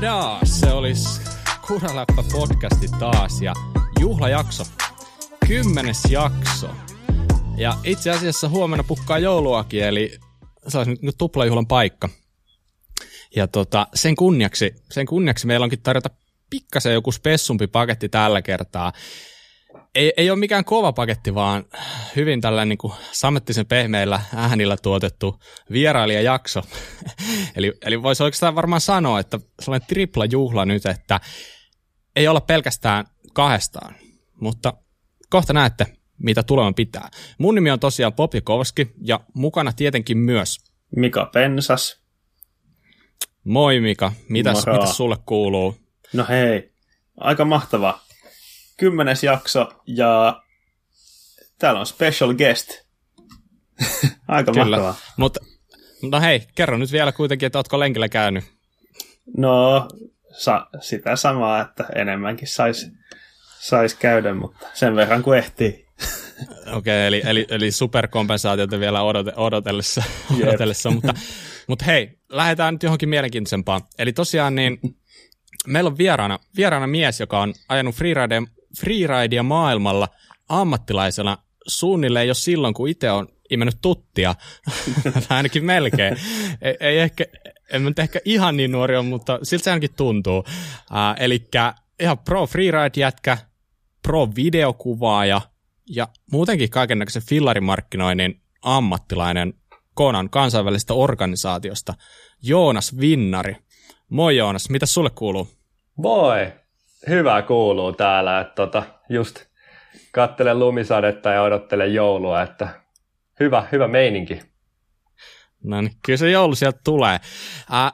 Tadaa! Se olisi Kuraläppä podcasti taas ja juhlajakso. Kymmenes jakso. Ja itse asiassa huomenna pukkaa jouluakin, eli se olisi nyt tuplajuhlan paikka. Ja tota, sen kunniaksi, sen kunniaksi meillä onkin tarjota pikkasen joku spessumpi paketti tällä kertaa. Ei, ei ole mikään kova paketti, vaan hyvin tällainen niin kuin sammettisen pehmeillä äänillä tuotettu vierailijajakso. eli, eli voisi oikeastaan varmaan sanoa, että sellainen tripla juhla nyt, että ei olla pelkästään kahdestaan, mutta kohta näette, mitä tuleman pitää. Mun nimi on tosiaan Popjakovski ja mukana tietenkin myös Mika Pensas. Moi Mika, mitäs, Moro. mitäs sulle kuuluu? No hei, aika mahtava. Kymmenes jakso ja täällä on special guest. aika Kyllä, mahtavaa. mutta no hei, kerro nyt vielä kuitenkin, että ootko lenkillä käynyt. No, sa- sitä samaa, että enemmänkin saisi sais käydä, mutta sen verran kuin ehtii. Okei, okay, eli, eli, eli superkompensaatiota vielä odote, odotellessa, Jep. odotellessa mutta, mutta hei, lähdetään nyt johonkin mielenkiintoisempaan. Eli tosiaan niin, meillä on vieraana, vieraana mies, joka on ajanut freeridea, freeridea maailmalla ammattilaisena suunnilleen jo silloin, kun itse on imennyt tuttia, ainakin melkein. Ei, ei ehkä, en nyt ehkä ihan niin nuori ole, mutta siltä se ainakin tuntuu. Uh, eli ihan pro freeride-jätkä, pro videokuvaaja ja muutenkin kaikennäköisen fillarimarkkinoinnin ammattilainen Konan kansainvälisestä organisaatiosta, Joonas Vinnari. Moi Joonas, mitä sulle kuuluu? Moi! Hyvä kuuluu täällä, että tota, just kattelen lumisadetta ja odottelen joulua, että hyvä, hyvä meininki. No niin, kyllä se joulu sieltä tulee. Äh,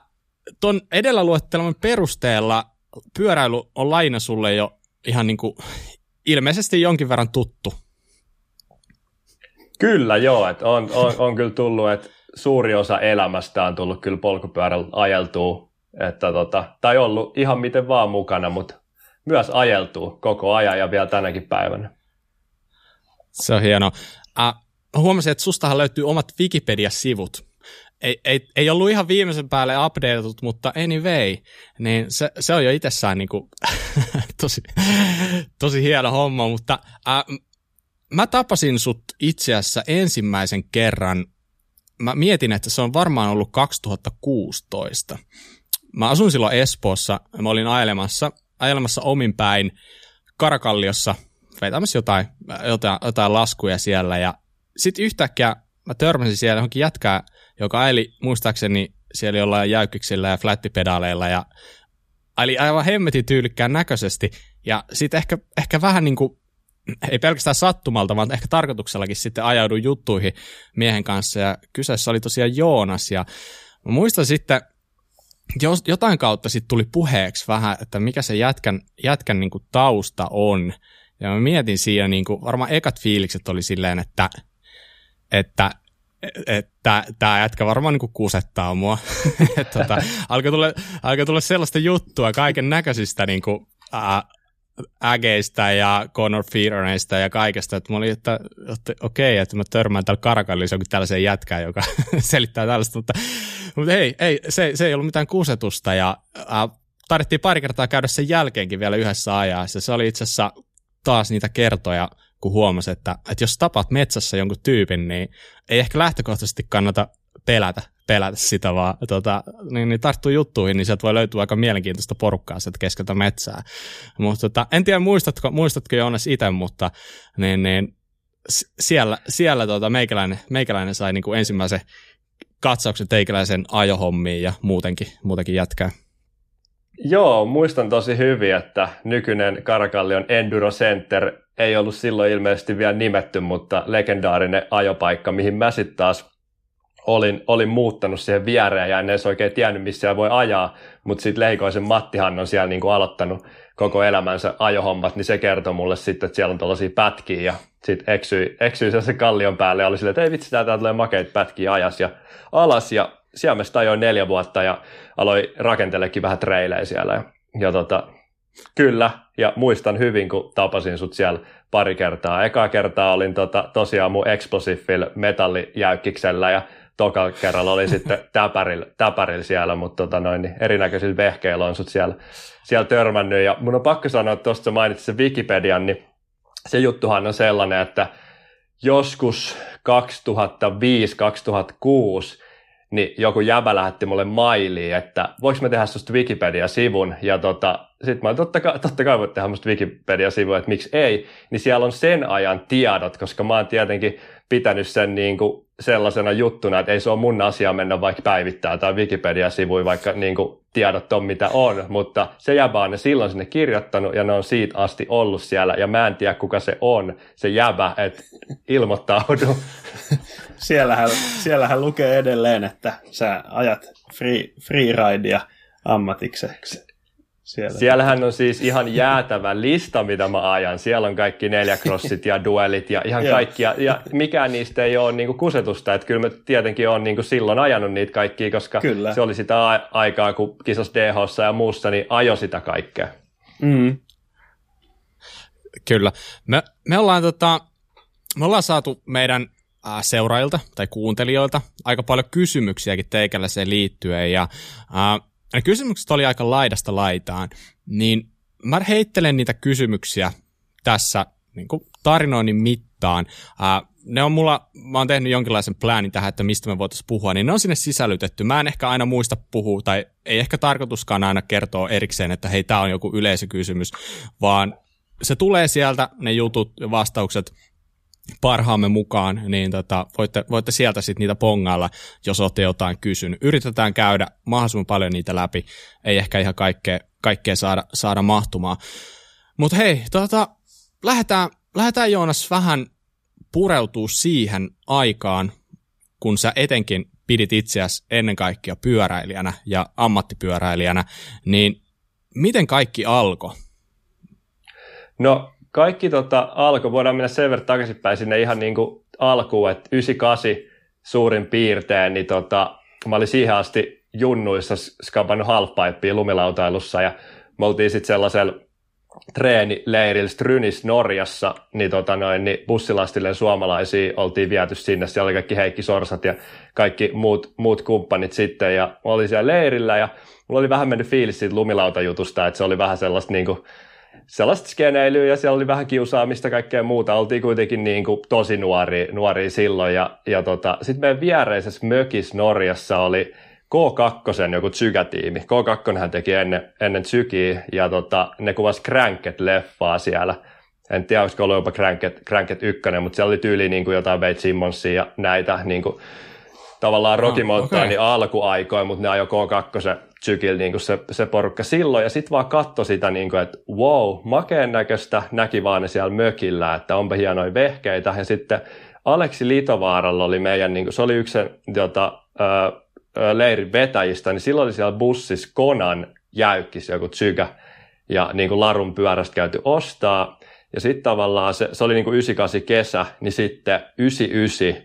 ton edellä luetteleman perusteella pyöräily on laina sulle jo ihan niin kuin ilmeisesti jonkin verran tuttu. Kyllä joo, että on, on, on kyllä tullut, että suuri osa elämästä on tullut kyllä polkupyörällä ajeltuu, että tota, tai ollut ihan miten vaan mukana, mutta myös ajeltuu koko ajan ja vielä tänäkin päivänä. Se on hieno. Äh, huomasin, että sustahan löytyy omat Wikipedia-sivut. Ei, ei, ei ollut ihan viimeisen päälle updatetut, mutta anyway, niin se, se on jo itsessään niin kuin, tosi, tosi hieno homma, mutta äh, mä tapasin sut itse asiassa ensimmäisen kerran, mä mietin, että se on varmaan ollut 2016. Mä asun silloin Espoossa, mä olin ajelemassa, ajelemassa omin päin Karakalliossa, vetämässä jotain, jotain, jotain laskuja siellä, ja sitten yhtäkkiä mä törmäsin siellä johonkin jätkää, joka aili muistaakseni siellä jollain jäykkiksillä ja flättipedaaleilla, ja aili aivan hemmetin tyylikkään näköisesti, ja sitten ehkä, ehkä vähän niin kuin ei pelkästään sattumalta, vaan ehkä tarkoituksellakin sitten ajauduin juttuihin miehen kanssa. Ja kyseessä oli tosiaan Joonas ja mä muistan sitten, jos, jotain kautta sitten tuli puheeksi vähän, että mikä se jätkän, jätkän niin kuin tausta on ja mä mietin siinä niin kuin, varmaan ekat fiilikset oli silleen, että että että tämä jätkä varmaan niin kusettaa mua. tota, alkoi tulla, alkoi tulla sellaista juttua kaiken näköisistä niin kuin, ää, ägeistä ja Conor Fearoneista ja kaikesta, että mä olin, että, okei, okay, että mä törmään täällä Karakallissa jokin tällaisen jätkään, joka selittää tällaista, mutta, mutta hei, ei, se, se ei ollut mitään kusetusta ja äh, tarvittiin pari kertaa käydä sen jälkeenkin vielä yhdessä ajassa. Se oli itse asiassa taas niitä kertoja, kun huomasi, että, että jos tapaat metsässä jonkun tyypin, niin ei ehkä lähtökohtaisesti kannata pelätä, pelätä sitä, vaan tota, niin, niin tarttuu juttuihin, niin sieltä voi löytyä aika mielenkiintoista porukkaa sieltä keskeltä metsää. Mutta tota, en tiedä, muistatko, muistatko Joonas itse, mutta niin, niin, siellä, siellä tota, meikäläinen, meikäläinen sai niin kuin ensimmäisen katsauksen teikäläisen ajohommiin ja muutenkin, muutenkin jätkää. Joo, muistan tosi hyvin, että nykyinen Karakallion Enduro Center ei ollut silloin ilmeisesti vielä nimetty, mutta legendaarinen ajopaikka, mihin mä sitten taas olin, olin muuttanut siihen viereen ja en edes oikein tiennyt, missä siellä voi ajaa, mutta sitten Leikoisen Mattihan on siellä niin kuin aloittanut koko elämänsä ajohommat, niin se kertoi mulle sitten, että siellä on tällaisia pätkiä ja sitten eksyi, eksyi se kallion päälle ja oli silleen, että ei vitsi, täältä tulee makeita pätkiä ajas ja alas ja siellä mä ajoin neljä vuotta ja aloin rakentelekin vähän treilejä siellä ja, ja tota, kyllä, ja muistan hyvin, kun tapasin sut siellä pari kertaa. Eka kertaa olin tota, tosiaan mun Explosifil metallijäykkiksellä ja tokalla kerralla oli sitten täpärillä, täpärillä siellä, mutta tota noin, niin erinäköisillä vehkeillä on sut siellä, siellä törmännyt. Ja mun on pakko sanoa, että tuosta mainitsit sen Wikipedian, niin se juttuhan on sellainen, että joskus 2005-2006 niin joku jäbä lähetti mulle mailiin, että voiko mä tehdä susta Wikipedia-sivun, ja tota, sitten mä totta kai, totta kai voit tehdä musta Wikipedia-sivun, että miksi ei, niin siellä on sen ajan tiedot, koska mä oon tietenkin pitänyt sen niin kuin sellaisena juttuna, että ei se ole mun asia mennä vaikka päivittää tai Wikipedia-sivuja, vaikka niin kuin tiedot on mitä on, mutta se jäbä on ne silloin sinne kirjoittanut ja ne on siitä asti ollut siellä ja mä en tiedä kuka se on, se jäbä, että ilmoittaudu. siellähän, siellähän lukee edelleen, että sä ajat free, freeridea ammatikseksi. Siellä. Siellähän on siis ihan jäätävä lista, mitä mä ajan. Siellä on kaikki neljäkrossit ja duelit ja ihan kaikki. Ja, ja mikään niistä ei ole niinku kusetusta. Että kyllä mä tietenkin olen niinku silloin ajanut niitä kaikkia, koska kyllä. se oli sitä a- aikaa, kun kisas dh ja muussa, niin ajo sitä kaikkea. Mm. Kyllä. Me, me, ollaan, tota, me ollaan saatu meidän äh, seuraajilta tai kuuntelijoilta aika paljon kysymyksiäkin teikäläiseen liittyen. Ja äh, ne kysymykset oli aika laidasta laitaan, niin mä heittelen niitä kysymyksiä tässä niin kuin tarinoinnin mittaan. Ää, ne on mulla, mä oon tehnyt jonkinlaisen plaanin tähän, että mistä me voitaisiin puhua, niin ne on sinne sisällytetty. Mä en ehkä aina muista puhua, tai ei ehkä tarkoituskaan aina kertoa erikseen, että hei, tämä on joku yleisökysymys, vaan se tulee sieltä, ne jutut ja vastaukset, parhaamme mukaan, niin tota, voitte, voitte sieltä sitten niitä pongailla, jos olette jotain kysynyt. Yritetään käydä mahdollisimman paljon niitä läpi, ei ehkä ihan kaikkea, kaikkea saada, saada mahtumaan. Mutta hei, tota, lähdetään, lähdetään Joonas vähän pureutuu siihen aikaan, kun sä etenkin pidit itseäsi ennen kaikkea pyöräilijänä ja ammattipyöräilijänä, niin miten kaikki alkoi? No kaikki tota, alkoi, voidaan mennä sen verran takaisinpäin sinne ihan niin kuin alkuun, että 98 suurin piirtein, niin tota, mä olin siihen asti junnuissa skabannut halfpipea lumilautailussa ja me oltiin sitten sellaisella treenileirillä Strynis Norjassa, niin, tota noin, niin bussilastille suomalaisia oltiin viety sinne. Siellä oli kaikki Heikki Sorsat ja kaikki muut, muut kumppanit sitten. Ja mä olin siellä leirillä ja mulla oli vähän mennyt fiilis siitä lumilautajutusta, että se oli vähän sellaista niin kuin, sellaista skeneilyä ja siellä oli vähän kiusaamista kaikkea muuta. Oltiin kuitenkin niin kuin tosi nuoria, nuoria silloin ja, ja tota, sitten meidän viereisessä mökissä Norjassa oli K2 joku Tsykä-tiimi. K2 hän teki ennen, ennen Tsykiä ja tota, ne kuvasi Cranket-leffaa siellä. En tiedä, olisiko ollut jopa Cranket, Cranket 1, mutta siellä oli tyyli niin kuin jotain Wade Simmonsia ja näitä niin kuin, tavallaan Rocky oh, okay. niin alkuaikoja, mutta ne ajoi K2 sykillä niin se, se porukka silloin, ja sitten vaan katso sitä, niin kuin, että wow, makeen näköistä, näki vaan ne siellä mökillä, että onpa hienoja vehkeitä, ja sitten Aleksi Litovaaralla oli meidän, niin kuin, se oli yksi tota, ö, leirin vetäjistä, niin silloin oli siellä bussissa Konan jäykkis joku tsykä, ja niin kuin larun pyörästä käyty ostaa, ja sitten tavallaan se, se oli niin kuin 98 kesä, niin sitten 99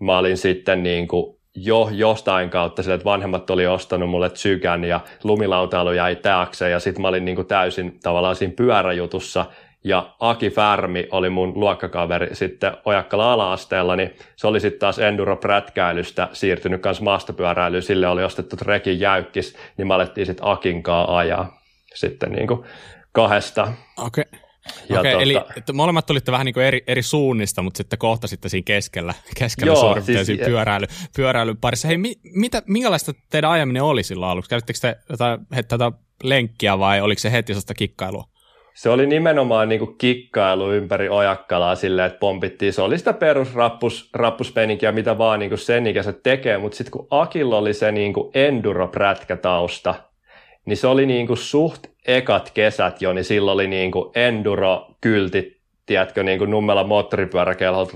mä olin sitten niin kuin jo jostain kautta sille, että vanhemmat oli ostanut mulle tsykän ja lumilautailu jäi taakse ja sitten mä olin niin kuin täysin tavallaan siinä pyöräjutussa ja Aki Färmi oli mun luokkakaveri sitten Ojakkala ala-asteella, niin se oli sitten taas enduro-prätkäilystä siirtynyt kanssa maastopyöräilyyn, sille oli ostettu rekin jäykkis, niin me alettiin sitten Akinkaa ajaa sitten niin kuin kahdesta. Okei. Okay. Ja Okei, tota... eli että molemmat tulitte vähän niin kuin eri, eri suunnista, mutta sitten kohtasitte siinä keskellä, keskellä Joo, suurin siis, siinä pyöräily, pyöräilyn parissa. Hei, mi, mitä, minkälaista teidän ajaminen oli silloin aluksi? Kävittekö te jotain, tätä lenkkiä vai oliko se heti sellaista kikkailua? Se oli nimenomaan niin kuin kikkailu ympäri Ojakkalaa silleen, että pompittiin. Se oli sitä perusrappuspeninkiä, mitä vaan niin kuin sen ikäiset tekee, mutta sitten kun Akilla oli se niin kuin enduro-prätkätausta, niin se oli niin kuin suht ekat kesät jo, niin silloin oli niin kuin enduro-kyltit, tiedätkö, niin kuin Nummela moottoripyöräkelholta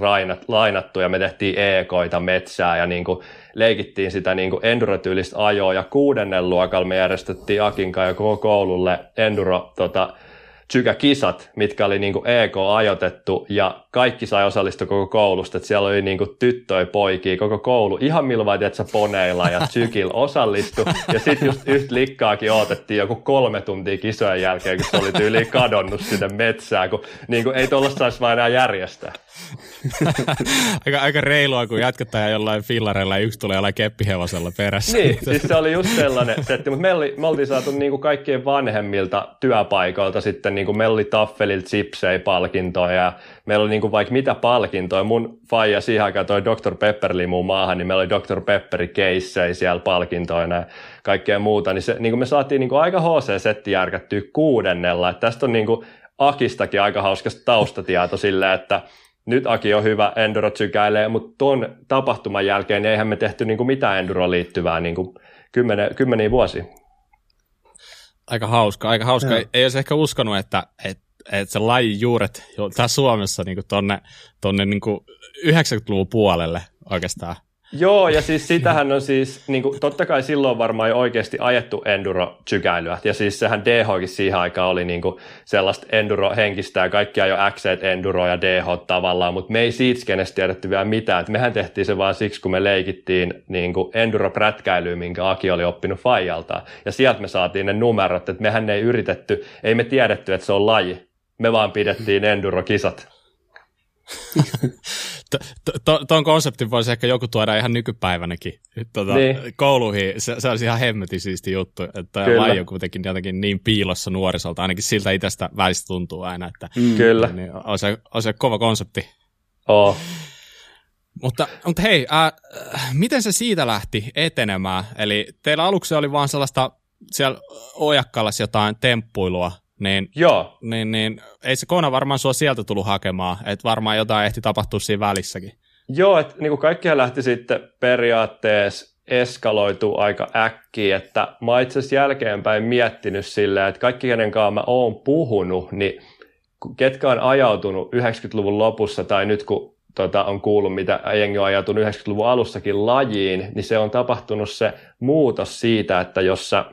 lainattu ja me tehtiin EKoita metsää ja niin kuin leikittiin sitä niin kuin enduro-tyylistä ajoa ja kuudennen luokalla me järjestettiin Akinka ja koko koululle enduro tota, Chykä-kisat, mitkä oli niin kuin EK ajoitettu ja kaikki sai osallistua koko koulusta, että siellä oli niin kuin tyttöjä, poikia, koko koulu, ihan vaan, että poneilla ja Chykil osallistu. Ja sitten just yhtä likkaakin odotettiin joku kolme tuntia kisojen jälkeen, kun se oli tyyliin kadonnut sinne metsään, kun niin kuin ei tuollaista saisi vaan enää järjestää. aika, aika reilua, kun jatketaan jollain fillareilla ja yksi tulee jollain keppihevosella perässä. Niin, siis se oli just sellainen setti, mutta me, oli, me oltiin saatu niin kuin kaikkien vanhemmilta työpaikoilta sitten, niin kuin meillä oli Taffelilta chipsei palkintoja ja meillä oli niin kuin vaikka mitä palkintoja. Mun faija siihen aikaan toi Dr. Pepper muun maahan, niin meillä oli Dr. Pepperi keissei siellä palkintoina ja kaikkea muuta. Niin, se, niin kuin me saatiin niin kuin aika HC-setti järkättyä kuudennella. Että tästä on niin kuin Akistakin aika hauskasta taustatieto silleen, että nyt Aki on hyvä, Enduro sykäilee, mutta tuon tapahtuman jälkeen niin eihän me tehty niin kuin mitään Enduroon liittyvää niin kuin kymmenen, kymmeniä vuosia. Aika hauska, aika hauska. Ei, ei olisi ehkä uskonut, että, että, että se lajin juuret tässä Suomessa niin kuin tonne, tonne niin kuin 90-luvun puolelle oikeastaan Joo, ja siis sitähän on siis, niin kuin, totta kai silloin varmaan jo oikeasti ajettu enduro-sykäilyä, ja siis sehän DHkin siihen aikaan oli niin kuin sellaista enduro-henkistä, ja kaikkia jo X, enduro ja DH tavallaan, mutta me ei siitä skenestä tiedetty vielä mitään, että mehän tehtiin se vaan siksi, kun me leikittiin niin kuin enduro-prätkäilyä, minkä Aki oli oppinut Fajalta, ja sieltä me saatiin ne numerot, että mehän ei yritetty, ei me tiedetty, että se on laji, me vaan pidettiin enduro-kisat. Tuon konseptin voisi ehkä joku tuoda ihan nykypäivänäkin tuota, niin. kouluihin. Se, se olisi ihan hemmetin siisti juttu, että laji on kuitenkin jotenkin niin piilossa nuorisolta, ainakin siltä itsestä välistä tuntuu aina, että mm. Kyllä. Niin, on, se, on se kova konsepti. Oh. Mutta, mutta hei, äh, miten se siitä lähti etenemään? Eli teillä aluksi oli vaan sellaista siellä Ojakkalassa jotain temppuilua, niin, Joo. Niin, niin, ei se kona varmaan sua sieltä tullut hakemaan, että varmaan jotain ehti tapahtua siinä välissäkin. Joo, että niin kaikkihan lähti sitten periaatteessa eskaloitu aika äkkiä, että mä itse asiassa jälkeenpäin miettinyt silleen, että kaikki kenen kanssa mä oon puhunut, niin ketkä on ajautunut 90-luvun lopussa tai nyt kun tota, on kuullut, mitä jengi on ajautunut 90-luvun alussakin lajiin, niin se on tapahtunut se muutos siitä, että jos sä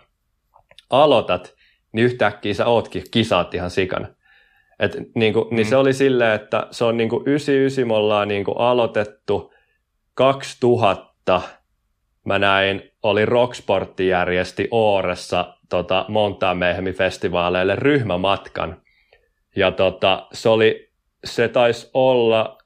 aloitat niin yhtäkkiä sä ootkin kisaat ihan sikana. Et, niin, kuin, mm. niin se oli silleen, että se on niin kuin 99 me ollaan niin kuin aloitettu 2000 mä näin, oli Rocksportti järjesti Ooressa tota, Montaanmehmi-festivaaleille ryhmämatkan. Ja tota, se, oli, se taisi olla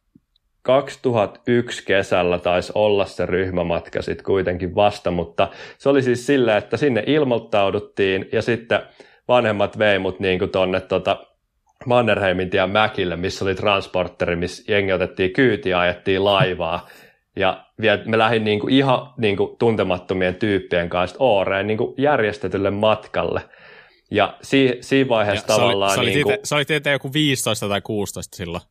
2001 kesällä taisi olla se ryhmämatka sitten kuitenkin vasta, mutta se oli siis silleen, että sinne ilmoittauduttiin ja sitten vanhemmat vei mut niin tuonne tota Mannerheimin tien Mäkille, missä oli transporteri, missä jengi otettiin kyytiä ja ajettiin laivaa. Ja me lähdin niin kuin ihan niin kuin tuntemattomien tyyppien kanssa Ooreen niin kuin järjestetylle matkalle. Ja si- siinä vaiheessa ja tavallaan... Se oli, niin kuin... se oli tietenkin joku 15 tai 16 silloin.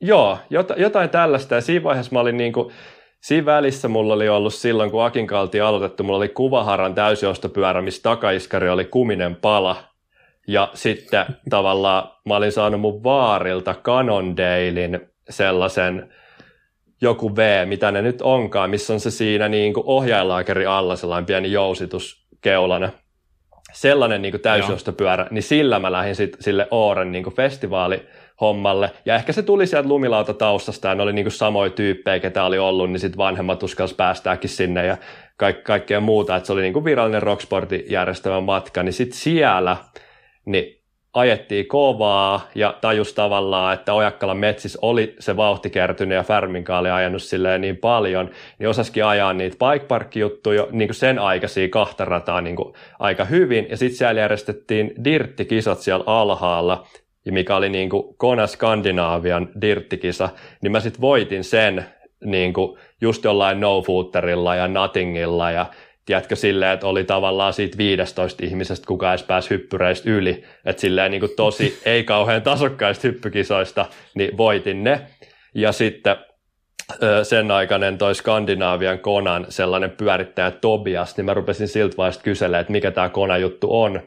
Joo, jot, jotain tällaista. Ja siinä vaiheessa mä olin niin kuin, Siinä välissä mulla oli ollut silloin, kun Akin kalti aloitettu, mulla oli kuvaharan täysiostopyörä, missä takaiskari oli kuminen pala. Ja sitten tavallaan mä olin saanut mun vaarilta Cannondalein sellaisen joku V, mitä ne nyt onkaan, missä on se siinä niin kuin ohjailaakerin alla sellainen pieni jousitus keulana. Sellainen niin kuin täysiostopyörä, niin sillä mä lähdin sit, sille Ooren niin kuin festivaali hommalle. Ja ehkä se tuli sieltä lumilauta taustasta ja ne oli niinku samoja tyyppejä, ketä oli ollut, niin sitten vanhemmat uskalsi päästääkin sinne ja kaik- kaikkea muuta. Että se oli niinku virallinen Rocksportin järjestämä matka. Niin sitten siellä niin ajettiin kovaa ja tajus tavallaan, että Ojakkalan metsissä oli se vauhti kertynyt ja Färminkaan oli ajanut silleen niin paljon, niin osaskin ajaa niitä bike park-juttuja niin kuin sen aikaisia kahta rataa niin kuin aika hyvin. Ja sitten siellä järjestettiin dirttikisat siellä alhaalla, ja mikä oli niin kuin Kona Skandinaavian dirttikisa, niin mä sitten voitin sen niin kuin just jollain no ja nothingilla ja tiedätkö silleen, että oli tavallaan siitä 15 ihmisestä kuka edes pääsi hyppyreistä yli, että silleen niin kuin tosi ei kauhean tasokkaista hyppykisoista, niin voitin ne. Ja sitten sen aikainen toi Skandinaavian konan sellainen pyörittäjä Tobias, niin mä rupesin siltä vaiheesta kyselemään, että mikä tämä kona juttu on.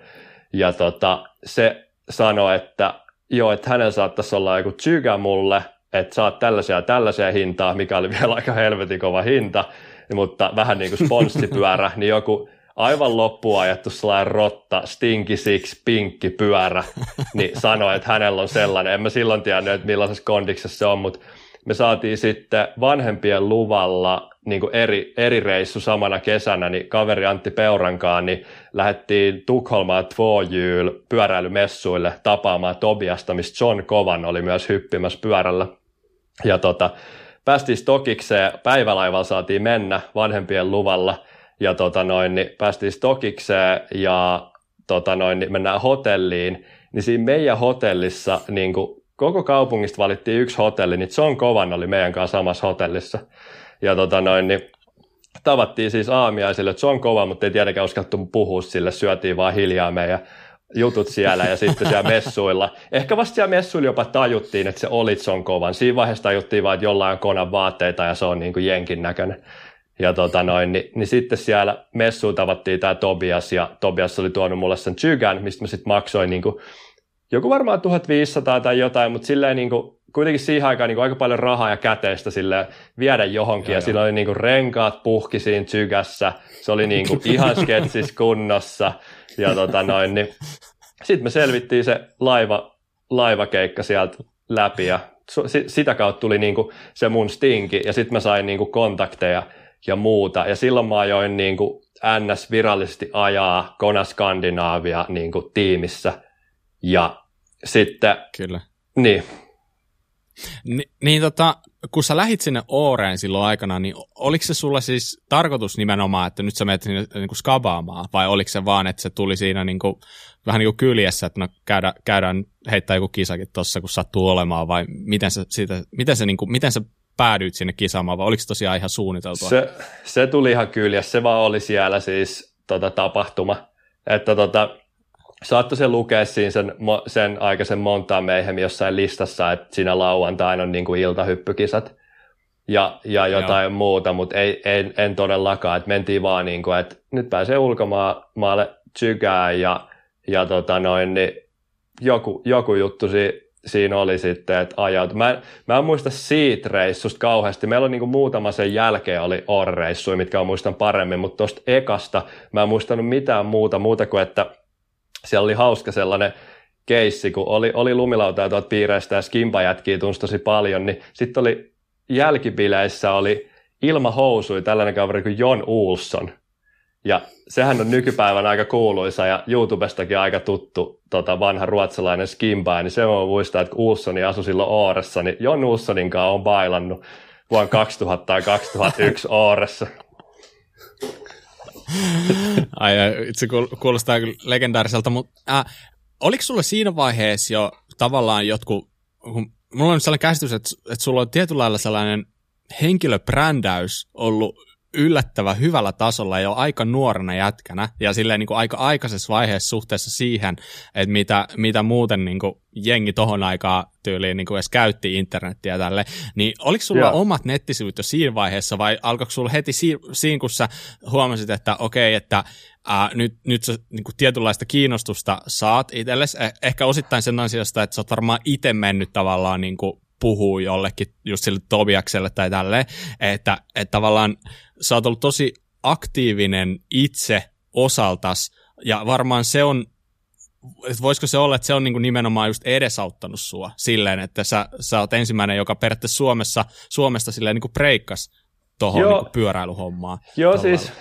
Ja tota, se sanoi, että joo, että hänellä saattaisi olla joku tsykä mulle, että saat tällaisia ja tällaisia hintaa, mikä oli vielä aika helvetin kova hinta, mutta vähän niin kuin sponssipyörä, niin joku aivan loppuun ajettu sellainen rotta, stinky six, pinkki pyörä, niin sanoi, että hänellä on sellainen. En mä silloin tiennyt, että millaisessa kondiksessa se on, mutta me saatiin sitten vanhempien luvalla niin kuin eri, eri reissu samana kesänä, niin kaveri Antti Peurankaan, niin lähdettiin Tukholmaan Tvojyl pyöräilymessuille tapaamaan Tobiasta, mistä John Kovan oli myös hyppimässä pyörällä. Ja tota, päästiin Stokikseen, päivälaivalla saatiin mennä vanhempien luvalla, ja tota noin, niin päästiin Stokikseen ja tota noin, niin mennään hotelliin, niin siinä meidän hotellissa niin kuin koko kaupungista valittiin yksi hotelli, niin John Kovan oli meidän kanssa samassa hotellissa. Ja tota noin, niin tavattiin siis aamiaisille John Kova, mutta ei tietenkään uskallettu puhua sille, syötiin vaan hiljaa meidän jutut siellä ja sitten siellä messuilla. Ehkä vasta siellä messuilla jopa tajuttiin, että se oli John Kovan. Siinä vaiheessa tajuttiin vaan, että jollain on konan vaatteita ja se on niin kuin jenkin näköinen. Ja tota noin, niin, niin, sitten siellä messuun tavattiin tämä Tobias ja Tobias oli tuonut mulle sen Chygän, mistä mä sitten maksoin niin kuin, joku varmaan 1500 tai jotain, mutta silleen niin kuin, kuitenkin siihen aikaan niin aika paljon rahaa ja käteistä sille viedä johonkin, ja, ja sillä oli niin kuin renkaat puhki siinä tsykässä, se oli niin kuin ihan sketsis kunnossa, ja tota noin, niin sitten me selvittiin se laiva, laivakeikka sieltä läpi, ja sitä kautta tuli niin kuin se mun stinki, ja sitten mä sain niin kuin kontakteja ja muuta, ja silloin mä ajoin niin kuin NS virallisesti ajaa Kona Skandinaavia niin kuin tiimissä, ja sitten... Kyllä. Niin, Ni, niin tota, kun sä lähit sinne Ooreen silloin aikana, niin oliko se sulla siis tarkoitus nimenomaan, että nyt sä menet sinne niin kuin skabaamaan, vai oliko se vaan, että se tuli siinä niin kuin, vähän niin kuin kyljessä, että no käydään, käydään heittää joku kisakin tuossa, kun sattuu olemaan, vai miten se, siitä, miten se, niin kuin, miten se päädyit sinne kisaamaan, vai oliko se tosiaan ihan suunniteltua? Se, se tuli ihan kyljessä, se vaan oli siellä siis tota, tapahtuma, että tota, saattoi se lukea siinä sen, sen aikaisen montaa meihin jossain listassa, että siinä lauantaina on niin kuin iltahyppykisat ja, ja jotain Joo. muuta, mutta ei, ei, en todellakaan, että mentiin vaan niin kuin, että nyt pääsee ulkomaalle tsykään ja, ja tota noin, niin joku, joku juttu si, siinä oli sitten, että ajaut. Mä, mä en muista siitä reissusta kauheasti. Meillä on niin kuin muutama sen jälkeen oli orreissuja, mitkä on muistan paremmin, mutta tuosta ekasta mä en muistanut mitään muuta, muuta kuin, että siellä oli hauska sellainen keissi, kun oli, oli lumilauta ja tuot piireistä ja skimpajätkiä tunsi tosi paljon, niin sitten oli jälkibileissä oli ilmahousui tällainen kaveri kuin Jon Ulsson. Ja sehän on nykypäivän aika kuuluisa ja YouTubestakin aika tuttu tota, vanha ruotsalainen skimpa, niin se on muistaa, että Ulssoni asui silloin Ooressa, niin Jon Ulssonin kanssa on bailannut vuonna 2000 tai 2001 Ooressa. Ai, se kuulostaa legendaariselta, mutta äh, oliko sulla siinä vaiheessa jo tavallaan jotkut, kun mulla on sellainen käsitys, että, että sulla on tietyllä lailla sellainen henkilöbrändäys ollut yllättävän hyvällä tasolla jo aika nuorena jätkänä ja silleen niin kuin aika aikaisessa vaiheessa suhteessa siihen, että mitä, mitä muuten niin kuin jengi tohon aikaan tyyliin niin kuin edes käytti internettiä tälle, niin oliko sulla yeah. omat nettisivut jo siinä vaiheessa vai alkoiko sulla heti si- siinä, kun sä huomasit, että okei, okay, että ää, nyt, nyt sä niin kuin tietynlaista kiinnostusta saat itsellesi, eh- ehkä osittain sen ansiosta, että sä oot varmaan itse mennyt tavallaan niin kuin puhuu jollekin just sille Tobiakselle tai tälleen, että, että tavallaan sä oot ollut tosi aktiivinen itse osaltas, ja varmaan se on, että voisiko se olla, että se on niinku nimenomaan just edesauttanut sua silleen, että sä, sä oot ensimmäinen, joka periaatteessa Suomessa, Suomesta silleen niinku breikkas tuohon niinku pyöräilyhommaan. Joo, tavalla. siis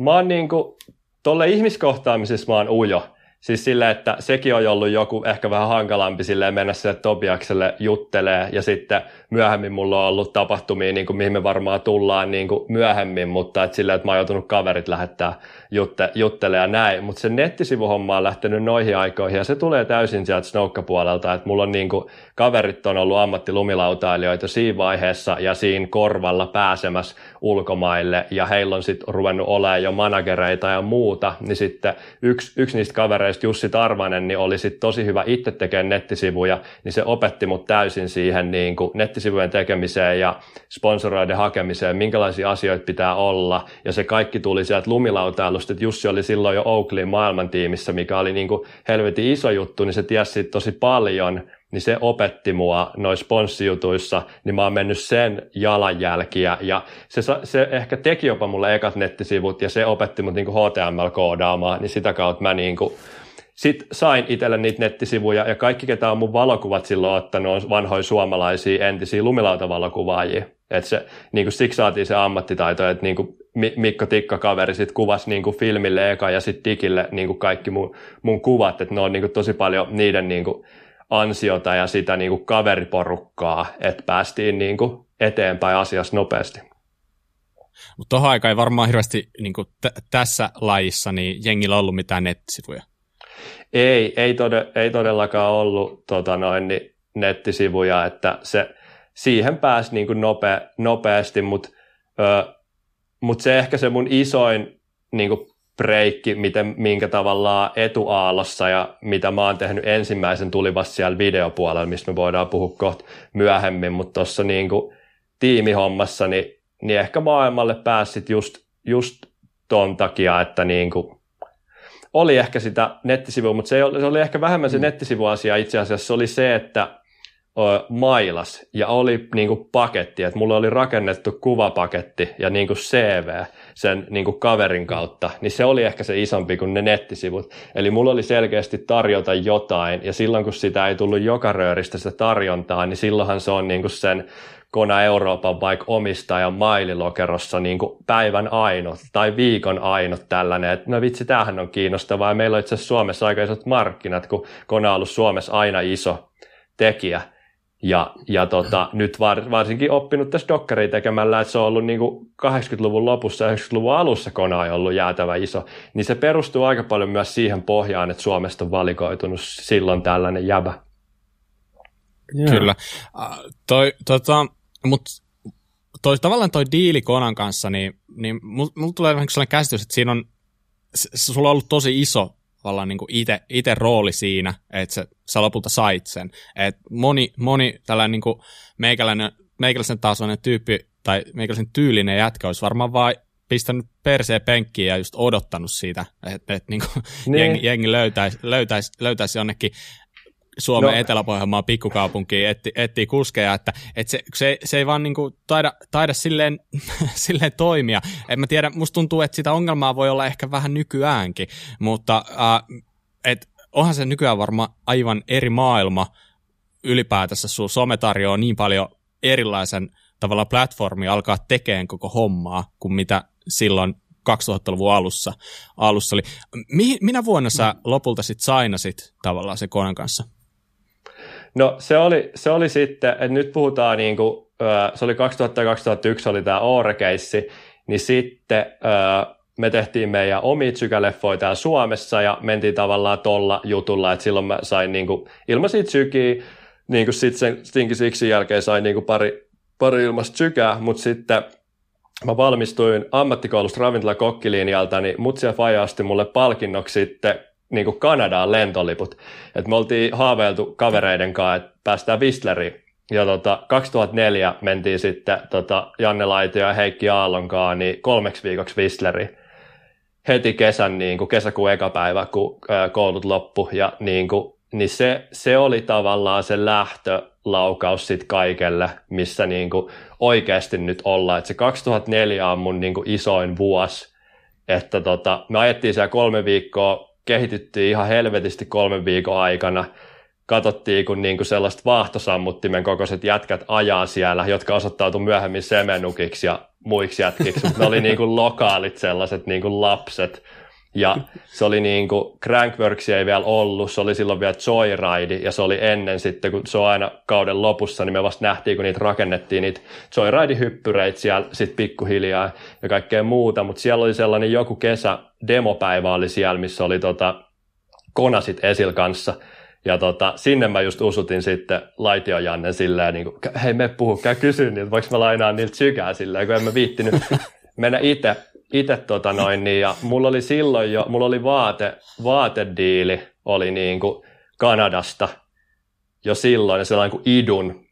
mä oon niinku, tolle ihmiskohtaamisessa mä oon ujo, Siis sille, että sekin on ollut joku ehkä vähän hankalampi silleen mennä sille Tobiakselle juttelee ja sitten myöhemmin mulla on ollut tapahtumia, niin kuin, mihin me varmaan tullaan niin kuin myöhemmin, mutta et silleen, että mä oon joutunut kaverit lähettää jutte, juttelemaan ja näin. Mutta se nettisivuhomma on lähtenyt noihin aikoihin ja se tulee täysin sieltä Snowka-puolelta, että mulla on niin kuin, kaverit on ollut ammattilumilautailijoita siinä vaiheessa ja siinä korvalla pääsemässä ulkomaille ja heillä on sitten ruvennut olemaan jo managereita ja muuta, niin sitten yksi, yksi niistä kavereista, Jussi Tarvanen, niin oli sitten tosi hyvä itse tekemään nettisivuja, niin se opetti mut täysin siihen niin kuin nettisivujen tekemiseen ja sponsoroiden hakemiseen, minkälaisia asioita pitää olla. Ja se kaikki tuli sieltä lumilautailusta, että Jussi oli silloin jo Oakleyin maailmantiimissä, mikä oli niin kuin helvetin iso juttu, niin se tiesi tosi paljon, niin se opetti mua noissa sponssijutuissa, niin mä oon mennyt sen jalanjälkiä, ja se, se ehkä teki jopa mulle ekat nettisivut, ja se opetti mut niin HTML-koodaamaan, niin sitä kautta mä niin kuin sitten sain itselle niitä nettisivuja, ja kaikki, ketä on mun valokuvat silloin ottanut, on vanhoja suomalaisia entisiä lumilautavalokuvaajia. Et se, niin kuin siksi saatiin se ammattitaito, että niin kuin Mikko Tikka-kaveri sit kuvasi niin kuin filmille eka ja sitten digille niin kuin kaikki mun, mun kuvat, että ne on niin kuin tosi paljon niiden niin kuin ansiota ja sitä niin kuin kaveriporukkaa, että päästiin niin kuin eteenpäin asiassa nopeasti. Mutta tuohon aikaan ei varmaan hirveästi niin t- tässä lajissa niin jengillä ollut mitään nettisivuja. Ei, ei, tode, ei todellakaan ollut tota noin, niin nettisivuja, että se, siihen pääsi niin kuin nope, nopeasti, mutta mut se ehkä se mun isoin niin kuin breikki, miten, minkä tavallaan etuaalossa ja mitä mä oon tehnyt ensimmäisen tuli vasta siellä videopuolella, mistä me voidaan puhua kohta myöhemmin, mutta tuossa niin tiimihommassa, niin, niin ehkä maailmalle pääsit just, just ton takia, että niin kuin oli ehkä sitä nettisivua, mutta se oli, se oli ehkä vähemmän se mm. nettisivuasia itse asiassa. Se oli se, että mailas ja oli niin kuin paketti, että mulla oli rakennettu kuvapaketti ja niin kuin CV sen niin kuin kaverin kautta, niin se oli ehkä se isompi kuin ne nettisivut. Eli mulla oli selkeästi tarjota jotain ja silloin kun sitä ei tullut joka rööristä sitä tarjontaa, niin silloinhan se on niin kuin sen Kona Euroopan vaikka omistajan maililokerossa niin kuin päivän ainut tai viikon ainut tällainen, että no vitsi, tämähän on kiinnostavaa. Ja meillä on itse asiassa Suomessa aika isot markkinat, kun Kona on ollut Suomessa aina iso tekijä. Ja, ja tota, nyt var, varsinkin oppinut tässä dokkaria tekemällä, että se on ollut niin kuin 80-luvun lopussa ja 90-luvun alussa kona on ollut jäätävä iso, niin se perustuu aika paljon myös siihen pohjaan, että Suomesta on valikoitunut silloin tällainen jäbä. Yeah. Kyllä. Uh, toi, tota, mutta toi, tavallaan toi diili Konan kanssa, niin, niin mulla mul tulee vähän sellainen käsitys, että siinä on, sulla on ollut tosi iso tavallaan niin ite, ite rooli siinä, että sä, sä lopulta sait sen. Et moni, moni tällainen niin kuin meikäläinen, meikäläisen tasoinen tyyppi tai meikäläisen tyylinen jätkä olisi varmaan vain pistänyt perseen penkkiin ja just odottanut siitä, että et, niin niin. jengi, jengi löytäisi, löytäisi, löytäisi jonnekin Suomen no. Etelä-Pohjanmaan pikkukaupunkiin etti, etsii kuskeja, että, että se, se, se ei vaan niinku taida, taida silleen, silleen toimia. En mä tiedä, musta tuntuu, että sitä ongelmaa voi olla ehkä vähän nykyäänkin, mutta äh, et, onhan se nykyään varmaan aivan eri maailma ylipäätänsä. Sun some tarjoaa niin paljon erilaisen tavalla platformi alkaa tekemään koko hommaa kuin mitä silloin 2000-luvun alussa, alussa oli. Mi, minä vuonna sä lopulta sitten sainasit tavallaan se Konan kanssa? No se oli, se oli sitten, että nyt puhutaan niin kuin, se oli 2000 2001 oli tämä Oore-keissi, niin sitten me tehtiin meidän omia tsykäleffoja täällä Suomessa ja mentiin tavallaan tolla jutulla, että silloin mä sain niin kuin, ilmaisia tsykiä, niin kuin sitten sen Sixin jälkeen sain niin kuin pari, pari ilmasta tsykää, mutta sitten mä valmistuin ammattikoulusta ravintola kokkilinjalta, niin mutsia Faja asti mulle palkinnoksi sitten niin kuin Kanadaan lentoliput. Et me oltiin haaveiltu kavereiden kanssa, että päästään Whistleriin. Ja tota, 2004 mentiin sitten tota, Janne Laitio ja Heikki Aallon kanssa niin kolmeksi viikoksi Whistleriin. Heti kesän, niin kuin kesäkuun eka päivä, kun ää, koulut loppu. Ja niin, kuin, niin se, se, oli tavallaan se lähtölaukaus sitten kaikelle, missä niin kuin oikeasti nyt ollaan. Et se 2004 on mun niin kuin isoin vuosi. Että tota, me ajettiin siellä kolme viikkoa kehityttiin ihan helvetisti kolmen viikon aikana. Katsottiin, kun niinku sellaiset vaahtosammuttimen kokoiset jätkät ajaa siellä, jotka osoittautui myöhemmin semenukiksi ja muiksi jätkiksi, mutta ne oli niinku lokaalit sellaiset niinku lapset. Ja se oli niin kuin, Crankworks ei vielä ollut, se oli silloin vielä Joyride, ja se oli ennen sitten, kun se on aina kauden lopussa, niin me vasta nähtiin, kun niitä rakennettiin, niitä Joyride-hyppyreitä siellä sitten pikkuhiljaa ja kaikkea muuta, mutta siellä oli sellainen joku kesä, demopäivä oli siellä, missä oli tota, konasit esil kanssa, ja tota, sinne mä just usutin sitten Laitio Janne silleen, niin kuin, hei me puhu, käy kysyn, niin voiko mä lainaa niiltä sykää silleen, kun en mä viittinyt mennä itse itse tota noin, niin, ja mulla oli silloin jo, mulla oli vaate, vaatediili, oli niin kuin Kanadasta jo silloin, ja sellainen kuin idun,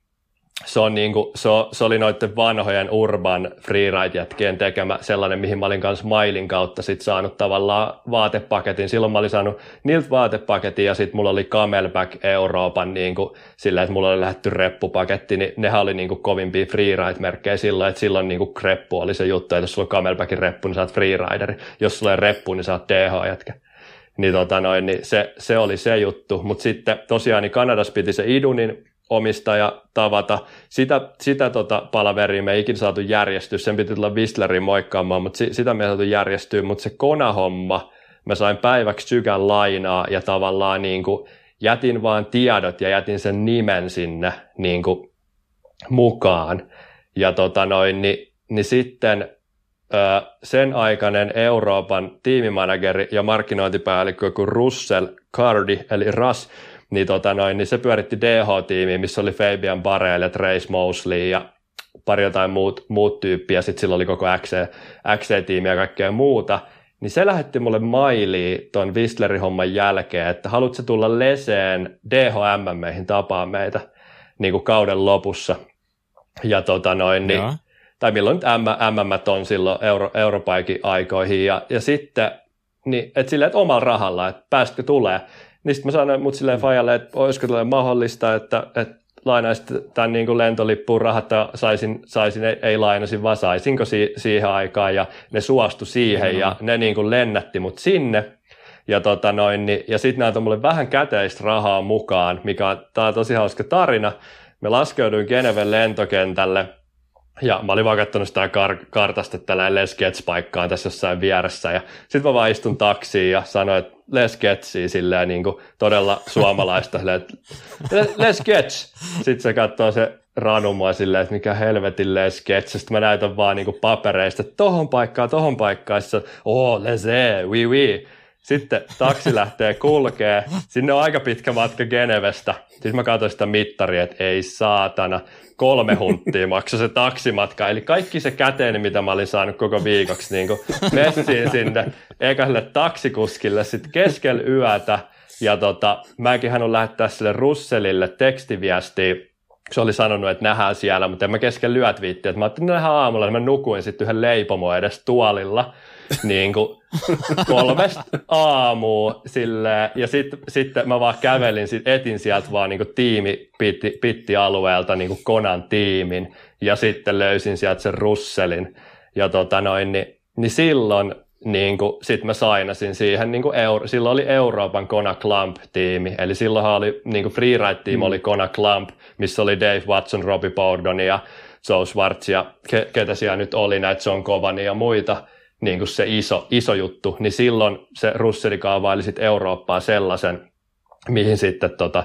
se, on niinku, se, se oli noiden vanhojen Urban freeride-jätkien tekemä sellainen, mihin mä olin kanssa Mailin kautta sit saanut tavallaan vaatepaketin. Silloin mä olin saanut niiltä vaatepaketin ja sitten mulla oli Camelback Euroopan niinku, sillä, että mulla oli lähetty reppupaketti, niin nehän oli niinku kovimpia freeride-merkkejä silloin, että silloin niinku kreppu oli se juttu, että jos sulla on Camelbackin reppu, niin sä oot freerideri. Jos sulla on reppu, niin sä oot DH-jätkä. Niin, tota noin, niin se, se, oli se juttu. Mutta sitten tosiaan niin Kanadassa piti se Idunin omistaja tavata. Sitä, sitä tota palaveria me ei ikinä saatu järjestyä, sen piti tulla Whistlerin moikkaamaan, mutta si, sitä me ei saatu järjestyä, mutta se konahomma, mä sain päiväksi sykän lainaa ja tavallaan niin kuin jätin vaan tiedot ja jätin sen nimen sinne niin kuin mukaan. Ja tota noin, niin, niin sitten sen aikainen Euroopan tiimimanageri ja markkinointipäällikkö kuin Russell Cardi, eli Ras, niin, tota noin, niin se pyöritti DH-tiimiä, missä oli Fabian Barrel ja Trace Mosley ja pari jotain muut, muut tyyppiä, sitten sillä oli koko XC, XC-tiimi ja kaikkea muuta, niin se lähetti mulle mailiin ton Whistlerin homman jälkeen, että haluatko tulla leseen DHM-meihin tapaa meitä niin kuin kauden lopussa. Ja tota noin, niin, tai milloin nyt MM on silloin Euro, Europaikin aikoihin, ja, ja sitten, niin, että silleen, että omalla rahalla, että päästkö tulee. Niin sitten mä sanoin mut silleen Fajalle, että olisiko tälle mahdollista, että, että lainaisit tämän niin kuin lentolippuun rahat saisin, saisin ei, ei lainasin, vaan saisinko si, siihen aikaan ja ne suostu siihen mm-hmm. ja ne niin kuin lennätti mut sinne. Ja, tota noin, niin, ja sitten näytä mulle vähän käteistä rahaa mukaan, mikä on, tää on tosi hauska tarina. Me laskeuduin Geneven lentokentälle – ja mä olin vaan katsonut sitä kar- kartasta, että tällainen Les paikkaan tässä jossain vieressä. Ja sitten mä vaan istun taksiin ja sanoin, että Les Getsia silleen niin kuin todella suomalaista. silleen, että. Sitten se katsoo se Ranu mua silleen, että mikä helvetin Les Gets. Sitten mä näytän vaan niin kuin papereista, että tohon paikkaan, tohon paikkaan. Sitten oh, Les oui, oui. Sitten taksi lähtee kulkee. Sinne on aika pitkä matka Genevestä. Sitten mä katsoin sitä mittaria, että ei saatana kolme hunttia maksoi se taksimatka. Eli kaikki se käteen, mitä mä olin saanut koko viikoksi, niin messiin sinne ekalle taksikuskille sitten keskellä yötä. Ja tota, mäkin hän on lähettää sille Russellille tekstiviestiä, se oli sanonut, että nähdään siellä, mutta en mä kesken lyöt viitti, että mä ajattelin, että aamulla, niin mä nukuin sitten yhden leipomo edes tuolilla, niin kuin kolmesta aamua silleen, ja sitten sit mä vaan kävelin, sit etin sieltä vaan niin kuin tiimi pitti, pitti alueelta niin kuin Konan tiimin, ja sitten löysin sieltä sen Russelin, ja tota noin, niin, niin silloin niin kuin, sit mä sainasin siihen, niin kuin Euro, silloin oli Euroopan Kona Clamp-tiimi, eli silloinhan oli, niin kuin freeride-tiimi mm. oli Kona Clamp, missä oli Dave Watson, Robbie Bowden ja Joe Schwartz ja ke, ketä siellä nyt oli, näitä John Kovani ja muita, niin kuin se iso, iso juttu, niin silloin se Russeli kaavaili sitten Eurooppaa sellaisen, mihin sitten tota,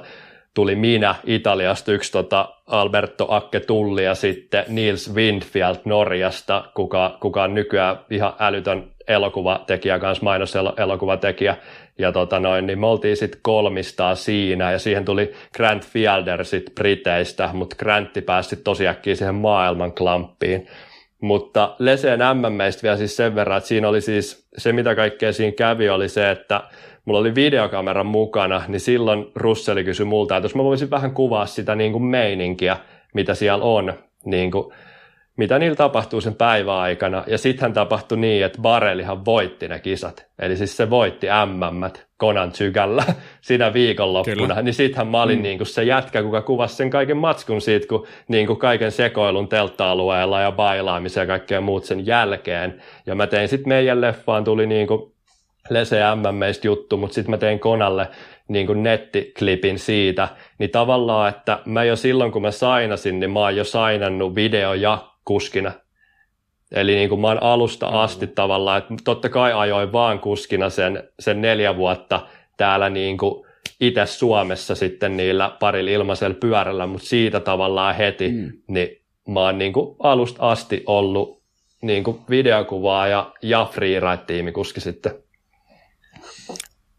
tuli minä Italiasta, yksi tota Alberto Akke Tulli ja sitten Niels Windfield Norjasta, kuka, kuka on nykyään ihan älytön elokuvatekijä, kanssa mainoselokuvatekijä. Ja tota noin, niin me oltiin sitten kolmistaa siinä ja siihen tuli Grant Fielder sitten Briteistä, mutta Grantti pääsi tosi äkkiä siihen maailman klamppiin. Mutta Leseen MMistä vielä siis sen verran, että siinä oli siis se, mitä kaikkea siinä kävi, oli se, että mulla oli videokamera mukana, niin silloin Russeli kysyi multa, että jos mä voisin vähän kuvaa sitä niin kuin meininkiä, mitä siellä on, niin kuin, mitä niillä tapahtuu sen päivän aikana. Ja sittenhän tapahtui niin, että Barelihan voitti ne kisat. Eli siis se voitti MM Konan Zykällä siinä viikonloppuna. Kyllä. Niin sittenhän mä olin mm. niin kuin se jätkä, kuka kuvasi sen kaiken matskun siitä, kun niin kuin kaiken sekoilun teltta-alueella ja bailaamisen ja kaikkea muut sen jälkeen. Ja mä tein sitten meidän leffaan, tuli niin kuin Lese MMistä juttu, mutta sitten mä tein Konalle niin kuin nettiklipin siitä, niin tavallaan, että mä jo silloin kun mä sainasin, niin mä oon jo sainannut video ja kuskina. Eli niin kuin mä oon alusta asti mm. tavallaan, että totta kai ajoin vaan kuskina sen, sen neljä vuotta täällä niin kuin itse Suomessa sitten niillä parilla ilmaisella pyörällä, mutta siitä tavallaan heti, mm. niin mä oon niin kuin alusta asti ollut niin kuin videokuvaa ja, ja freeride-tiimikuski sitten.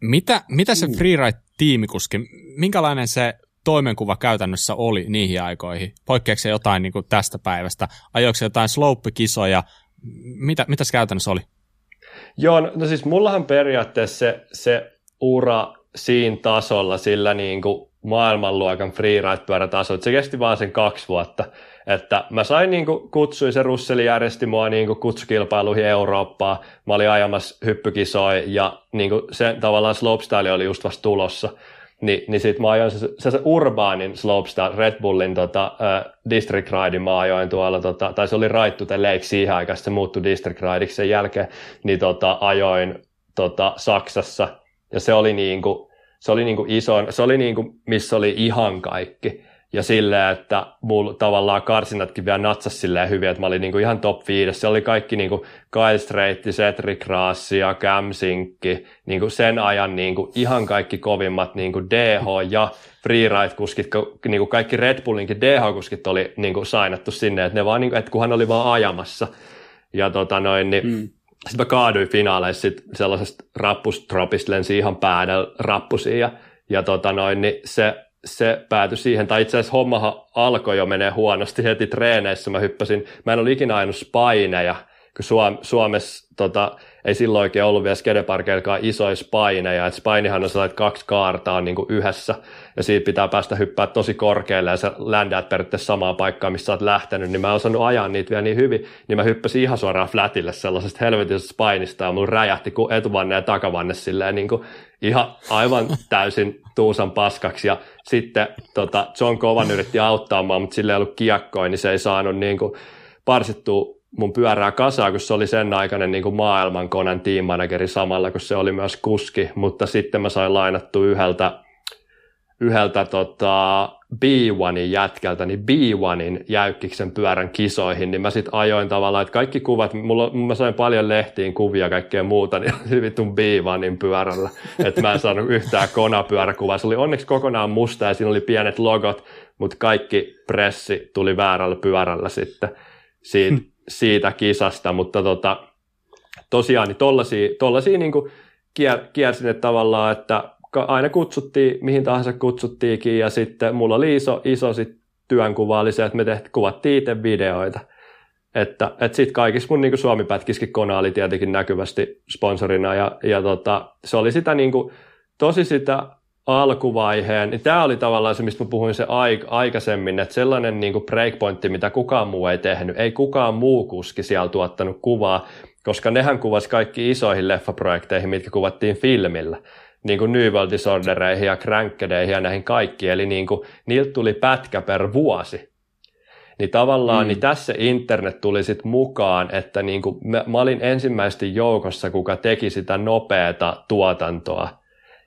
Mitä, mitä se mm. freeride-tiimikuski, minkälainen se toimenkuva käytännössä oli niihin aikoihin? Poikkeako se jotain niin kuin tästä päivästä? Ajoiko jotain slope-kisoja? Mitä, mitä se käytännössä oli? Joo, no, no siis mullahan periaatteessa se, se ura siinä tasolla, sillä niin kuin maailmanluokan freeride-pyörätasot. Se kesti vaan sen kaksi vuotta. Että mä sain niin kuin, kutsui, se Russeli järjesti mua niin kuin, kutsukilpailuihin Eurooppaan. Mä olin ajamassa hyppykisoi ja niin kuin, se tavallaan slopestyle oli just vasta tulossa. Ni, niin sit mä ajoin se, se, se urbaanin slopestyle, Red Bullin tota, äh, District Ride, mä ajoin tuolla, tota, tai se oli Ride to the siihen aikaan, se muuttui District Rideiksi sen jälkeen, niin tota, ajoin tota, Saksassa, ja se oli niin kuin, se oli niin kuin iso, se oli niin kuin, missä oli ihan kaikki ja silleen, että mulla tavallaan karsinatkin vielä natsas silleen hyvin, että mä olin niinku ihan top 5. Se oli kaikki niinku Kyle Strait, Cedric Rassi ja Cam Sinkki, niinku sen ajan niinku ihan kaikki kovimmat niinku DH ja freeride-kuskit, niinku kaikki Red Bullinkin DH-kuskit oli niinku sainattu sinne, että ne vaan, niinku, että kunhan oli vaan ajamassa. Ja tota noin, niin mm. sitten mä kaaduin finaaleissa sit sellaisesta rappustropista, lensi ihan päädellä rappusiin ja, ja tota noin, niin se se päätyi siihen, tai itse asiassa hommahan alkoi jo menee huonosti heti treeneissä. Mä hyppäsin, mä en ole ikinä ajanut spaineja, kun Suom- Suomessa tota, ei silloin oikein ollut vielä skedeparkeilkaan isoja spaineja, että spainihan on sellainen, että kaksi kaartaa on niin kuin yhdessä, ja siitä pitää päästä hyppää tosi korkealle, ja sä ländäät periaatteessa samaan paikkaan, missä sä oot lähtenyt, niin mä en osannut ajaa niitä vielä niin hyvin, niin mä hyppäsin ihan suoraan flatille sellaisesta helvetisesta spainista, ja mun räjähti kuin etuvanne ja takavanne silleen niin kuin ihan aivan täysin tuusan paskaksi, ja sitten tota, John Kovan yritti auttaa mua, mutta sillä ei ollut kiekkoa, niin se ei saanut niin kuin, parsittua mun pyörää kasaa, kun se oli sen aikainen niin kuin maailmankonan teammanageri samalla, kun se oli myös kuski, mutta sitten mä sain lainattua yhdeltä, yhdeltä tota, B1in jätkältä, niin B1in jäykkiksen pyörän kisoihin, niin mä sitten ajoin tavallaan, että kaikki kuvat, mulla, mä sain paljon lehtiin kuvia ja kaikkea muuta, niin hyvitun B1in pyörällä, että mä en saanut yhtään konapyöräkuvaa. Se oli onneksi kokonaan musta ja siinä oli pienet logot, mutta kaikki pressi tuli väärällä pyörällä sitten. Siitä, siitä kisasta, mutta tota, tosiaan niin tollaisia, tollaisia niin kier, kiersin, että tavallaan, että aina kutsuttiin, mihin tahansa kutsuttiinkin, ja sitten mulla oli iso, iso sit työnkuva oli se, että me tehtiin, kuvattiin itse videoita. Että, että sitten kaikissa mun niin Suomi-pätkiskin Kona oli tietenkin näkyvästi sponsorina, ja, ja tota, se oli sitä niin kuin, tosi sitä alkuvaiheen, niin tämä oli tavallaan se, mistä mä puhuin se aik- aikaisemmin, että sellainen niin kuin breakpointti, mitä kukaan muu ei tehnyt, ei kukaan muu kuski siellä tuottanut kuvaa, koska nehän kuvasi kaikki isoihin leffaprojekteihin, mitkä kuvattiin filmillä, niin kuin New World Disordereihin ja Crankkedeihin ja näihin kaikkiin, eli niin kuin, niiltä tuli pätkä per vuosi. Niin tavallaan mm. niin tässä internet tuli sitten mukaan, että niin kuin mä, mä olin ensimmäisesti joukossa, kuka teki sitä nopeata tuotantoa,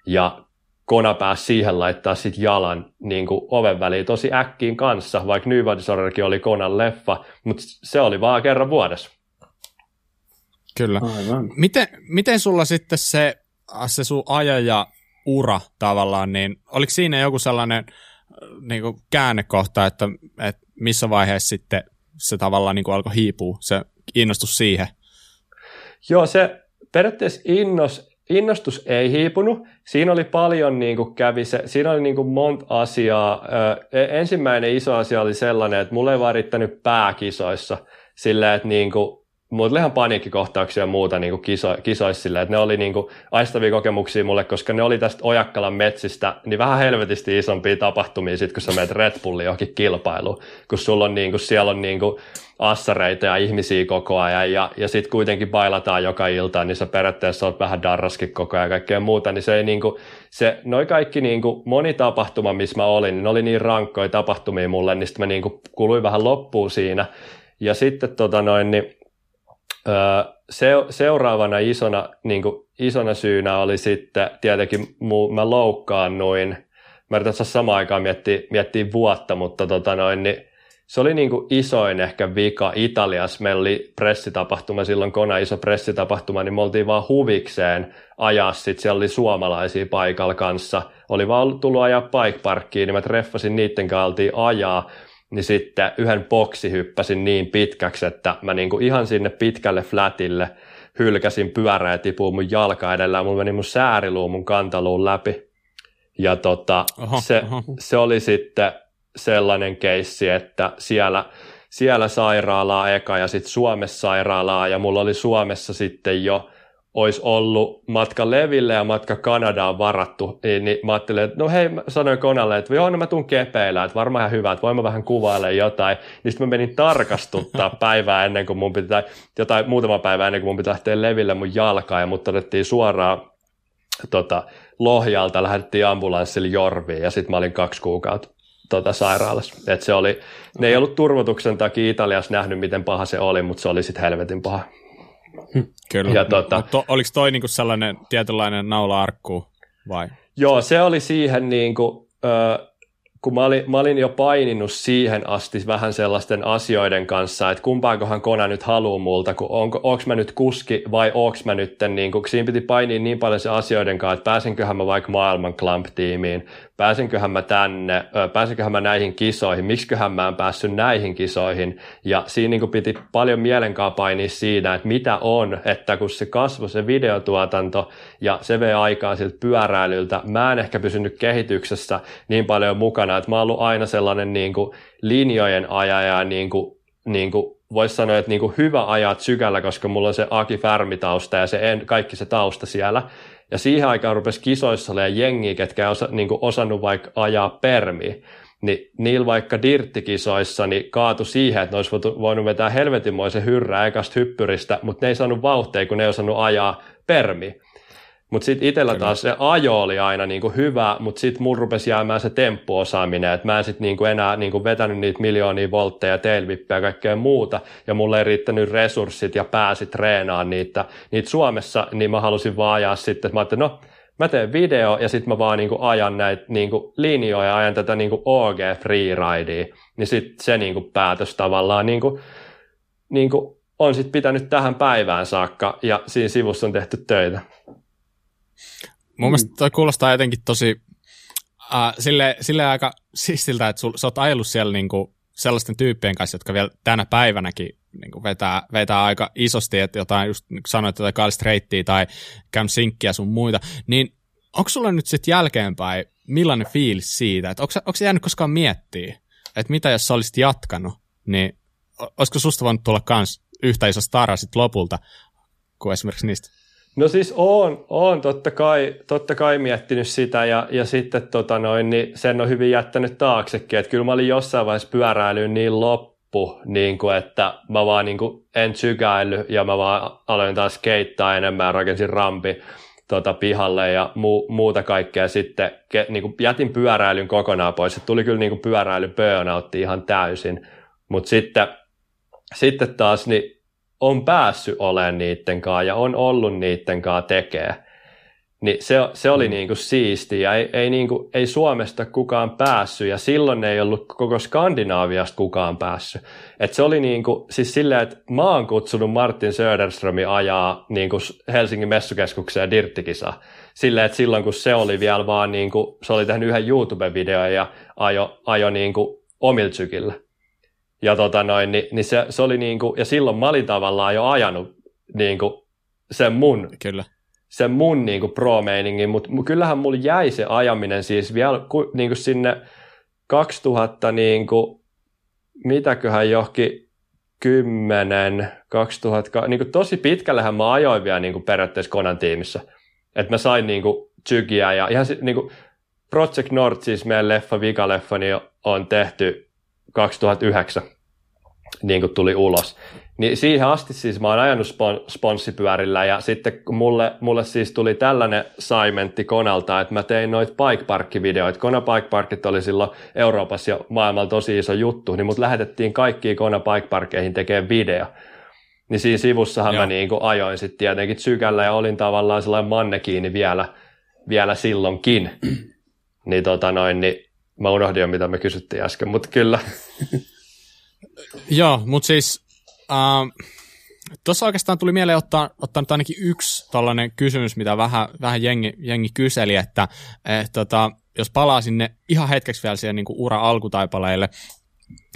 ja Kona pääsi siihen laittaa sit jalan niin kuin oven väliin tosi äkkiin kanssa, vaikka New Disorderkin oli Konan leffa, mutta se oli vaan kerran vuodessa. Kyllä. Aivan. Miten, miten sulla sitten se, se sun ajaja ura tavallaan, niin oliko siinä joku sellainen niin kuin käännekohta, että, että missä vaiheessa sitten se tavallaan niin kuin alkoi hiipua, se innostus siihen? Joo, se periaatteessa innos, innostus ei hiipunut. Siinä oli paljon niin kuin kävi se, siinä oli niin kuin monta asiaa. Ö, e, ensimmäinen iso asia oli sellainen, että mulle ei vaan riittänyt pääkisoissa sillä, että niin kuin, mulla ihan paniikkikohtauksia ja muuta niin kuin kiso, kisoissa sillä, että ne oli niin kuin aistavia kokemuksia mulle, koska ne oli tästä Ojakkalan metsistä, niin vähän helvetisti isompia tapahtumia sit, kun sä menet Red Bullin johonkin kilpailuun, kun sulla on niin kuin, siellä on niin kuin assareita ja ihmisiä koko ajan. Ja, ja sitten kuitenkin bailataan joka ilta, niin sä periaatteessa oot vähän darraskin koko ajan ja kaikkea muuta, niin se ei niinku, se, noi kaikki niinku, moni tapahtuma, missä mä olin, niin ne oli niin rankkoja tapahtumia mulle, niin sitten mä niinku kuluin vähän loppuun siinä. Ja sitten tota noin, niin, öö, se, seuraavana isona, niinku, isona syynä oli sitten tietenkin mu, mä loukkaannuin, mä yritän samaan aikaan miettiä, miettiä vuotta, mutta tota noin, niin se oli niin kuin isoin ehkä vika Italiassa. Meillä oli pressitapahtuma, silloin kona iso pressitapahtuma, niin me oltiin vaan huvikseen ajaa. Sitten siellä oli suomalaisia paikalla kanssa. Oli vaan tullut ajaa bike parkkiin, niin mä treffasin niiden kanssa, ajaa. Niin sitten yhden boksi hyppäsin niin pitkäksi, että mä niin kuin ihan sinne pitkälle flatille hylkäsin pyörää ja tipuin mun jalka edellä. Ja mulla meni mun sääriluu mun kantaluun läpi. Ja tota, oho, se, oho. se oli sitten sellainen keissi, että siellä, siellä sairaalaa eka ja sitten Suomessa sairaalaa ja mulla oli Suomessa sitten jo olisi ollut matka Leville ja matka Kanadaan varattu, niin, niin mä ajattelin, että no hei, mä sanoin Konalle, että joo, no mä tuun kepeillä, että varmaan ihan hyvä, että voin mä vähän kuvailla jotain. Niin sitten mä menin tarkastuttaa päivää ennen kuin mun pitää, jotain muutama päivä ennen kuin mun pitää lähteä Leville mun jalkaa, ja mut otettiin suoraan tota, Lohjalta, lähdettiin ambulanssilla Jorviin, ja sitten mä olin kaksi kuukautta tota, sairaalassa. Et se oli, ne ei ollut turvotuksen takia Italiassa nähnyt, miten paha se oli, mutta se oli sitten helvetin paha. Kyllä. Ja tota, to, oliko toi niinku sellainen tietynlainen naula-arkku vai? Joo, se oli siihen niinku, ö, kun mä olin, mä olin jo paininut siihen asti vähän sellaisten asioiden kanssa, että kumpaankohan Kona nyt haluaa multa, kun onko, onko mä nyt kuski vai onko mä nyt, niin kun siinä piti painia niin paljon se asioiden kanssa, että pääsenköhän mä vaikka maailman Clamp-tiimiin, pääsenköhän mä tänne, pääsenköhän mä näihin kisoihin, miksiköhän mä en päässyt näihin kisoihin, ja siinä niin piti paljon mielenkaa painia siinä, että mitä on, että kun se kasvoi se videotuotanto, ja se vei aikaa siltä pyöräilyltä, mä en ehkä pysynyt kehityksessä niin paljon mukana, että mä oon ollut aina sellainen niin kuin linjojen ajaja, niin kuin, niin kuin voisi sanoa, että niin kuin hyvä ajat sykällä, koska mulla on se Aki Färmi-tausta ja se en, kaikki se tausta siellä, ja siihen aikaan rupesi kisoissa olemaan jengiä, ketkä osa, niin osannut vaikka ajaa permiä. Niin niillä vaikka dirttikisoissa niin kaatu siihen, että ne olisi voinut vetää helvetinmoisen hyrrää ekasta hyppyristä, mutta ne ei saanut vauhteja, kun ne ei osannut ajaa permi. Mutta sitten itsellä taas se ajo oli aina niinku hyvä, mutta sitten mun rupesi jäämään se temppuosaaminen, että mä en sitten niinku enää niinku vetänyt niitä miljoonia voltteja, tailvippejä ja kaikkea muuta, ja mulle ei riittänyt resurssit ja pääsi treenaamaan niitä, niitä Suomessa, niin mä halusin vaan ajaa sitten, että mä ajattelin, no mä teen video ja sitten mä vaan niinku ajan näitä niinku linjoja, ajan tätä niinku OG freeridea, niin sitten se niinku päätös tavallaan niinku, niinku on sitten pitänyt tähän päivään saakka ja siinä sivussa on tehty töitä. Mun mm. mielestä toi kuulostaa jotenkin tosi uh, sille, sille aika sistiltä, että sul, sä oot ajellut siellä niinku sellaisten tyyppien kanssa, jotka vielä tänä päivänäkin niinku vetää, vetää aika isosti, että jotain, just niin sanoit, jotain Carl Straighttia tai Cam Sinkkiä sun muita, niin onko sulla nyt sitten jälkeenpäin millainen fiilis siitä, että onko, onko jäänyt koskaan miettiä, että mitä jos sä olisit jatkanut, niin olisiko susta voinut tulla kans yhtä iso stara sit lopulta kuin esimerkiksi niistä? No siis on, on totta, kai, totta kai miettinyt sitä ja, ja sitten tota noin, niin sen on hyvin jättänyt taaksekin, että kyllä mä olin jossain vaiheessa pyöräilyyn niin loppu, niin kuin, että mä vaan niin kuin en sykäily ja mä vaan aloin taas keittaa enemmän, rakensin rampi tota, pihalle ja mu, muuta kaikkea. Sitten ke, niin kuin jätin pyöräilyn kokonaan pois, että tuli kyllä niin kuin pyöräily burnoutti ihan täysin, mutta sitten, sitten taas niin on päässyt olemaan niiden kanssa ja on ollut niiden kanssa tekee. Niin se, se oli mm. niin kuin siistiä. Ei, ei, niin kuin, ei Suomesta kukaan päässyt ja silloin ei ollut koko Skandinaaviasta kukaan päässyt. Et se oli niin kuin, siis silleen, että mä oon kutsunut Martin Söderströmi ajaa niin kuin Helsingin messukeskukseen dirttikisa. Silleen, että silloin kun se oli vielä vaan, niin kuin, se oli tehnyt yhden YouTube-videon ja ajo, ajo niin kuin omiltsykillä. Ja tota noin, niin, niin se, se oli niin kuin, ja silloin mä olin tavallaan jo ajanut niin kuin sen mun, Kyllä. sen mun niin kuin pro-meiningin, mutta kyllähän mulla jäi se ajaminen siis vielä niin kuin sinne 2000 niin kuin, mitäköhän johonkin 10, 2000, niin kuin tosi pitkällähän mä ajoin vielä niin kuin periaatteessa Konan tiimissä. Että mä sain niin kuin tsykiä ja ihan niin kuin Project Nord, siis meidän leffa, vikaleffa, niin on tehty 2009 niin kuin tuli ulos. Niin siihen asti siis mä oon ajanut spon- sponssipyörillä ja sitten mulle, mulle siis tuli tällainen saimentti Konalta, että mä tein noita bike park-videoita. Kona bike parkit oli silloin Euroopassa ja maailmalla tosi iso juttu, niin mut lähetettiin kaikkiin Kona bike parkeihin tekemään video. Niin siinä sivussahan Joo. mä niin kuin ajoin sitten tietenkin sykällä ja olin tavallaan sellainen mannekiini vielä, vielä silloinkin. niin tota noin, niin Mä unohdin jo, mitä me kysyttiin äsken, mutta kyllä. Joo, mutta siis äh, tuossa oikeastaan tuli mieleen ottaa, ottaa nyt ainakin yksi tällainen kysymys, mitä vähän, vähän jengi, jengi kyseli, että et, tota, jos palaa sinne ihan hetkeksi vielä siihen niin ura alkutaipaleille,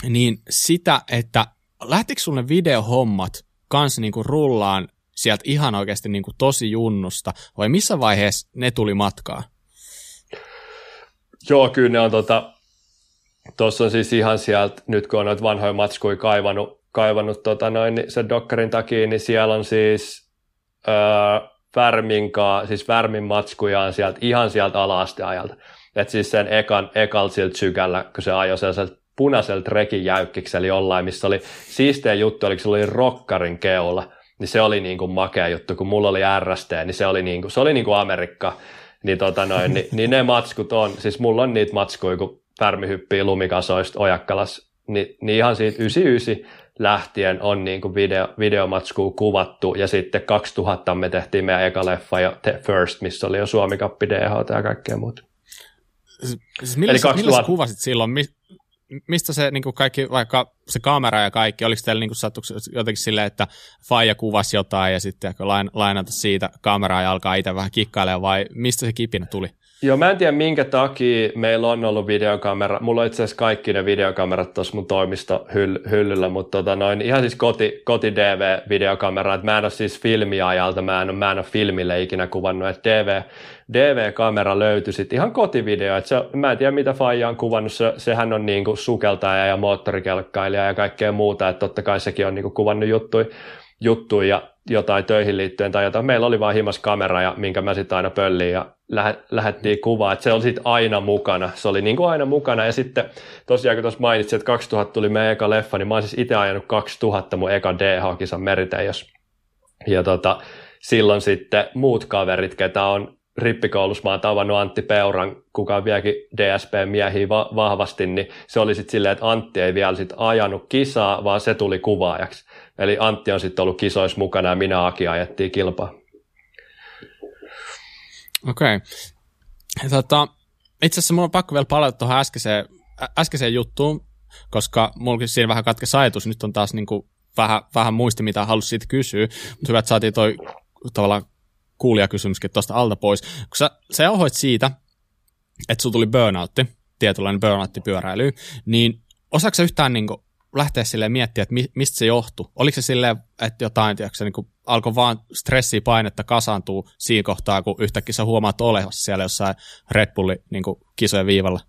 niin sitä, että lähtikö sulle videohommat kanssa niin rullaan sieltä ihan oikeasti niin tosi junnusta, vai missä vaiheessa ne tuli matkaan? Joo, kyllä ne on tota, tuossa on siis ihan sieltä, nyt kun on noita vanhoja matskuja kaivannut, kaivannut tota noin, niin sen dokkarin takia, niin siellä on siis öö, Värminkaa, siis Värmin matskujaan sieltä, ihan sieltä ala-asteajalta. Että siis sen ekan, ekan siltä sykällä, kun se ajoi sellaiselta punaiselta rekin jäykkiksi, eli jollain, missä oli siisteä juttu, eli se oli rokkarin keula, niin se oli niin kuin makea juttu, kun mulla oli RST, niin se oli niin kuin, se oli niin kuin Amerikka, niin, tota noin, niin, niin, ne matskut on, siis mulla on niitä matskuja, kun Pärmi hyppii lumikasoista Ojakkalas, niin, niin ihan siitä 99 lähtien on niin kuin video, videomatskua kuvattu, ja sitten 2000 me tehtiin meidän eka leffa ja The First, missä oli jo Suomi Cup, DHT ja kaikkea muuta. Siis millä, Eli 2000... millä sä kuvasit silloin? mistä se niin kuin kaikki, vaikka se kamera ja kaikki, oliko teillä niin kuin jotenkin silleen, että Faija kuvasi jotain ja sitten lain, lainata siitä kameraa ja alkaa itse vähän kikkailemaan vai mistä se kipinä tuli? Joo, mä en tiedä minkä takia meillä on ollut videokamera. Mulla on itse asiassa kaikki ne videokamerat tuossa mun toimisto hyll- hyllyllä, mutta tota noin, ihan siis koti, koti DV-videokamera. Et mä en ole siis filmiajalta, mä en mä en ole filmille ikinä kuvannut, että DV, DV-kamera löytyi sitten ihan kotivideo. Et se, mä en tiedä mitä Faija on kuvannut, se, sehän on niinku sukeltaja ja moottorikelkkailija ja kaikkea muuta, että totta kai sekin on niinku kuvannut juttuja juttuja ja jotain töihin liittyen tai jotain. Meillä oli vaan himas kamera, ja minkä mä sitten aina pölliin ja lähettiin kuvaa, että se oli sitten aina mukana. Se oli niin kuin aina mukana ja sitten tosiaan kun tuossa mainitsin, että 2000 tuli meidän eka leffa, niin mä oon siis itse ajanut 2000 mun eka DH-kisan meriteijos. Ja tota, silloin sitten muut kaverit, ketä on rippikoulussa, mä oon tavannut Antti Peuran, kuka on vieläkin DSP-miehiä va- vahvasti, niin se oli sitten silleen, että Antti ei vielä sit ajanut kisaa, vaan se tuli kuvaajaksi. Eli Antti on sitten ollut kisoissa mukana ja minä Aki ajettiin kilpaa. Okei. Okay. Tota, itse asiassa mulla on pakko vielä palata tuohon äskeiseen, äskeiseen juttuun, koska mulla siinä vähän katkesi ajatus. Nyt on taas niin kuin vähän, vähän muisti, mitä halusin siitä kysyä. Mutta hyvä, että saatiin toi tavallaan kuulijakysymyskin tuosta alta pois. Kun sä, sä jauhoit siitä, että sulla tuli burnoutti, tietynlainen burnoutti pyöräily, niin osaako yhtään niin kuin, lähteä silleen miettiä, että mi, mistä se johtuu? Oliko se silleen, että jotain, tiedätkö, niin kuin alkoi vaan stressiä painetta kasaantuu siinä kohtaa, kun yhtäkkiä sä huomaat olevassa siellä jossain Red Bullin niin kuin, kisojen viivalla?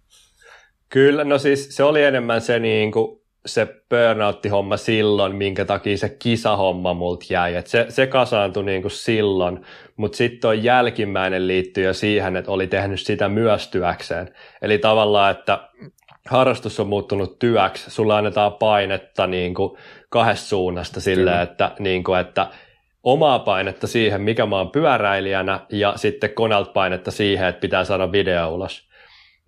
Kyllä, no siis se oli enemmän se, niin kuin, se burnoutti-homma silloin, minkä takia se kisahomma multa jäi. Et se, se kasaantui niin kuin silloin, mutta sitten tuo jälkimmäinen liittyy jo siihen, että oli tehnyt sitä myös työkseen. Eli tavallaan, että harrastus on muuttunut työksi, sulla annetaan painetta niin kuin kahdesta suunnasta silleen, että, niin kuin, että omaa painetta siihen, mikä mä oon pyöräilijänä, ja sitten konalt painetta siihen, että pitää saada video ulos.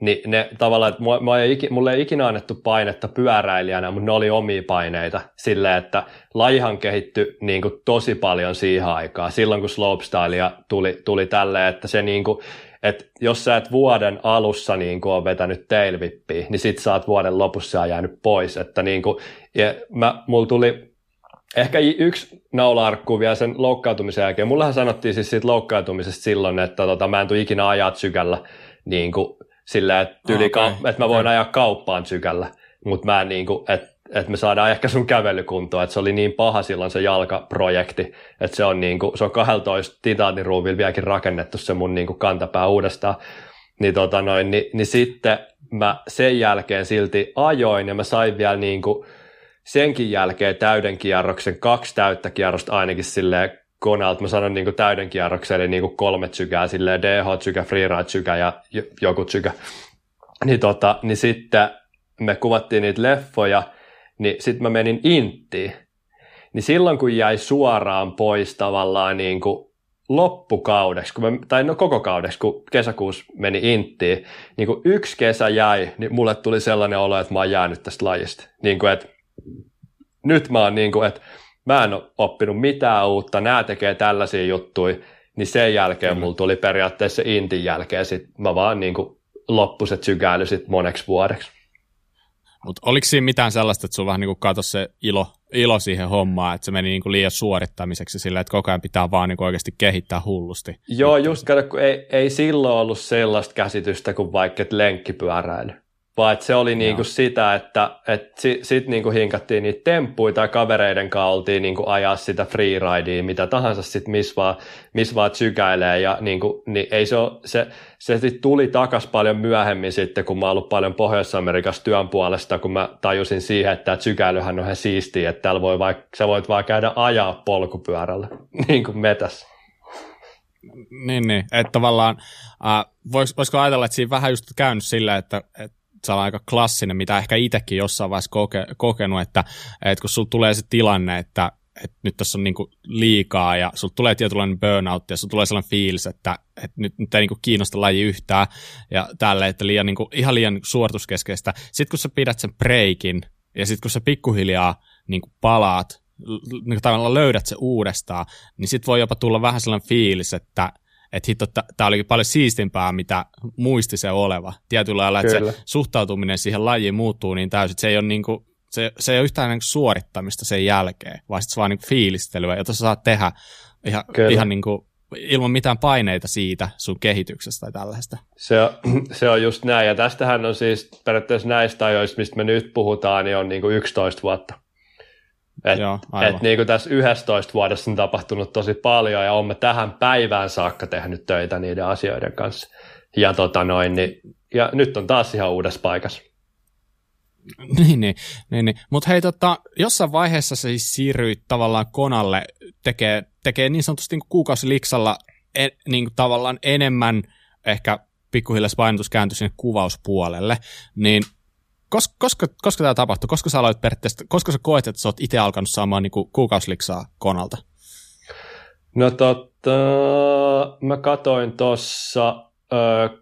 Niin ne tavallaan, että mua ei, mulle ei ikinä annettu painetta pyöräilijänä, mutta ne oli omia paineita silleen, että lajihan kehittyi niin kuin, tosi paljon siihen aikaan. Silloin kun slopestylea tuli, tuli tälleen, että se niin kuin, että jos sä et vuoden alussa niin kuin on vetänyt tailvippiä, niin sit sä oot vuoden lopussa jäänyt pois. Että niin kuin, ja mä, mulla tuli ehkä yksi naula vielä sen loukkaantumisen jälkeen. Mullahan sanottiin siis siitä loukkaantumisesta silloin, että tota, mä en tule ikinä ajaa sykällä niin kuin, sillä, että, okay. ka- että mä voin okay. ajaa kauppaan sykällä, mutta mä en niin kuin, että että me saadaan ehkä sun kävelykuntoa, että se oli niin paha silloin se jalkaprojekti, että se on, niin kuin, se on 12 titaaniruuvilla vieläkin rakennettu se mun niin kuin kantapää uudestaan, niin, tota noin, niin, niin sitten mä sen jälkeen silti ajoin ja mä sain vielä niin kuin senkin jälkeen täyden kierroksen, kaksi täyttä kierrosta ainakin silleen konalta, mä sanon niin kuin täyden kierroksen, eli niin kuin kolme tsykää, silleen DH-tsykä, freeride-tsykä ja joku tsykä. Niin, tota, niin sitten me kuvattiin niitä leffoja, niin sitten mä menin Inttiin. Niin silloin kun jäi suoraan pois tavallaan niin kuin loppukaudeksi, kun mä, tai no koko kaudeksi, kun kesäkuussa meni Inttiin, niin kun yksi kesä jäi, niin mulle tuli sellainen olo, että mä oon jäänyt tästä lajista. Niin kuin, että nyt mä oon niin kuin, että mä en ole oppinut mitään uutta, nämä tekee tällaisia juttuja, niin sen jälkeen mm. mulla tuli periaatteessa Intin jälkeen, sit mä vaan niin kuin loppuset sykäily sit moneksi vuodeksi. Mutta oliko siinä mitään sellaista, että sulla vähän niin kato se ilo, ilo siihen hommaan, että se meni niin kuin liian suorittamiseksi sillä, että koko ajan pitää vaan niin kuin oikeasti kehittää hullusti? Joo, just kato, kun ei, ei silloin ollut sellaista käsitystä kuin vaikka lenkkipyöräily vaan että se oli niinku sitä, että et sitten sit niinku hinkattiin niitä temppuja tai kavereiden kanssa oltiin niinku ajaa sitä freeridea, mitä tahansa sitten missä vaan, miss vaan sykäilee ja niinku, niin ei se, ole, se, se sit tuli takas paljon myöhemmin sitten, kun mä oon ollut paljon Pohjois-Amerikassa työn puolesta, kun mä tajusin siihen, että sykäilyhän on ihan siistiä, että täällä voi vaikka, sä voit vaan käydä ajaa polkupyörällä, niin kuin metässä. Niin, niin. Että tavallaan, äh, vois, voisiko ajatella, että siinä vähän just käynyt sillä, että, että se on aika klassinen, mitä ehkä itsekin jossain vaiheessa koke, kokenut, että, että kun sulla tulee se tilanne, että, että nyt tässä on niinku liikaa ja sulla tulee tietynlainen burnout ja sulla tulee sellainen fiilis, että, että nyt, nyt ei niinku kiinnosta laji yhtään ja tälle, että liian, niinku, ihan liian suorituskeskeistä. Sitten kun sä pidät sen breikin ja sitten kun sä pikkuhiljaa niinku palaat, niin tavallaan löydät se uudestaan, niin sitten voi jopa tulla vähän sellainen fiilis, että että hitto, tämä olikin paljon siistimpää, mitä muisti se oleva. Tietyllä lailla, että se suhtautuminen siihen lajiin muuttuu niin täysin, että se ei ole, niin kuin, se, se ei ole yhtään niin suorittamista sen jälkeen, vaan se vaan niin fiilistelyä, jota sä saat tehdä ihan, ihan niin kuin, ilman mitään paineita siitä sun kehityksestä tai tällaista. Se on, se on just näin, ja tästähän on siis periaatteessa näistä ajoista, mistä me nyt puhutaan, niin on niin kuin 11 vuotta. Et, Joo, et niin kuin tässä 11 vuodessa on tapahtunut tosi paljon ja olemme tähän päivään saakka tehnyt töitä niiden asioiden kanssa. Ja, tota noin, niin, ja nyt on taas ihan uudessa paikassa. Niin, niin, niin, niin. mutta hei, tota, jossain vaiheessa se siis siirryit tavallaan Konalle tekee, tekee niin sanotusti niin kuukausiliksalla en, niin kuin tavallaan enemmän ehkä pikkuhiljaa painotus kääntyi sinne kuvauspuolelle, niin koska, koska, koska tämä tapahtui? Koska sä aloit periaatteessa, koska sä koet, että sä oot itse alkanut saamaan niin kuukausiliksaa konalta? No totta, mä katoin tuossa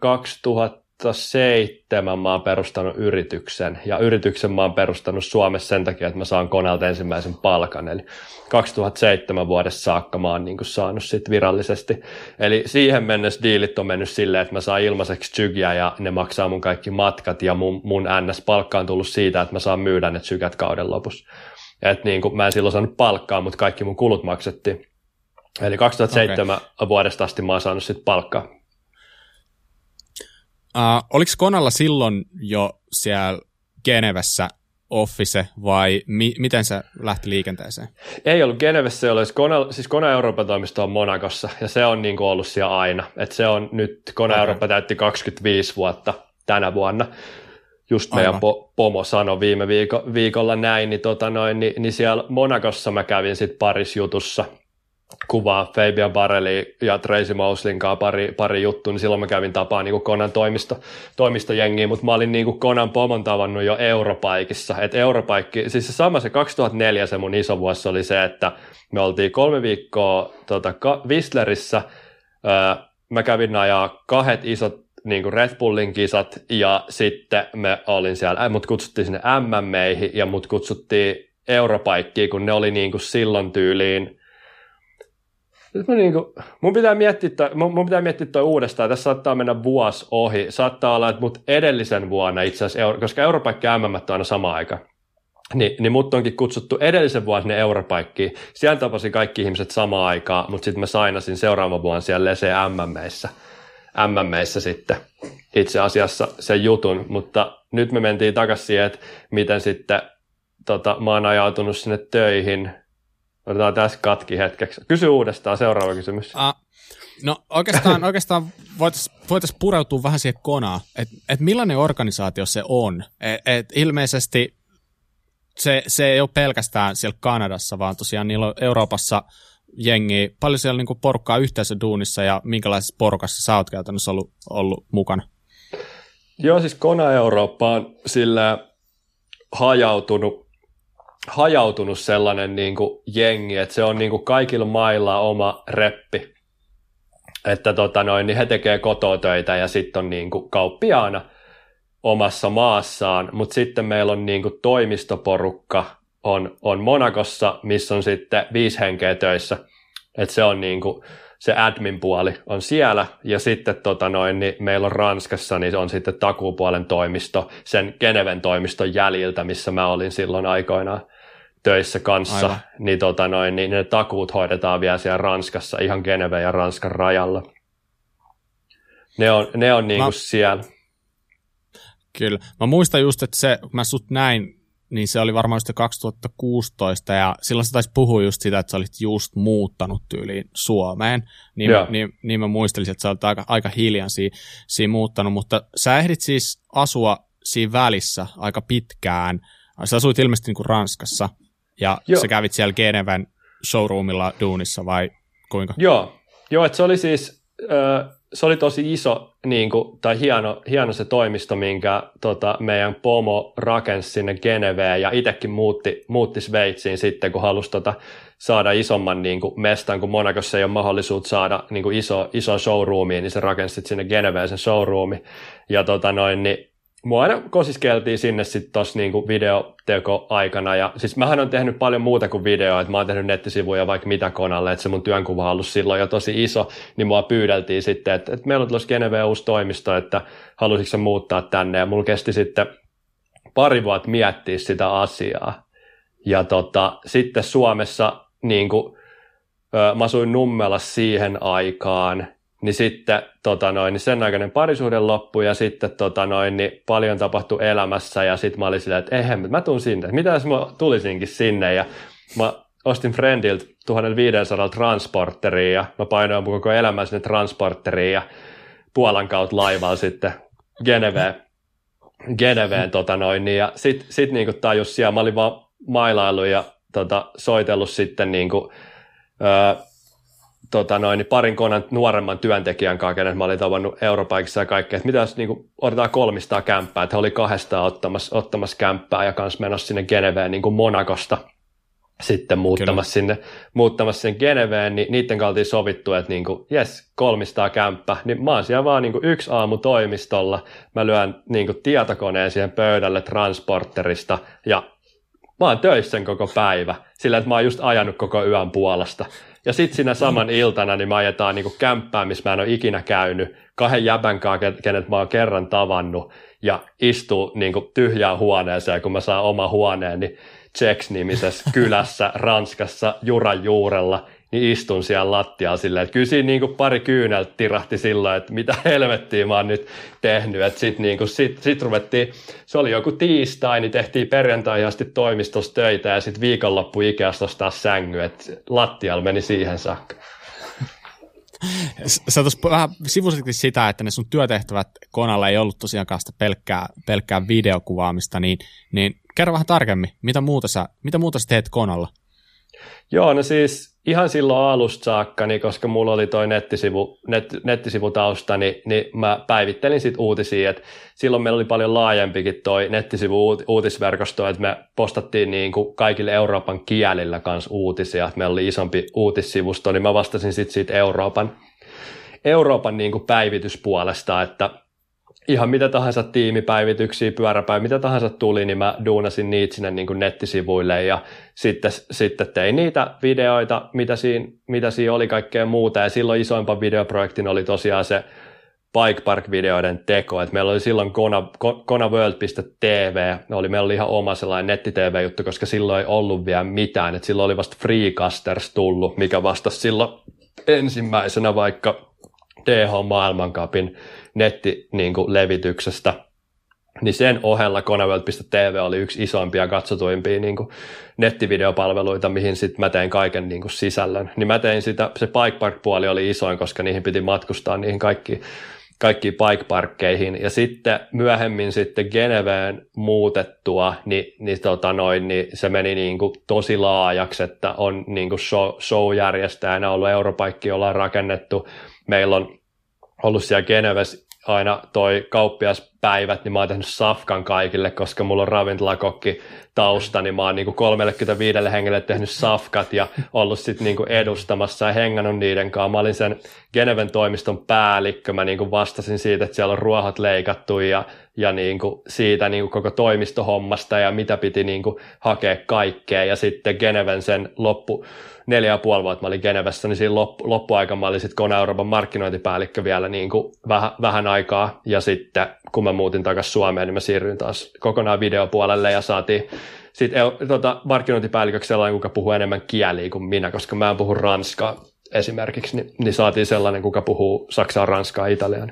2000 2007 mä oon perustanut yrityksen, ja yrityksen mä oon perustanut Suomessa sen takia, että mä saan koneelta ensimmäisen palkan, eli 2007 vuodessa saakka mä oon niin saanut sit virallisesti. Eli siihen mennessä diilit on mennyt silleen, että mä saan ilmaiseksi tsygiä ja ne maksaa mun kaikki matkat, ja mun, mun NS-palkka on tullut siitä, että mä saan myydä ne tsygät kauden lopussa. Et niin kuin, mä en silloin saanut palkkaa, mutta kaikki mun kulut maksettiin. Eli 2007 okay. vuodesta asti mä oon saanut sitten palkkaa. Uh, oliko Konalla silloin jo siellä Genevessä office vai mi- miten se lähti liikenteeseen? Ei ollut Genevessä, ei ollut. Kona, siis Kona Euroopan toimisto on Monakossa ja se on niin kuin ollut siellä aina. Et se on nyt, Kona okay. Eurooppa täytti 25 vuotta tänä vuonna. Just meidän po- pomo sanoi viime viiko- viikolla näin, niin, tota noin, niin, niin siellä Monakossa mä kävin sitten parissa jutussa – kuvaa Fabian Barreli ja Tracy Mouslin kanssa pari, pari juttu, niin silloin mä kävin tapaan niin Konan toimisto, toimistojengiä, mutta mä olin niin Konan pomon tavannut jo Europaikissa. Et Europaikki, siis se sama se 2004 se mun iso vuosi oli se, että me oltiin kolme viikkoa tota, Whistlerissä, öö, mä kävin ajaa kahdet isot niin kuin Red Bullin kisat ja sitten me olin siellä, mut kutsuttiin sinne MMEihin ja mut kutsuttiin Europaikkiin, kun ne oli niin kuin silloin tyyliin Mä niin kuin, mun, pitää miettiä mun pitää miettiä toi uudestaan. Tässä saattaa mennä vuosi ohi. Saattaa olla, että mut edellisen vuonna itse asiassa, koska Europaikki ja MM on aina sama aika, niin, niin mut onkin kutsuttu edellisen vuonna sinne Europaikkiin. Siellä tapasin kaikki ihmiset samaan aikaan, mutta sitten mä sainasin seuraavan vuonna siellä Lese MMEissä. MMEissä sitten itse asiassa sen jutun, mutta nyt me mentiin takaisin siihen, että miten sitten tota, mä oon ajautunut sinne töihin – Otetaan tässä katki hetkeksi. Kysy uudestaan, seuraava kysymys. Uh, no oikeastaan, oikeastaan voitaisiin voitais pureutua vähän siihen konaan, että et millainen organisaatio se on. Et, et ilmeisesti se, se ei ole pelkästään siellä Kanadassa, vaan tosiaan niillä on Euroopassa jengi, paljon siellä niinku porukkaa yhteisöduunissa ja minkälaisessa porukassa sä oot käytännössä ollut, ollut mukana? Joo, siis Kona Eurooppa on sillä hajautunut hajautunut sellainen niin kuin jengi, että se on niin kuin kaikilla mailla oma reppi. Että tota noin, niin he tekee kototöitä ja sitten on niin kuin kauppiaana omassa maassaan, mutta sitten meillä on niin kuin toimistoporukka on, on Monakossa, missä on sitten viisi henkeä töissä. Että se on niin kuin, se admin-puoli on siellä, ja sitten tota noin, niin meillä on Ranskassa, niin on sitten takuupuolen toimisto, sen Geneven toimiston jäljiltä, missä mä olin silloin aikoinaan töissä kanssa, Aivan. niin, tota noin, niin ne takuut hoidetaan vielä siellä Ranskassa, ihan Geneve ja Ranskan rajalla. Ne on, ne on niin kuin mä... siellä. Kyllä. Mä muistan just, että se, kun mä sut näin, niin se oli varmaan just 2016, ja silloin sä taisi puhua just sitä, että sä olit just muuttanut tyyliin Suomeen, niin, mä, niin, niin mä muistelisin, että sä olit aika, aika hiljan siinä, siinä muuttanut, mutta sä ehdit siis asua siinä välissä aika pitkään, sä asuit ilmeisesti niin kuin Ranskassa, ja Joo. sä kävit siellä Geneven showroomilla duunissa vai kuinka? Joo, Joo, että se oli siis, se oli tosi iso niin kuin, tai hieno, hieno se toimisto, minkä tota, meidän pomo rakensi sinne Geneveen ja itsekin muutti, muutti Sveitsiin sitten, kun halusi tota, saada isomman niin kuin, mestan, kun Monacossa ei ole mahdollisuutta saada niin kuin, iso, iso showroomia, niin se rakensi sinne Geneveen sen showroomi. Ja tota, noin, niin mua aina kosiskeltiin sinne sitten tuossa niinku videoteko aikana. Ja siis mähän on tehnyt paljon muuta kuin videoa, että mä oon tehnyt nettisivuja vaikka mitä konalle, että se mun työnkuva on ollut silloin jo tosi iso, niin mua pyydeltiin sitten, että, että meillä on tuossa Geneve uusi toimisto, että halusitko muuttaa tänne, ja mulla kesti sitten pari vuotta miettiä sitä asiaa. Ja tota, sitten Suomessa niin kuin, mä asuin Nummela siihen aikaan, niin sitten tota noin, niin sen aikainen parisuhde loppui ja sitten tota noin, niin paljon tapahtui elämässä ja sitten mä olin silleen, että eihän, mä tuun sinne. Mitä jos mä tulisinkin sinne ja mä ostin Friendiltä 1500 transporteriin ja mä painoin mun koko elämän sinne transporteriin ja Puolan kautta laivalla sitten Geneveen, Geneveen tota noin, niin, ja sitten sit niinku tajus siellä, mä olin vaan mailailu ja tota, soitellut sitten niinku, öö, tota noin, parin konan nuoremman työntekijän kanssa, kenen mä olin tavannut Europaikissa ja kaikkea, että mitä jos niin kuin, otetaan 300 kämppää, että he oli kahdestaan ottamassa, ottamassa kämppää ja kanssa menossa sinne Geneveen niin kuin Monakosta sitten muuttamassa sinne, muuttamassa sen Geneveen, niin niiden kanssa sovittu, että niin kuin, yes, 300 kämppä, niin mä oon siellä vaan niin kuin yksi aamu toimistolla, mä lyön niin kuin tietokoneen siihen pöydälle transporterista ja mä oon töissä sen koko päivä, sillä että mä oon just ajanut koko yön puolesta. Ja sitten siinä saman iltana niin me ajetaan niin kämppää, missä mä en ole ikinä käynyt, kahden jäbän kanssa, kenet mä oon kerran tavannut, ja istuu niin tyhjään huoneeseen, kun mä saan oma huoneen, niin Czechs-nimisessä kylässä Ranskassa Juran juurella, niin istun siellä lattialla silleen, että kyllä siinä niin kuin pari kyyneltä tirahti silloin, että mitä helvettiä mä oon nyt tehnyt, että sitten niin kuin, sit, sit ruvettiin, se oli joku tiistai, niin tehtiin perjantai asti toimistossa töitä ja sitten viikonloppu Ikeasta taas sängy, että lattialla meni siihen saakka. Sä tuossa vähän sivusitkin sitä, että ne sun työtehtävät Konalla ei ollut tosiaankaan sitä pelkkää, pelkkää videokuvaamista, niin, niin kerro vähän tarkemmin, mitä muuta sä, mitä muuta sä teet Konalla? Joo, no siis ihan silloin alusta saakka, niin koska mulla oli toi nettisivu, net, nettisivutausta, niin, niin mä päivittelin sit uutisia, että silloin meillä oli paljon laajempikin toi nettisivu uutisverkosto, että me postattiin niin kuin kaikille Euroopan kielillä kanssa uutisia, että meillä oli isompi uutissivusto, niin mä vastasin sitten siitä Euroopan, Euroopan niin kuin päivityspuolesta, että ihan mitä tahansa tiimipäivityksiä, pyöräpäin, mitä tahansa tuli, niin mä duunasin niitä sinne niin kuin nettisivuille ja sitten, sitten tein niitä videoita, mitä siinä, mitä siinä oli kaikkea muuta. Ja silloin isoimpan videoprojektin oli tosiaan se Bike Park-videoiden teko, että meillä oli silloin Kona, konaworld.tv, oli, meillä oli ihan oma sellainen netti-tv-juttu, koska silloin ei ollut vielä mitään, että silloin oli vasta Freecasters tullut, mikä vastasi silloin ensimmäisenä vaikka DH-maailmankapin nettilevityksestä, niin, niin sen ohella Koneworld.tv oli yksi isoimpia katsotuimpia niin kuin nettivideopalveluita, mihin sitten mä tein kaiken niin kuin sisällön. Niin mä tein sitä, se Bike Park-puoli oli isoin, koska niihin piti matkustaa niihin kaikkiin kaikkiin bike-parkkeihin. Ja sitten myöhemmin sitten Geneveen muutettua, niin, niin, tota noin, niin se meni niin kuin tosi laajaksi, että on niin kuin show, show-järjestäjänä ollut Europaikki, ollaan rakennettu. Meillä on ollut siellä Genevessä aina toi kauppiaspäivät, niin mä oon tehnyt safkan kaikille, koska mulla on ravintolakokki tausta, niin mä oon niinku 35 hengelle tehnyt safkat ja ollut sitten niinku edustamassa ja hengannut niiden kanssa. Mä olin sen Geneven toimiston päällikkö, mä niinku vastasin siitä, että siellä on ruohot leikattu ja, ja niinku siitä niinku koko toimistohommasta ja mitä piti niinku hakea kaikkea ja sitten Geneven sen loppu, neljä ja puoli vuotta mä olin Genevessä, niin siinä loppu, loppuaika mä olin sitten Kone Euroopan markkinointipäällikkö vielä niin kuin vähän, vähän aikaa, ja sitten kun mä muutin takaisin Suomeen, niin mä siirryin taas kokonaan videopuolelle ja saatiin sitten tota, markkinointipäälliköksi sellainen, kuka puhuu enemmän kieliä kuin minä, koska mä en puhu ranskaa esimerkiksi, niin, niin saatiin sellainen, kuka puhuu saksaa, ranskaa, italiaa.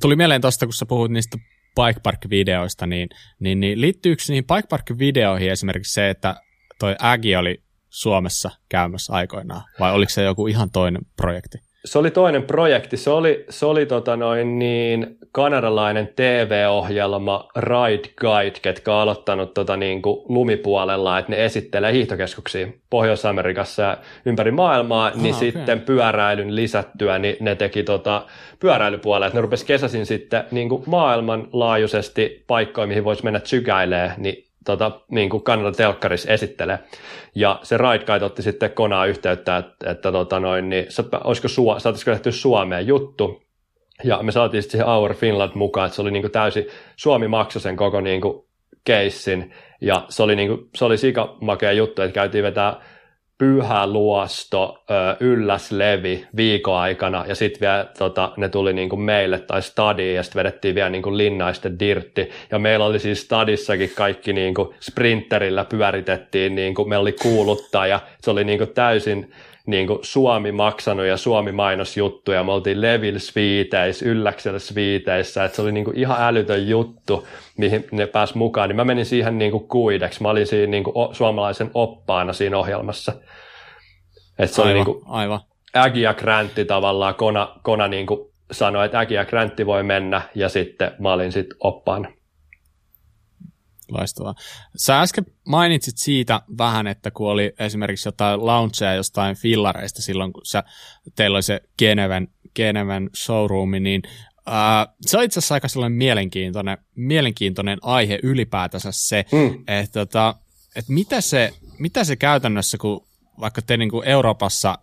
Tuli mieleen tuosta, kun sä puhut niistä Bike Park-videoista, niin, niin, niin liittyykö niihin Bike Park-videoihin esimerkiksi se, että toi Agi oli Suomessa käymässä aikoinaan, vai oliko se joku ihan toinen projekti? se oli toinen projekti. Se oli, se oli tota noin niin, kanadalainen TV-ohjelma Ride Guide, ketkä on aloittanut tota niin kuin lumipuolella, että ne esittelee hiihtokeskuksia Pohjois-Amerikassa ja ympäri maailmaa, ah, niin okay. sitten pyöräilyn lisättyä, niin ne teki tota pyöräilypuolella, että ne rupesi kesäsin sitten niin kuin maailmanlaajuisesti paikkoja, mihin voisi mennä sykäilee, niin tota, niin kuin Kanada Telkkaris esittelee. Ja se Ride otti sitten Konaa yhteyttä, että, että tota noin, niin, olisiko Suo, saataisiko tehty Suomeen juttu. Ja me saatiin sitten siihen Our Finland mukaan, että se oli niin kuin täysin, Suomi maksoi sen koko niin keissin. Ja se oli, niin kuin, se oli sikamakea juttu, että käytiin vetää pyhä luosto, ylläslevi viikon aikana ja sitten vielä tota, ne tuli niinku meille tai stadiin ja sitten vedettiin vielä niinku linnaisten dirtti. Ja meillä oli siis stadissakin kaikki niinku sprinterillä pyöritettiin, niinku, meillä oli kuuluttaja, se oli niinku täysin niin kuin Suomi maksanut ja Suomi mainosjuttuja. Me oltiin Levil Sviiteissä, Ylläksellä Sviiteissä, että se oli niin kuin ihan älytön juttu, mihin ne pääsi mukaan. Niin mä menin siihen niin kuin kuideksi. Mä olin siinä niin kuin suomalaisen oppaana siinä ohjelmassa. Että se aivan, oli niin kuin aivan. Ägi ja Gräntti tavallaan, Kona, Kona niin kuin sanoi, että Ägi ja Gräntti voi mennä, ja sitten mä olin sitten oppaana. Loistavaa. Sä äsken mainitsit siitä vähän, että kun oli esimerkiksi jotain launcheja jostain fillareista silloin, kun sä, teillä oli se Geneven, Geneven showroomi, niin Uh, se on itse asiassa aika sellainen mielenkiintoinen, mielenkiintoinen aihe ylipäätänsä se, mm. että tota, et mitä, se, mitä se käytännössä, kun vaikka te niin kuin Euroopassa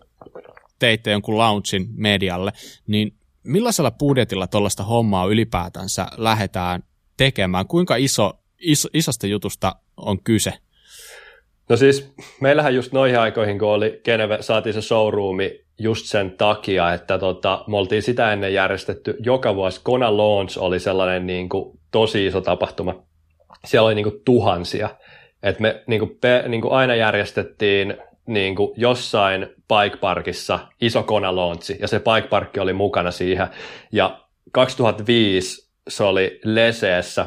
teitte jonkun launchin medialle, niin millaisella budjetilla tuollaista hommaa ylipäätänsä lähdetään tekemään? Kuinka iso iso, isosta jutusta on kyse? No siis meillähän just noihin aikoihin, kun oli Geneve, saatiin se showroomi just sen takia, että tota, me oltiin sitä ennen järjestetty joka vuosi. Kona Launch oli sellainen niin kuin, tosi iso tapahtuma. Siellä oli niin kuin, tuhansia. Et me niin kuin, pe, niin kuin aina järjestettiin niin kuin jossain bike parkissa iso Kona Launchi, ja se bike parkki oli mukana siihen. Ja 2005 se oli Leseessä,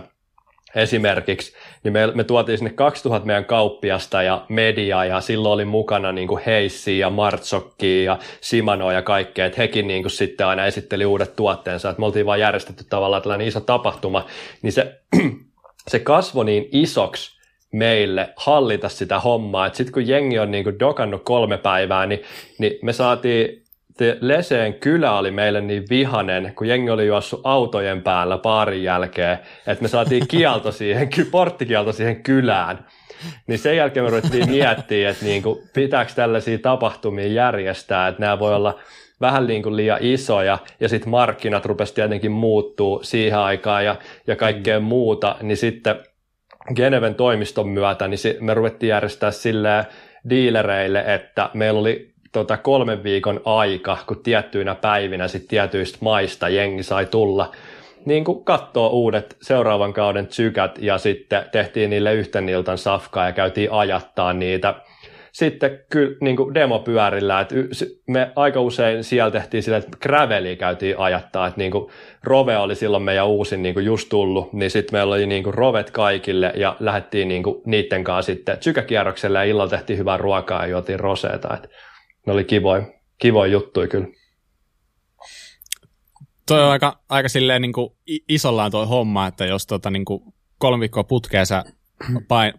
esimerkiksi, niin me, me tuotiin sinne 2000 meidän kauppiasta ja mediaa ja silloin oli mukana niin kuin Heissi ja Martsokki ja Simano ja kaikkea, että hekin niin kuin sitten aina esitteli uudet tuotteensa, että me oltiin vaan järjestetty tavallaan tällainen iso tapahtuma, niin se, se kasvoi niin isoksi meille hallita sitä hommaa, että sitten kun jengi on niin kuin dokannut kolme päivää, niin, niin me saatiin Leseen kylä oli meille niin vihanen, kun jengi oli juossut autojen päällä paarin jälkeen, että me saatiin kielto siihen, porttikielto siihen kylään. Niin sen jälkeen me ruvettiin miettiä, että niin kuin, pitääkö tällaisia tapahtumia järjestää, että nämä voi olla vähän niin kuin liian isoja, ja sitten markkinat rupesi tietenkin muuttuu siihen aikaan ja, ja kaikkea mm. muuta, niin sitten Geneven toimiston myötä, niin me ruvettiin järjestää silleen diilereille, että meillä oli tota, kolmen viikon aika, kun tiettyinä päivinä sit tietyistä maista jengi sai tulla niin kuin kattoo uudet seuraavan kauden tsykät ja sitten tehtiin niille yhten iltan safkaa ja käytiin ajattaa niitä. Sitten kyllä niin kuin demopyörillä, että me aika usein siellä tehtiin sillä, että graveli käytiin ajattaa, että niin kuin Rove oli silloin meidän uusin niin kuin just tullut, niin sitten meillä oli niin kuin Rovet kaikille ja lähdettiin niin kuin niiden kanssa sitten tsykäkierrokselle ja illalla tehtiin hyvää ruokaa ja juotiin roseeta. Että ne oli kivoja, kivoja juttuja kyllä. Toi on aika, aika silleen niin kuin isollaan tuo homma, että jos tota, niin kuin kolme viikkoa putkeen sä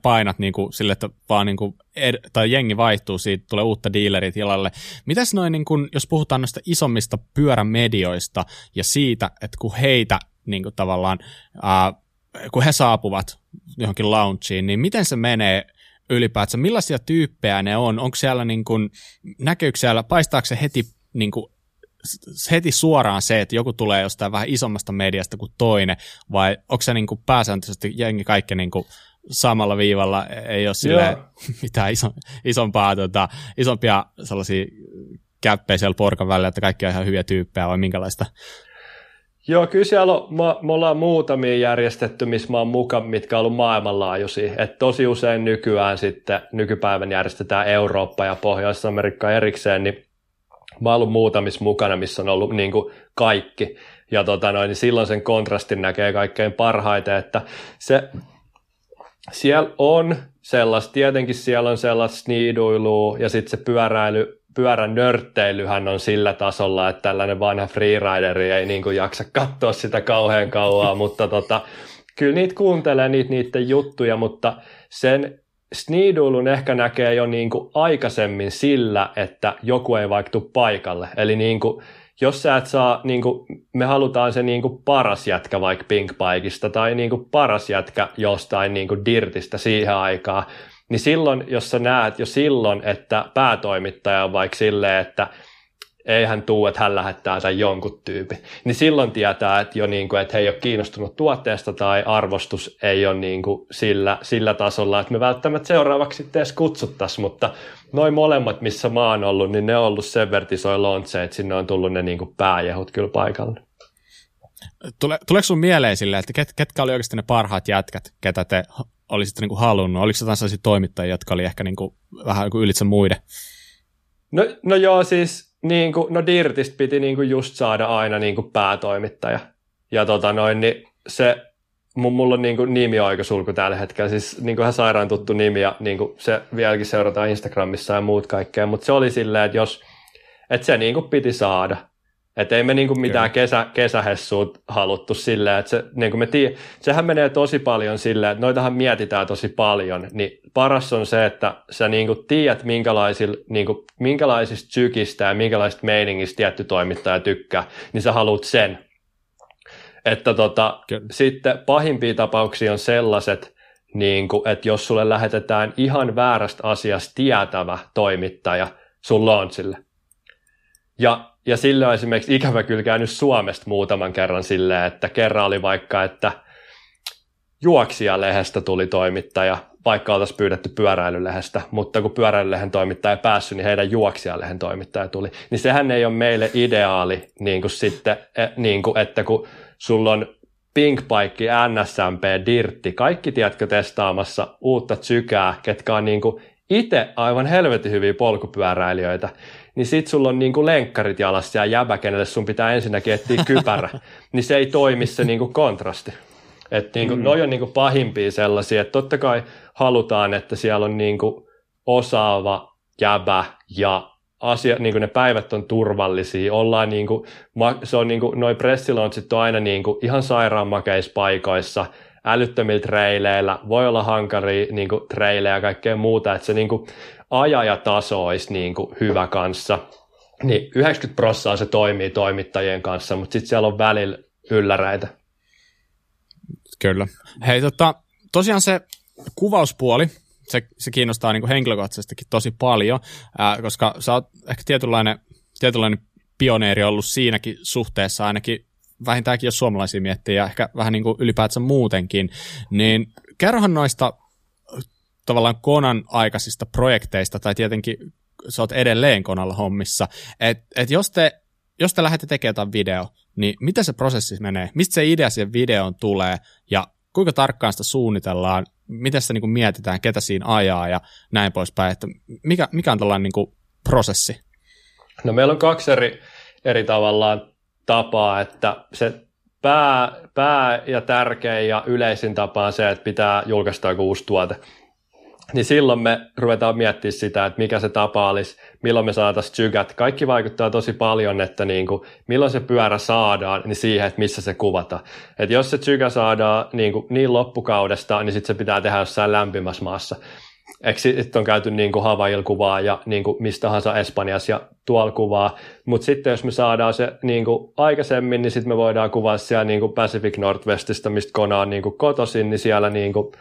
painat niin kuin sille, että vaan niin kuin ed- tai jengi vaihtuu, siitä tulee uutta dealeria tilalle. Mitäs noin, niin kuin, jos puhutaan noista isommista pyörämedioista ja siitä, että kun heitä niin kuin tavallaan, ää, kun he saapuvat johonkin launchiin, niin miten se menee ylipäätään, millaisia tyyppejä ne on? Onko siellä niin kuin, näkyykö siellä, paistaako se heti niin kuin, heti suoraan se, että joku tulee jostain vähän isommasta mediasta kuin toinen, vai onko se niin kuin pääsääntöisesti jengi kaikki niin kuin samalla viivalla, ei ole sille mitään iso, isompaa, tota, isompia sellaisia käppejä siellä porkan välillä, että kaikki on ihan hyviä tyyppejä, vai minkälaista Joo, kyllä siellä on, me, me ollaan muutamia järjestetty, missä mä oon mukaan, mitkä on ollut maailmanlaajuisia. Et tosi usein nykyään sitten, nykypäivän järjestetään Eurooppa ja Pohjois-Amerikka erikseen, niin mä oon ollut muutamissa mukana, missä on ollut niin kuin kaikki. Ja tota noin, niin silloin sen kontrastin näkee kaikkein parhaiten, että se, siellä on sellaista, tietenkin siellä on sellaista sniiduilua ja sitten se pyöräily pyörän nörtteilyhän on sillä tasolla, että tällainen vanha freerideri ei niin kuin jaksa katsoa sitä kauhean kauaa, mutta tota, kyllä niitä kuuntelee niitä niiden juttuja, mutta sen Sneedulun ehkä näkee jo niin kuin aikaisemmin sillä, että joku ei vaikka paikalle. Eli niin kuin, jos sä et saa, niin kuin, me halutaan se niin kuin paras jätkä vaikka Pinkpaikista tai niin kuin paras jätkä jostain niin kuin Dirtistä siihen aikaan, niin silloin, jos sä näet jo silloin, että päätoimittaja on vaikka silleen, että ei hän tuu, että hän lähettää sen jonkun tyypin, niin silloin tietää, että, jo niin kuin, että he ei ole kiinnostunut tuotteesta tai arvostus ei ole niin kuin sillä, sillä tasolla, että me välttämättä seuraavaksi sitten edes kutsuttaisiin, mutta noin molemmat, missä mä oon ollut, niin ne on ollut sen vertisoi että sinne on tullut ne niin kuin pääjehut kyllä paikalle. Tule, tuleeko sun mieleen silleen, että ket, ketkä oli oikeasti ne parhaat jätkät, ketä te olisitte niin kuin halunnut? Oliko jotain sellaisia toimittajia, jotka oli ehkä niin kuin, vähän kuin ylitse muiden? No, no joo, siis niin kuin, no Dirtistä piti niin kuin just saada aina niin kuin päätoimittaja. Ja tota noin, niin se, mulla on niin kuin nimioikosulku tällä hetkellä, siis niin kuin ihan sairaan tuttu nimi ja niin kuin se vieläkin seurataan Instagramissa ja muut kaikkea, mutta se oli silleen, että jos, että se niin kuin piti saada. Että ei me niinku mitään kesä, kesähessuut haluttu silleen, että se, niinku me tii, sehän menee tosi paljon silleen, että noitahan mietitään tosi paljon, niin paras on se, että sä niinku tiedät niinku, minkälaisista sykistä ja minkälaisista meiningistä tietty toimittaja tykkää, niin sä haluat sen. Että tota, sitten pahimpia tapauksia on sellaiset, niin kuin, että jos sulle lähetetään ihan väärästä asiasta tietävä toimittaja sun launchille, ja ja sillä on esimerkiksi ikävä kyllä käynyt Suomesta muutaman kerran silleen, että kerran oli vaikka, että juoksijalehdestä tuli toimittaja, vaikka oltaisiin pyydetty pyöräilylehdestä, mutta kun pyöräilylehen toimittaja ei päässyt, niin heidän juoksijalehen toimittaja tuli. Niin sehän ei ole meille ideaali, niin kuin sitten, e, niin kuin, että kun sulla on Pinkpaikki, NSMP, Dirtti, kaikki tiedätkö testaamassa uutta sykää, ketkä on niin kuin itse aivan helvetin hyviä polkupyöräilijöitä, niin sit sulla on niinku lenkkarit jalassa ja jäbä, kenelle sun pitää ensinnäkin etsiä kypärä, niin se ei toimi se niinku kontrasti. Että niinku, mm. noi on niinku pahimpia sellaisia, että totta kai halutaan, että siellä on niinku osaava jäbä ja asia, niin ne päivät on turvallisia, ollaan niin kuin, se on niin kuin, noi pressilauncit on aina niin kuin, ihan sairaan makeissa paikoissa, älyttömillä treileillä, voi olla hankaria niin kuin, treilejä ja kaikkea muuta, että se niin kuin, ajajataso olisi niin kuin hyvä kanssa, niin 90 prosenttia se toimii toimittajien kanssa, mutta sitten siellä on välillä ylläräitä. Kyllä. Hei, tota, tosiaan se kuvauspuoli, se, se kiinnostaa niin kuin henkilökohtaisestikin tosi paljon, ää, koska sä oot ehkä tietynlainen, tietynlainen pioneeri ollut siinäkin suhteessa ainakin vähintäänkin jos suomalaisia miettii ja ehkä vähän niin kuin ylipäätänsä muutenkin, niin kerrohan noista tavallaan Konan aikaisista projekteista, tai tietenkin sä oot edelleen Konalla hommissa, että et jos te jos te lähdette tekemään jotain video, niin miten se prosessi menee? Mistä se idea siihen videoon tulee ja kuinka tarkkaan sitä suunnitellaan? Miten sitä niin kuin mietitään, ketä siinä ajaa ja näin poispäin? Että mikä, mikä on tällainen niin kuin prosessi? No meillä on kaksi eri, eri tavallaan tapaa, että se pää, pää ja tärkein ja yleisin tapa on se, että pitää julkaista joku uusi tuote niin silloin me ruvetaan miettimään sitä, että mikä se tapa olisi, milloin me saataisiin sykät. Kaikki vaikuttaa tosi paljon, että niin kuin, milloin se pyörä saadaan, niin siihen, että missä se kuvata. Et jos se sykä saadaan niin, kuin, niin loppukaudesta, niin sitten se pitää tehdä jossain lämpimässä maassa. Eikö sitten on käyty niin kuin kuvaa ja niin kuin mistä tahansa Espanjassa ja tuolla kuvaa, mutta sitten jos me saadaan se niin kuin aikaisemmin, niin sitten me voidaan kuvaa siellä niin kuin Pacific Northwestista, mistä Kona on niin kuin kotoisin, niin siellä niin kuin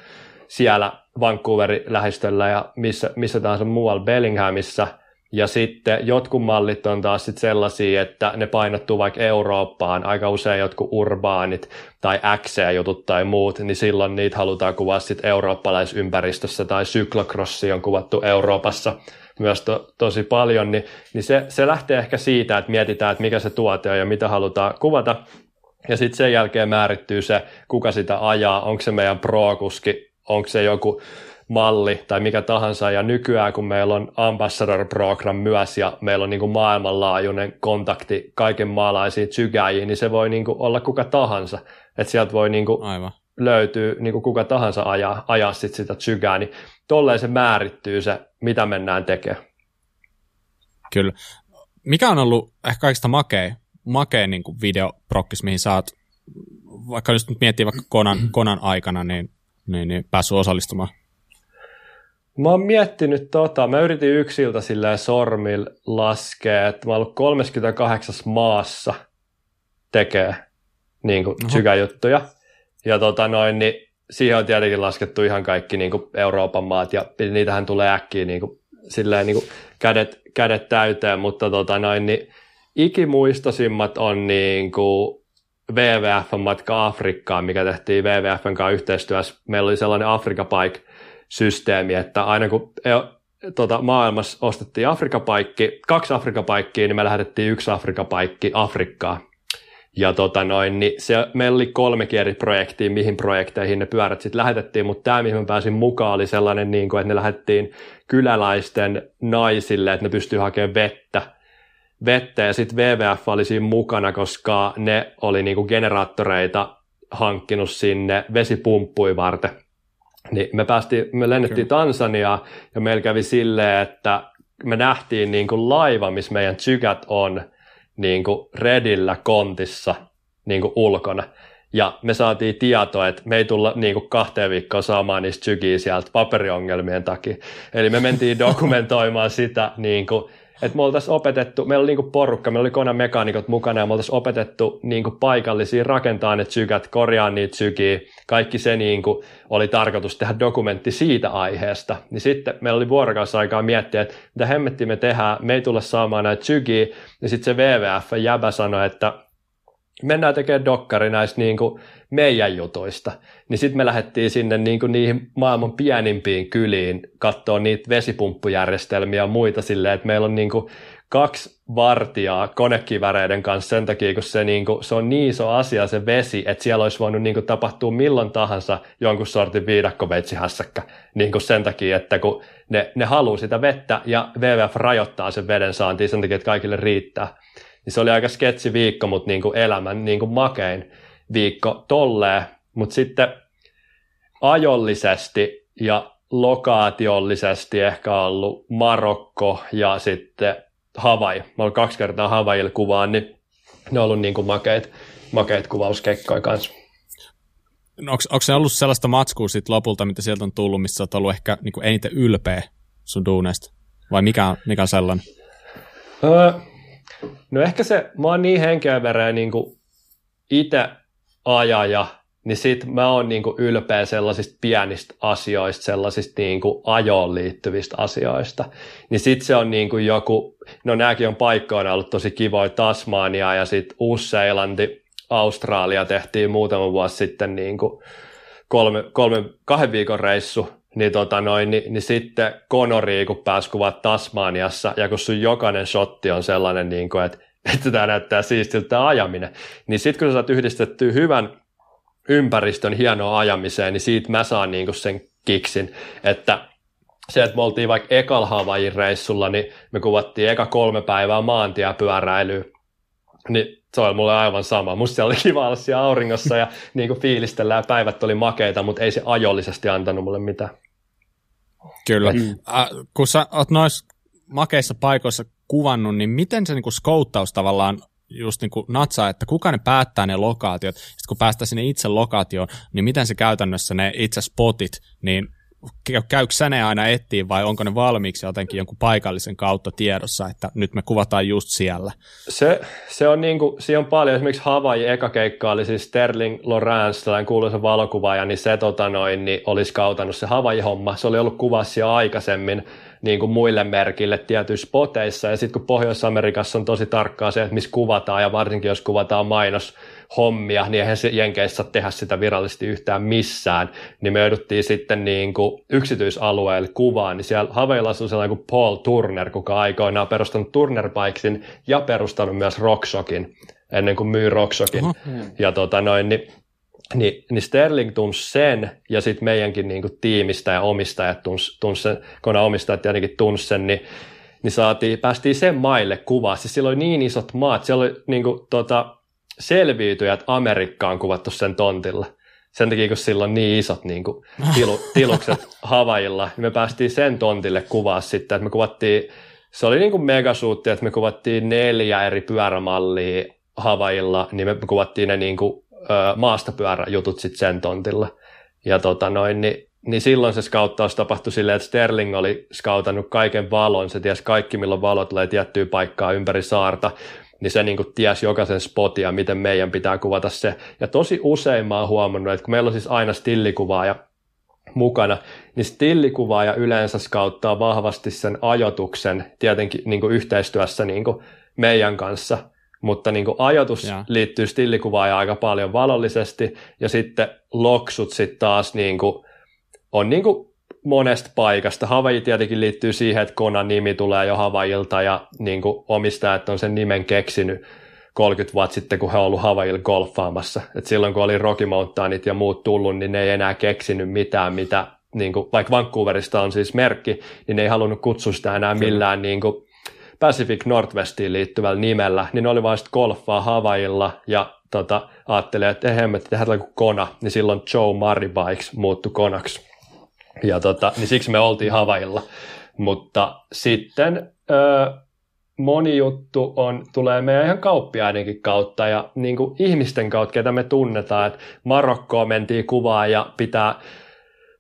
siellä Vancouverin lähistöllä ja missä, missä tahansa muualla Bellinghamissa. Ja sitten jotkut mallit on taas sit sellaisia, että ne painottuu vaikka Eurooppaan, aika usein jotkut urbaanit tai XC-jutut tai muut, niin silloin niitä halutaan kuvaa sitten eurooppalaisympäristössä tai syklokrossi on kuvattu Euroopassa myös to, tosi paljon, niin, niin se, se lähtee ehkä siitä, että mietitään, että mikä se tuote on ja mitä halutaan kuvata, ja sitten sen jälkeen määrittyy se, kuka sitä ajaa, onko se meidän pro-kuski onko se joku malli tai mikä tahansa, ja nykyään kun meillä on Ambassador Program myös, ja meillä on niin kuin maailmanlaajuinen kontakti kaiken maalaisiin tsygäjiin, niin se voi niin kuin olla kuka tahansa, että sieltä voi niin kuin Aivan. löytyy niin kuin kuka tahansa ajaa, ajaa sit sitä tsygää, niin tolleen se määrittyy se, mitä mennään tekemään. Kyllä. Mikä on ollut ehkä kaikista makea, makea niin videoprokkis, mihin saat, vaikka jos nyt miettii vaikka Konan, Konan aikana, niin, niin, niin päässyt osallistumaan? Mä oon miettinyt tota, mä yritin yksiltä silleen sormilla laskea, että mä oon ollut 38 maassa tekee niin kuin juttuja. Ja tota noin, niin siihen on tietenkin laskettu ihan kaikki niin kuin Euroopan maat, ja niitähän tulee äkkiä niin kuin, silleen, niin kuin kädet, kädet täyteen, mutta tota noin, niin ikimuistosimmat on niin kuin WWF-matka Afrikkaan, mikä tehtiin WWFn kanssa yhteistyössä. Meillä oli sellainen Afrika Bike-systeemi, että aina kun tota, maailmassa ostettiin Afrikapaikki, kaksi Afrikapaikkia, niin me lähetettiin yksi Afrikapaikki Afrikkaan. Ja tota noin, niin se, meillä oli kolme eri projektia, mihin projekteihin ne pyörät sitten lähetettiin, mutta tämä, mihin mä pääsin mukaan, oli sellainen, niin kuin, että ne lähetettiin kyläläisten naisille, että ne pystyy hakemaan vettä. Vettä ja sitten WWF oli siinä mukana, koska ne oli niin kuin generaattoreita hankkinut sinne vesipumppuja varten. Niin me, päästiin, me lennettiin Tansaniaan ja meillä kävi silleen, että me nähtiin niin kuin laiva, missä meidän tsykät on – niin kuin Redillä kontissa niin kuin ulkona. Ja me saatiin tietoa, että me ei tulla niin kuin kahteen viikkoon saamaan niistä sieltä paperiongelmien takia. Eli me mentiin dokumentoimaan sitä, niin kuin, että me oltaisiin opetettu, meillä oli niin kuin porukka, meillä oli konan mekaanikot mukana ja me oltaisiin opetettu niin kuin paikallisia rakentaa ne sykät, korjaa niitä sykiä. Kaikki se niin kuin, oli tarkoitus tehdä dokumentti siitä aiheesta. Niin sitten meillä oli vuorokausi aikaa miettiä, että mitä hemmettiä me tehdään, me ei tulla saamaan näitä sykiä. Ja sitten se WWF jäbä sanoi, että mennään tekemään dokkari näistä niin kuin meidän jutuista. Niin sitten me lähdettiin sinne niin kuin niihin maailman pienimpiin kyliin katsoa niitä vesipumppujärjestelmiä ja muita silleen, että meillä on niin kuin kaksi vartijaa konekiväreiden kanssa sen takia, kun se, niin kuin, se on niin iso asia se vesi, että siellä olisi voinut niin kuin, tapahtua milloin tahansa jonkun sortin viidakkoveitsihässäkkä niin kuin sen takia, että kun ne, ne haluaa sitä vettä ja WWF rajoittaa sen veden saantiin sen takia, että kaikille riittää. Niin se oli aika sketsi viikko, mutta niin kuin elämän niin kuin makein viikko tolleen, mutta sitten ajollisesti ja lokaatiollisesti ehkä ollut Marokko ja sitten Havai. Mä olen kaksi kertaa Havailla kuvaan, niin ne on ollut niin kuin makeit, makeit kuvauskekkoja kanssa. No, onko, se ollut sellaista matskua sit lopulta, mitä sieltä on tullut, missä olet ollut ehkä niin kuin eniten ylpeä sun duuneista? Vai mikä on, mikä on sellainen? Öö, no ehkä se, mä oon niin henkeä vereen niin itse ajaja, niin sit mä oon niinku ylpeä sellaisista pienistä asioista, sellaisista niinku ajoon liittyvistä asioista. Niin sit se on niinku joku, no nääkin on paikkoina ollut tosi kivoja, Tasmania ja sit Uus-Seelanti, Australia tehtiin muutama vuosi sitten niinku kolme, kolme, kahden viikon reissu, niin, tota noin, niin, niin sitten Konori, kun pääsi kuvat Tasmaniassa, ja kun sun jokainen shotti on sellainen, niin kuin, että, että tämä näyttää siistiltä ajaminen, niin sitten kun sä saat yhdistettyä hyvän ympäristön hienoa ajamiseen, niin siitä mä saan niin kuin sen kiksin, että se, että me oltiin vaikka ekal Havaijin reissulla, niin me kuvattiin eka kolme päivää maantiepyöräilyä, niin se oli mulle aivan sama. Musta siellä oli kiva olla siellä auringossa ja niin kuin fiilistellä ja päivät oli makeita, mutta ei se ajollisesti antanut mulle mitään. Kyllä. Mm. Äh, kun sä oot noissa makeissa paikoissa kuvannut, niin miten se niin kuin skouttaus tavallaan just niin kuin natsaa, että kuka ne päättää ne lokaatiot. Sitten kun päästään sinne itse lokaatioon, niin miten se käytännössä ne itse spotit, niin käykö sä ne aina etsiä vai onko ne valmiiksi jotenkin jonkun paikallisen kautta tiedossa, että nyt me kuvataan just siellä? Se, se on niin kuin, siinä on paljon, esimerkiksi Hawaii eka keikka oli siis Sterling Lawrence, tällainen kuuluisa valokuvaaja, niin se tota noin, niin olisi kautannut se Hawaii-homma. Se oli ollut kuvassa jo aikaisemmin, niin kuin muille merkille tietyissä spoteissa. Ja sitten kun Pohjois-Amerikassa on tosi tarkkaa se, että missä kuvataan, ja varsinkin jos kuvataan mainoshommia, niin eihän se Jenkeissä saa tehdä sitä virallisesti yhtään missään. Niin me jouduttiin sitten niin kuin yksityisalueelle kuvaan, niin siellä Haveilassa on sellainen kuin Paul Turner, kuka aikoinaan perustanut Turner Bikesin ja perustanut myös Rockshokin ennen kuin myy Rockshokin. Uh-huh. Ja tota noin, niin niin, niin Sterling tunsi sen, ja sitten meidänkin niin kuin, tiimistä ja omistajat tunsi, tunsi sen, kun omistajat tietenkin tunsi sen, niin, niin saatiin, päästiin sen maille kuvaa. Siis siellä oli niin isot maat, siellä oli niin kuin, tota, selviytyjät Amerikkaan kuvattu sen tontilla. Sen takia, kun sillä on niin isot niin kuin, tilu, tilukset Havailla, niin me päästiin sen tontille kuvaa sitten, että me kuvattiin se oli niin kuin megasuutti, että me kuvattiin neljä eri pyörämallia Havailla, niin me kuvattiin ne niin kuin, maastopyöräjutut sitten sen tontilla. Ja tota noin, niin, niin silloin se skauttaus tapahtui silleen, että Sterling oli skautannut kaiken valon, se tiesi kaikki milloin valo tulee tiettyä paikkaa ympäri saarta, niin se niin tiesi jokaisen spotia, miten meidän pitää kuvata se. Ja tosi usein mä oon huomannut, että kun meillä on siis aina stillikuvaa ja mukana, niin stillikuvaaja yleensä skauttaa vahvasti sen ajotuksen tietenkin niin kuin yhteistyössä niin kuin meidän kanssa, mutta niin kuin ajoitus ja. liittyy stillikuvaajaan aika paljon valollisesti, ja sitten loksut sitten taas niin kuin, on niin kuin monesta paikasta. Havaji tietenkin liittyy siihen, että Konan nimi tulee jo Havajilta, ja niin kuin omistajat on sen nimen keksinyt 30 vuotta sitten, kun he on ollut Havailla golfaamassa. Et silloin, kun oli Rocky Mountainit ja muut tullut, niin ne ei enää keksinyt mitään, mitä, niin kuin, vaikka Vancouverista on siis merkki, niin ne ei halunnut kutsua sitä enää millään niin kuin Pacific Northwestiin liittyvällä nimellä, niin ne oli vain golfaa Havailla ja tota, ajattelee, että ei hemmetti, tehdään kuin Kona, niin silloin Joe Murray Bikes muuttui Konaksi. Ja tota, niin siksi me oltiin Havailla. Mutta sitten öö, moni juttu on, tulee meidän ihan kauppiaidenkin kautta ja niin kuin ihmisten kautta, ketä me tunnetaan, että Marokkoon mentiin kuvaa ja pitää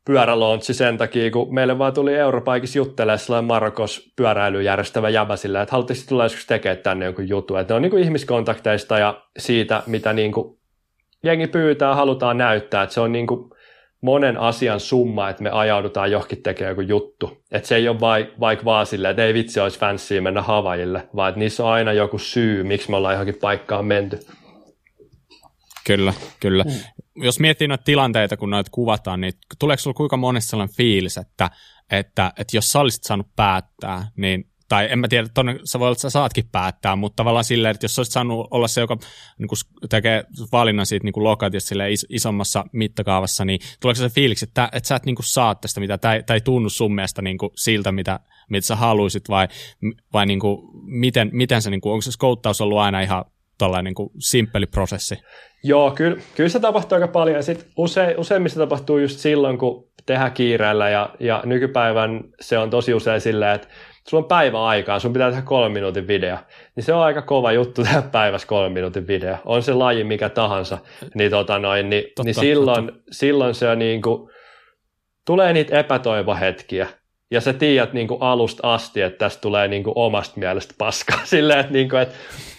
pyörälontsi sen takia, kun meille vaan tuli Europaikissa juttelemaan sellainen Marokos pyöräilyjärjestävä jäbä sillä, että haluttiin tulla joskus tekemään tänne jonkun jutun. Että ne on niin kuin ihmiskontakteista ja siitä, mitä niin kuin jengi pyytää, halutaan näyttää, että se on niin kuin monen asian summa, että me ajaudutaan johonkin tekemään joku juttu. Että se ei ole vaik- vaikka vaan silleen, että ei vitsi olisi fanssiä mennä Havajille, vaan että niissä on aina joku syy, miksi me ollaan johonkin paikkaan menty. Kyllä, kyllä. Mm. Jos miettii noita tilanteita, kun noita kuvataan, niin tuleeko sinulla kuinka monessa sellainen fiilis, että, että, että jos sä olisit saanut päättää, niin tai en mä tiedä, tonne sä voi olla, että sä saatkin päättää, mutta tavallaan silleen, että jos sä olisit saanut olla se, joka niin kuin tekee valinnan siitä niin lokaatiosta sille is- isommassa mittakaavassa, niin tuleeko se fiiliksi, että, että sä et niin saa tästä mitä, tai, tai tunnu sun mielestä niin siltä, mitä, mitä sä haluaisit, vai, vai niin kuin, miten, miten se, niin kuin, onko se skouttaus ollut aina ihan tällainen niin kuin simppeli prosessi? Joo, kyllä, kyllä se tapahtuu aika paljon, ja sitten use, useimmissa tapahtuu just silloin, kun tehdään kiireellä, ja, ja nykypäivän se on tosi usein silleen, että sulla on päivä aikaa, sun pitää tehdä kolmen minuutin video, niin se on aika kova juttu tehdä päivässä kolmen minuutin video. On se laji mikä tahansa, niin, tota noin, niin, totta, niin silloin, totta. silloin se on niin kuin, tulee niitä epätoivohetkiä, ja sä tiedät niin kuin alusta asti, että tästä tulee niin kuin omasta mielestä paskaa. Silleen, että, niin kuin, että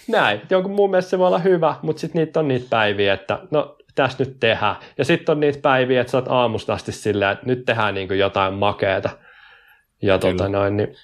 näin, jonkun mun mielestä se voi olla hyvä, mutta sitten niitä on niitä päiviä, että no tässä nyt tehdään. Ja sitten on niitä päiviä, että sä oot aamusta asti silleen, että nyt tehdään niin kuin jotain makeeta. Ja tota noin, niin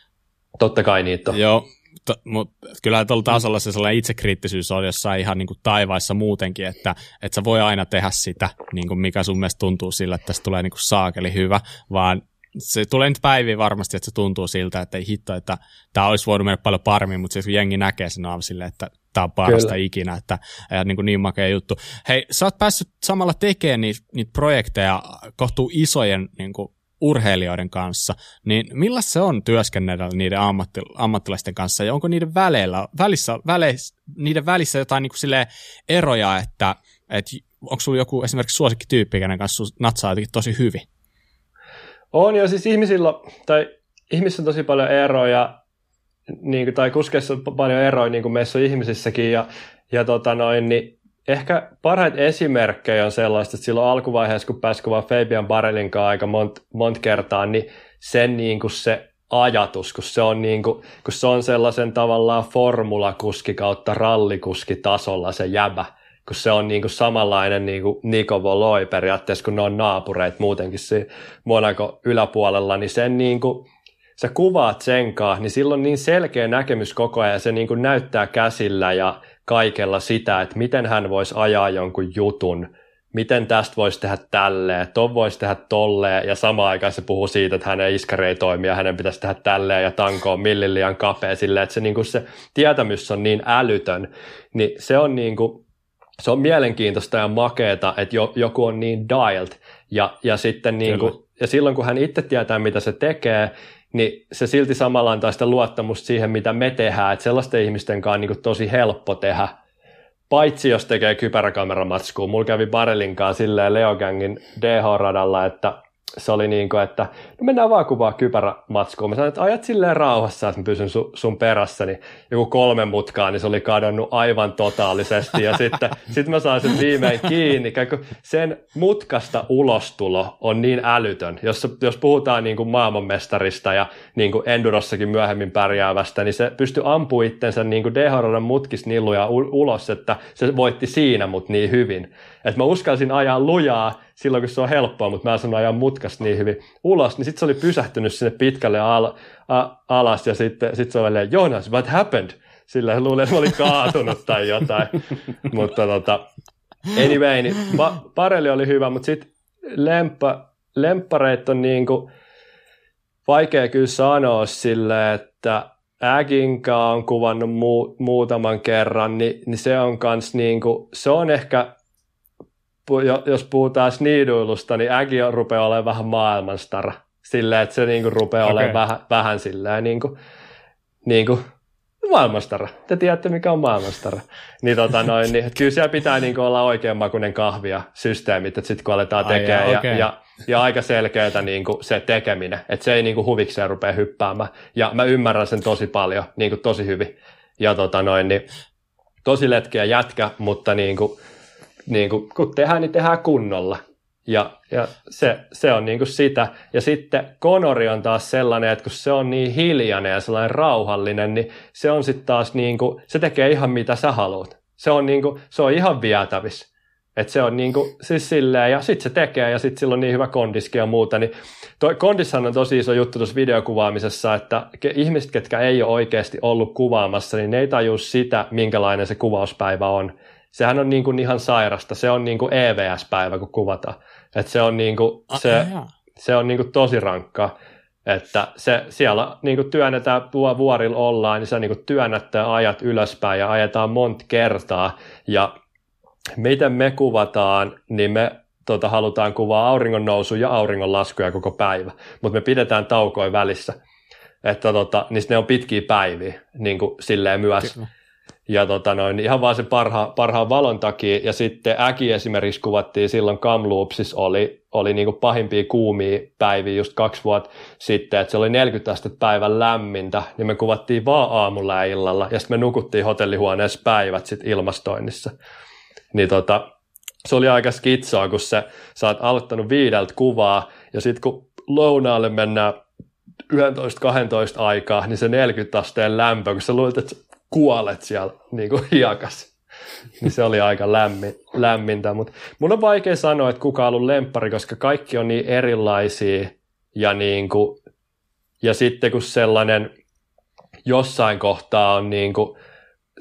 Totta kai niitä on. Joo, to, mutta kyllä tuolla tasolla se sellainen itsekriittisyys on jossain ihan niin kuin taivaissa muutenkin, että, että sä voi aina tehdä sitä, niin kuin mikä sun mielestä tuntuu sillä, että tästä tulee niin kuin saakeli hyvä, vaan se tulee nyt päiviä varmasti, että se tuntuu siltä, että ei hitto, että tämä olisi voinut mennä paljon paremmin, mutta siis kun jengi näkee sen aivan silleen, että tämä on parasta Kyllä. ikinä, että ja niin, kuin niin makea juttu. Hei, sä oot päässyt samalla tekemään niitä, niitä projekteja kohtuu isojen niin kuin urheilijoiden kanssa, niin millä se on työskennellä niiden ammatti, ammattilaisten kanssa, ja onko niiden väleillä, välissä, väleissä, niiden välissä jotain niin kuin eroja, että, että onko sulla joku esimerkiksi suosikkityyppi, kenen kanssa natsaa jotenkin tosi hyvin? On jo, siis ihmisillä, tai ihmisissä on tosi paljon eroja, niin kuin, tai kuskeissa on paljon eroja, niin kuin meissä on ihmisissäkin, ja, ja tota noin, niin ehkä parhaita esimerkkejä on sellaista, että silloin alkuvaiheessa, kun pääsi kuvaa Fabian Barelin kanssa aika monta mont kertaa, niin sen niin kuin se ajatus, kun se on, niin kuin, kun se on sellaisen tavallaan formulakuski kautta rallikuski tasolla se jäbä, kun se on niin kuin samanlainen niin kuin Niko Voloi periaatteessa, kun ne on naapureita muutenkin siinä Monaco yläpuolella, niin sen niin kuin, sä kuvaat sen kanssa, niin silloin niin selkeä näkemys koko ajan, se niin kuin näyttää käsillä ja kaikella sitä, että miten hän voisi ajaa jonkun jutun, miten tästä voisi tehdä tälleen, ton voisi tehdä tolleen, ja samaan aikaan se puhuu siitä, että hänen iskari ei toimi, ja hänen pitäisi tehdä tälleen, ja tanko on millin liian kapea, silleen, että se, niin kuin se tietämys on niin älytön, niin se on, niin kuin, se on mielenkiintoista ja makeeta, että jo, joku on niin dialed, ja, ja sitten niin kuin, ja silloin kun hän itse tietää, mitä se tekee, niin se silti samalla antaa sitä luottamusta siihen, mitä me tehdään, että sellaisten ihmisten kanssa on niin tosi helppo tehdä, paitsi jos tekee kypäräkameramatskua. Mulla kävi Barelin kanssa silleen Leogangin DH-radalla, että se oli niin kuin, että no mennään vaan kuvaa kypärämatskuun. Mä sanoin, että ajat silleen rauhassa, että mä pysyn su, sun perässä, niin joku kolme mutkaa, niin se oli kadonnut aivan totaalisesti. Ja sitten sit mä saan sen viimein kiinni. Sen mutkasta ulostulo on niin älytön. Jos, jos puhutaan niin kuin maailmanmestarista ja niin kuin Endurossakin myöhemmin pärjäävästä, niin se pystyy ampumaan itsensä niin kuin DHRn mutkisnilluja ulos, että se voitti siinä mut niin hyvin. Että mä uskalsin ajaa lujaa silloin, kun se on helppoa, mutta mä sanon ajaa mutkasta niin hyvin ulos, niin sitten se oli pysähtynyt sinne pitkälle al- a- alas ja sitten sit se oli silleen, Jonas, what happened? Sillä luulen, että mä olin kaatunut tai jotain. mutta tota, anyway, niin pa- Pareli oli hyvä, mutta sitten lemppa, lemppareit on niin kuin, vaikea kyllä sanoa sille, että Äginka on kuvannut mu- muutaman kerran, niin, niin se on kans niinku, se on ehkä jos puhutaan sniiduilusta, niin Ägi rupeaa olemaan vähän maailmanstara. Silleen, että se niinku rupeaa okay. olemaan vähän, vähän silleen niinku, niinku maailmanstara. Te tiedätte, mikä on maailmanstara. Niin, tota noin, niin että kyllä siellä pitää niinku olla oikeanmakuinen kahvi ja systeemit, että sitten kun aletaan tekemään ja, okay. ja, ja, aika selkeätä niinku se tekeminen, että se ei niinku huvikseen rupea hyppäämään. Ja mä ymmärrän sen tosi paljon, niinku tosi hyvin. Ja tota noin, niin tosi letkeä jätkä, mutta niinku, niin kuin, kun tehdään, niin tehdään kunnolla. Ja, ja se, se on niin kuin sitä. Ja sitten Konori on taas sellainen, että kun se on niin hiljainen ja sellainen rauhallinen, niin se on sitten taas niin kuin, se tekee ihan mitä sä haluat. Se on, niin kuin, se on ihan vietävissä. että se on niin kuin, siis silleen, ja sitten se tekee, ja sitten sillä on niin hyvä kondiski ja muuta. Niin toi kondishan on tosi iso juttu tuossa videokuvaamisessa, että ihmiset, ketkä ei ole oikeasti ollut kuvaamassa, niin ne ei tajua sitä, minkälainen se kuvauspäivä on sehän on niin kuin ihan sairasta. Se on niin kuin EVS-päivä, kun kuvataan. Et se on, niin kuin, se, se on niin kuin tosi rankkaa. Että se, siellä niin kuin työnnetään, tuo vuorilla ollaan, niin sä niin kuin työnnät ajat ylöspäin ja ajetaan monta kertaa. Ja miten me kuvataan, niin me tota, halutaan kuvaa auringon nousu ja auringon laskuja koko päivä, mutta me pidetään taukoja välissä. Että tota, niin ne on pitkiä päiviä niin kuin silleen myös. Kyllä. Ja tota noin, ihan vaan sen parha, parhaan valon takia. Ja sitten Äki esimerkiksi kuvattiin silloin Kamloopsissa oli, oli niin pahimpia kuumia päiviä just kaksi vuotta sitten, että se oli 40 astetta päivän lämmintä, niin me kuvattiin vaan aamulla ja illalla, ja sitten me nukuttiin hotellihuoneessa päivät sitten ilmastoinnissa. Niin tota, se oli aika skitsoa, kun se, sä oot aloittanut viideltä kuvaa, ja sitten kun lounaalle mennään 11-12 aikaa, niin se 40 asteen lämpö, kun sä luulet, että kuolet siellä niin kuin hiekas. niin se oli aika lämmin, lämmintä, mutta mun on vaikea sanoa, että kuka on ollut lemppari, koska kaikki on niin erilaisia ja, niin kuin, ja sitten kun sellainen jossain kohtaa on niin kuin,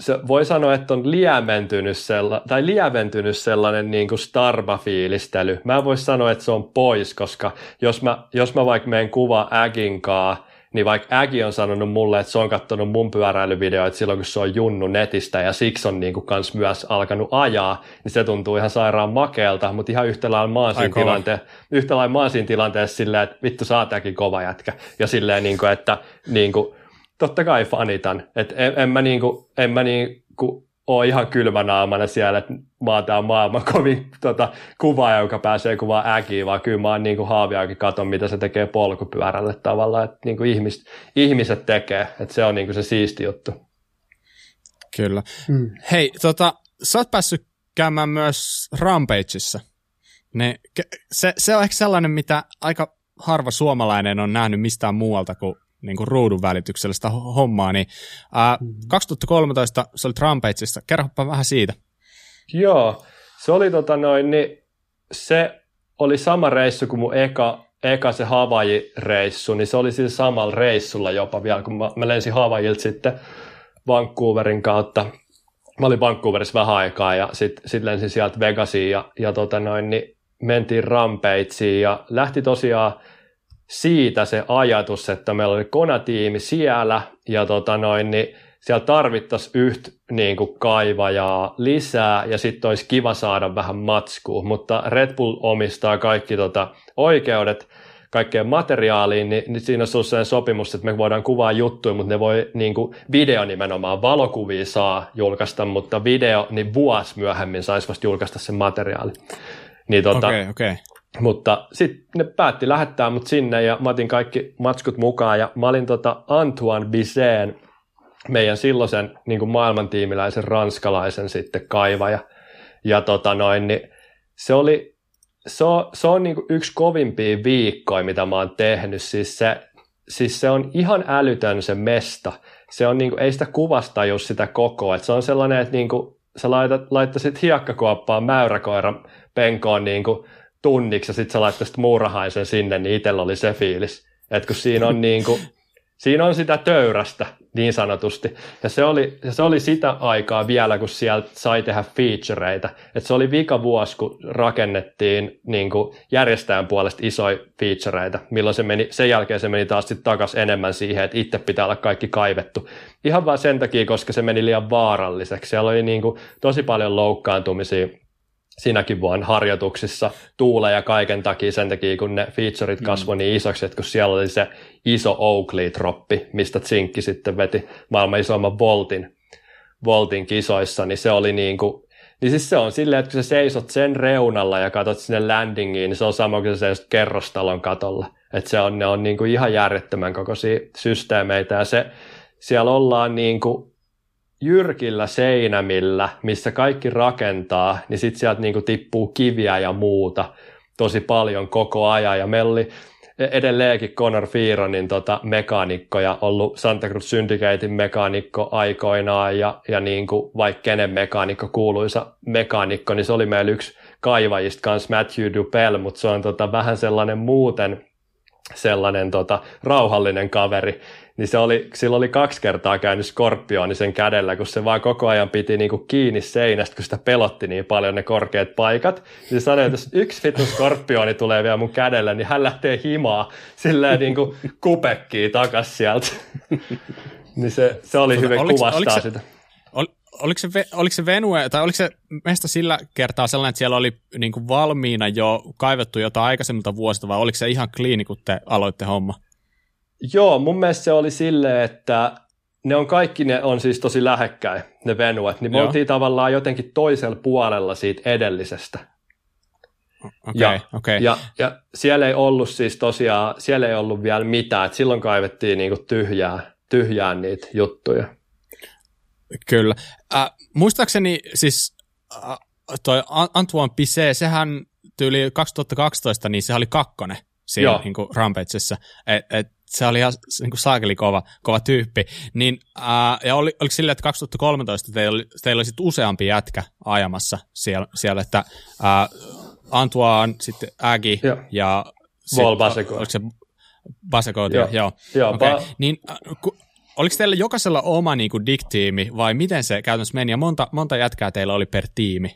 se voi sanoa, että on lieventynyt, sella, tai lieventynyt sellainen niin kuin starba-fiilistely. Mä en voi sanoa, että se on pois, koska jos mä, jos mä vaikka menen kuva Äginkaa, niin vaikka Ägi on sanonut mulle, että se on katsonut mun pyöräilyvideoita silloin, kun se on junnu netistä ja siksi on niin kuin kans myös alkanut ajaa, niin se tuntuu ihan sairaan makeelta, mutta ihan yhtä lailla mä oon siinä, tilante- yhtä lailla mä siinä tilanteessa silleen, että vittu sä oot kova jätkä. Ja silleen, niin kuin, että niin kuin, totta kai fanitan. Että en, en mä, niin kuin, en mä niin kuin, ole ihan kylmänaamana siellä, että mä oon tää maailman kovin tota, kuva, joka pääsee kuvaa äkiä, vaan kyllä mä oon niin haaviakin katon, mitä se tekee polkupyörälle tavallaan, että niin kuin ihmiset, ihmiset tekee, että se on niin kuin se siisti juttu. Kyllä. Hmm. Hei, tota, sä oot päässyt käymään myös Rampageissa. Ne, se, se on ehkä sellainen, mitä aika harva suomalainen on nähnyt mistään muualta kuin niin kuin ruudun välityksellä sitä hommaa, niin ää, 2013 se oli Rampageissa. Kerropa vähän siitä. Joo, se oli tota noin, niin se oli sama reissu kuin mun eka, eka se Hawaii-reissu, niin se oli siis samalla reissulla jopa vielä, kun mä, mä lensin Hawaiilta sitten Vancouverin kautta. Mä olin Vancouverissa vähän aikaa ja sitten sit lensin sieltä Vegasiin ja, ja tota noin, niin mentiin Rampageen ja lähti tosiaan siitä se ajatus, että meillä oli konatiimi siellä ja tota noin, niin siellä tarvittaisiin yhtä niin kuin kaivajaa lisää ja sitten olisi kiva saada vähän matskua, mutta Red Bull omistaa kaikki tota, oikeudet kaikkeen materiaaliin, niin, niin siinä on sellainen sopimus, että me voidaan kuvaa juttuja, mutta ne voi niin kuin video nimenomaan, valokuvia saa julkaista, mutta video, niin vuosi myöhemmin saisi vasta julkaista sen materiaali. Niin, tota, okay, okay. Mutta sitten ne päätti lähettää mut sinne ja mä otin kaikki matskut mukaan ja mä olin tota Antoine Biseen, meidän silloisen niin kuin maailmantiimiläisen ranskalaisen sitten kaivaja. Ja tota noin, niin se oli, se on, se on niin kuin yksi kovimpia viikkoja, mitä mä oon tehnyt. Siis se, siis se on ihan älytön se mesta. Se on niin kuin, ei sitä kuvasta just sitä kokoa. Et se on sellainen, että niin kuin, sä laitat, laittaisit hiekkakuoppaan mäyräkoiran penkoon niin kuin tunniksi ja sitten sä laittaisit muurahaisen sinne, niin itsellä oli se fiilis. Että kun siinä on, niin kuin, siinä on sitä töyrästä niin sanotusti. Ja se oli, ja se oli sitä aikaa vielä, kun siellä sai tehdä featureita. Et se oli vika vuosi, kun rakennettiin niin kuin järjestäjän puolesta isoja featureita, milloin se meni, sen jälkeen se meni taas sitten takaisin enemmän siihen, että itse pitää olla kaikki kaivettu. Ihan vain sen takia, koska se meni liian vaaralliseksi. Siellä oli niin kuin tosi paljon loukkaantumisia sinäkin vuonna harjoituksissa tuule ja kaiken takia sen takia, kun ne featureit kasvoi mm. niin isoksi, että kun siellä oli se iso Oakley-troppi, mistä Zinkki sitten veti maailman isoimman Voltin, Voltin kisoissa, niin se oli niin kuin, niin siis se on silleen, että kun sä seisot sen reunalla ja katsot sinne landingiin, niin se on sama kuin sä seisot kerrostalon katolla. Että se on, ne on niin kuin ihan järjettömän kokoisia systeemeitä ja se, siellä ollaan niin kuin jyrkillä seinämillä, missä kaikki rakentaa, niin sitten sieltä niinku tippuu kiviä ja muuta tosi paljon koko ajan. Ja meillä oli edelleenkin Conor Fironin tota, mekaanikko ja ollut Santa Cruz Syndicatein mekaanikko aikoinaan ja, ja niin kuin vaikka kenen mekaanikko, kuuluisa mekaanikko, niin se oli meillä yksi kaivajista kanssa Matthew Dupel, mutta se on tota, vähän sellainen muuten sellainen tota, rauhallinen kaveri, niin se oli, sillä oli kaksi kertaa käynyt skorpioni sen kädellä, kun se vaan koko ajan piti niinku kiinni seinästä, kun sitä pelotti niin paljon ne korkeat paikat. Niin se sanoi, että jos yksi vittu skorpioni tulee vielä mun kädellä, niin hän lähtee himaa silleen niinku kupekkiin takas sieltä. niin se, se oli hyvin oliko, kuvastaa oliko se, sitä. Ol, oliko se, oliko se Venue, tai oliko se meistä sillä kertaa sellainen, että siellä oli niin valmiina jo kaivettu jotain aikaisemmilta vuosilta, vai oliko se ihan kliini, kun te aloitte homma? Joo, mun mielestä se oli silleen, että ne on kaikki, ne on siis tosi lähekkäin, ne venuet, niin me Joo. oltiin tavallaan jotenkin toisella puolella siitä edellisestä. Okay, ja, okay. Ja, ja siellä ei ollut siis tosiaan, siellä ei ollut vielä mitään, että silloin kaivettiin niinku tyhjää, tyhjää niitä juttuja. Kyllä. Äh, muistaakseni siis äh, toi Antoine Pisset, sehän tyyli 2012, niin se oli kakkonen siinä niin Rampagessa. Et, et, se oli ihan niin kuin saakeli kova, kova tyyppi. Niin, ää, ja oli, oliko silleen, että 2013 teillä oli, teillä oli sitten useampi jätkä ajamassa siellä, siellä että ää, Antoine, sitten Ägi ja, ja Vol Baseko. Oliko se Baseko, joo. joo. joo okay. ba- niin, ku, oliko teillä jokaisella oma niin kuin, dig-tiimi vai miten se käytännössä meni ja monta, monta jätkää teillä oli per tiimi?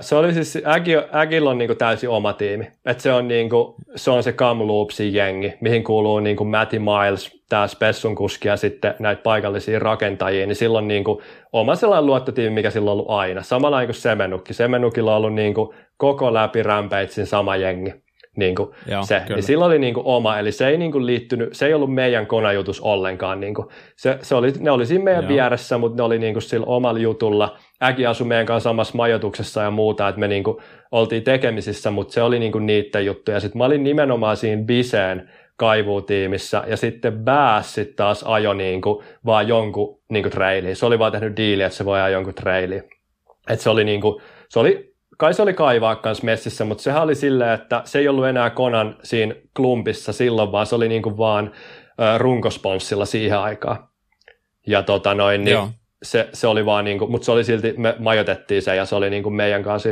Se oli siis, Agil on niinku täysin oma tiimi. Et se, on niinku, se on se Kamloopsin jengi, mihin kuuluu niinku Matty Miles, tämä Spessun kuski ja sitten näitä paikallisia rakentajia, niin silloin niinku oma sellainen luottotiimi, mikä sillä on ollut aina. Samalla kuin Semenukki. Semenukilla on ollut niinku koko läpi Rampagein sama jengi niin kuin Joo, se. Niin sillä oli niin kuin oma, eli se ei niin kuin liittynyt, se ei ollut meidän konajutus ollenkaan. Niin kuin. Se, se oli, ne oli siinä meidän Joo. vieressä, mutta ne oli niin kuin sillä omalla jutulla. Äki asui meidän kanssa samassa majoituksessa ja muuta, että me niin kuin oltiin tekemisissä, mutta se oli niin kuin niiden juttu. Ja sitten mä olin nimenomaan siinä Biseen kaivutiimissä, ja sitten Bass sitten taas ajo niin kuin vaan jonkun niin kuin trailiin. Se oli vaan tehnyt diili, että se voi ajaa jonkun trailiin. Et se oli, niin kuin, se oli kai se oli kaivaa kanssa messissä, mutta sehän oli silleen, että se ei ollut enää Konan siinä klumpissa silloin, vaan se oli niinku vaan runkosponssilla siihen aikaan. Ja tota noin, niin se, se, oli vaan niinku, mutta se oli silti, me majoitettiin se ja se oli niinku meidän kanssa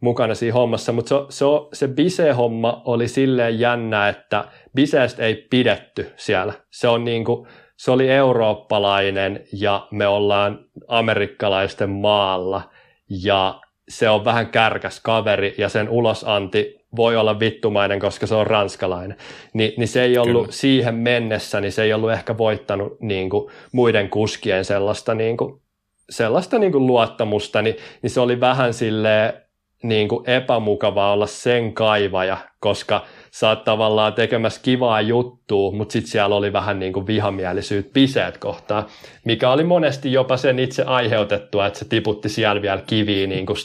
mukana siinä hommassa, mutta se, se, se bise-homma oli silleen jännä, että biseestä ei pidetty siellä. Se on niinku, se oli eurooppalainen ja me ollaan amerikkalaisten maalla ja se on vähän kärkäs kaveri ja sen ulosanti voi olla vittumainen, koska se on ranskalainen. Ni, niin se ei ollut Kyllä. siihen mennessä, niin se ei ollut ehkä voittanut niin kuin, muiden kuskien sellaista, niin kuin, sellaista niin kuin, luottamusta, niin, niin se oli vähän sille niin kuin, epämukavaa olla sen kaivaja, koska sä oot tavallaan tekemässä kivaa juttua, mutta sitten siellä oli vähän niin kuin vihamielisyyttä piseet kohtaan, mikä oli monesti jopa sen itse aiheutettua, että se tiputti siellä vielä kiviä niin kuin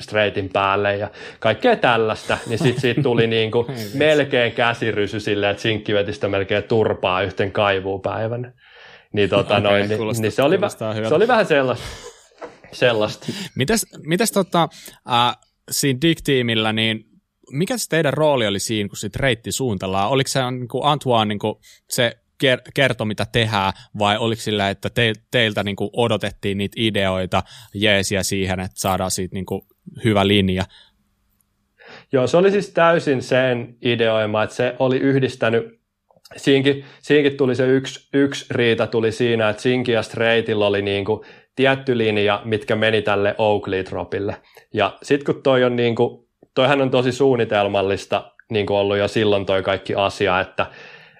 straightin päälle ja kaikkea tällaista, niin sitten siitä tuli niin kuin melkein käsirysy silleen, että sinkki veti sitä melkein turpaa yhten kaivuupäivänä. Niin, tota, okay, noin, niin, niin se, oli, se oli vähän sellaista. sellaista. Mitäs, mitäs tota, äh, siinä Dick-tiimillä, niin mikä se teidän rooli oli siinä, kun sit reitti suunnitellaan? Oliko se niin kuin Antoine niin kuin se ker- kerto, mitä tehdään, vai oliko sillä, että te- teiltä niin kuin odotettiin niitä ideoita, jeesiä siihen, että saadaan siitä niin kuin hyvä linja? Joo, se oli siis täysin sen ideoima, että se oli yhdistänyt Siinkin, siinkin tuli se yksi, yksi riita tuli siinä, että Sinki ja Straightilla oli niin kuin tietty linja, mitkä meni tälle Oakley-tropille. Ja sitten kun toi on niin kuin, toihan on tosi suunnitelmallista niin kuin ollut jo silloin toi kaikki asia, että,